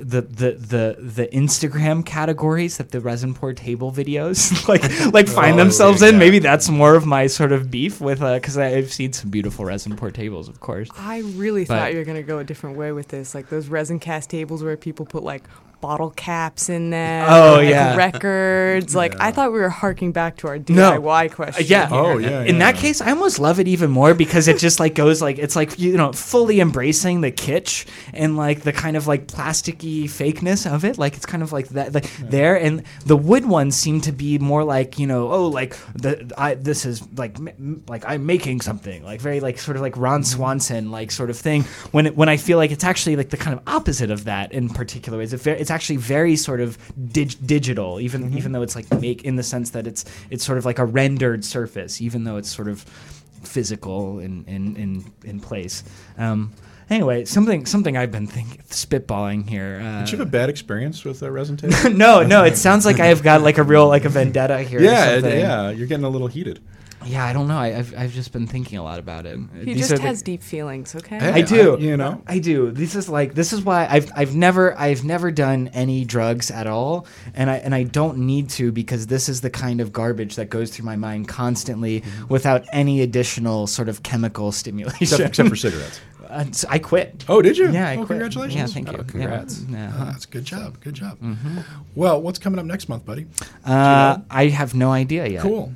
Speaker 2: the the the the Instagram categories that the resin pour table videos like like find
Speaker 6: Oh,
Speaker 2: themselves
Speaker 6: yeah.
Speaker 2: in. Maybe that's more of my sort of beef with uh, because I've seen some beautiful resin pour tables, of course.
Speaker 8: I really
Speaker 2: But-
Speaker 8: thought you were going to go a different way with this, like those resin cast tables where people put like bottle caps in them.
Speaker 2: Oh,
Speaker 8: like,
Speaker 2: yeah.
Speaker 8: records. Like I thought we were harking back to our
Speaker 2: No.
Speaker 8: DIY question.
Speaker 2: Uh, yeah.
Speaker 6: Oh, yeah,
Speaker 2: In that case, I almost love it even more because it just like goes like it's like you know fully embracing the kitsch and like the kind of like plasticky fakeness of it. Like it's kind of like that like there. And the wood ones seem to be more like you know oh like the I this is like m- m- like I'm making something like very like sort of like Ron Swanson like sort of thing. When it, when I feel like it's actually like the kind of opposite of that in particular ways. It ve- it's actually very sort of dig- digital, even even though it's like make in the sense that it's it's sort of like a rendered surface, even though it's sort of physical in in in, in place. Um, anyway, something something I've been thinking spitballing here. Uh,
Speaker 6: Did you have a bad experience with uh, resin tape?
Speaker 2: no, no, it sounds like I've got like a real like a vendetta here.
Speaker 6: yeah, it- yeah. You're getting a little heated.
Speaker 2: Yeah. I don't know. I, I've I've just been thinking a lot about it.
Speaker 8: He
Speaker 2: These
Speaker 8: just
Speaker 2: are the-
Speaker 8: has deep feelings, okay?
Speaker 6: Hey,
Speaker 2: I do.
Speaker 6: I- you know.
Speaker 2: I do. This is like this is why I've I've never I've never done any drugs at all, and I and I don't need to because this is the kind of garbage that goes through my mind constantly
Speaker 6: Mm-hmm.
Speaker 2: without any additional sort of chemical stimulation.
Speaker 6: Except, except for cigarettes.
Speaker 2: Uh, so I quit.
Speaker 6: Oh, did you?
Speaker 2: Yeah, I
Speaker 6: oh,
Speaker 2: quit.
Speaker 6: Congratulations.
Speaker 2: Yeah, thank you.
Speaker 9: Oh, congrats.
Speaker 2: Yeah. Yeah.
Speaker 10: Ah, that's a good job. Good job. Well, what's coming up next month, buddy?
Speaker 2: Uh, I have no idea yet.
Speaker 10: Cool.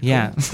Speaker 2: Yeah.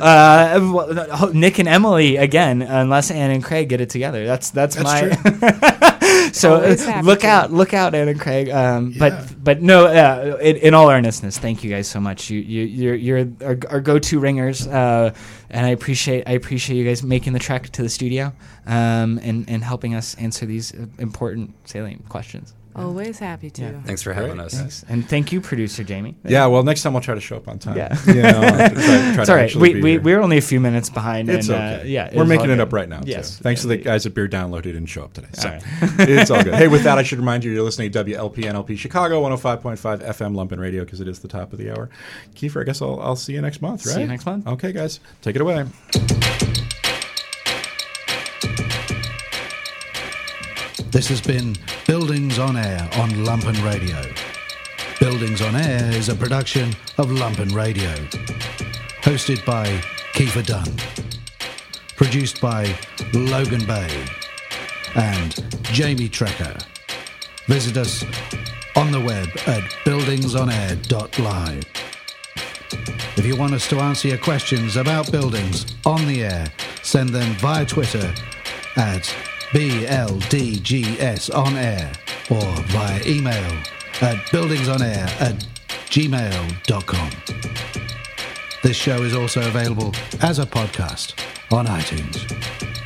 Speaker 2: uh, well, Nick and Emily again, unless Anne and Craig get it together. That's that's,
Speaker 10: That's
Speaker 2: my. so
Speaker 8: Always
Speaker 2: uh, look out, look out, Anne and Craig. Um,
Speaker 10: Yeah.
Speaker 2: But but no, uh, in, in all earnestness, thank you guys so much. You you you're, you're our, our go-to ringers, uh, and I appreciate I appreciate you guys making the trek to the studio, um, and and helping us answer these uh, important salient questions.
Speaker 8: Always happy to.
Speaker 2: Yeah.
Speaker 9: Thanks for having
Speaker 6: Great.
Speaker 9: us.
Speaker 2: Thanks. And thank you, producer Jamie.
Speaker 6: Yeah, well, next time I'll try to show up on time.
Speaker 2: Yeah.
Speaker 6: You know, try, try
Speaker 2: It's
Speaker 6: to
Speaker 2: all right. We, we, we're only a few minutes behind.
Speaker 6: It's
Speaker 2: and,
Speaker 6: okay.
Speaker 2: Uh, yeah,
Speaker 6: we're making it
Speaker 2: good.
Speaker 6: up right now.
Speaker 2: Yes.
Speaker 6: Too. Thanks to the guys at Beer Download who didn't show up today. So
Speaker 2: All right.
Speaker 6: it's all good. Hey, with that, I should remind you you're listening to WLPNLP Chicago 105.5 FM Lumpen Radio because it is the top of the hour. Kiefer, I guess I'll, I'll see you next month, right?
Speaker 2: See you next month.
Speaker 6: Okay, guys, take it away.
Speaker 1: This has been Buildings on Air on Lumpen Radio. Buildings on Air is a production of Lumpen Radio. Hosted by Kiefer Dunn. Produced by Logan Bay and Jamie Trecker. Visit us on the web at buildingsonair.live. If you want us to answer your questions about buildings on the air, send them via Twitter at BLDGS on air or via email at buildingsonair at gmail.com. This show is also available as a podcast on iTunes.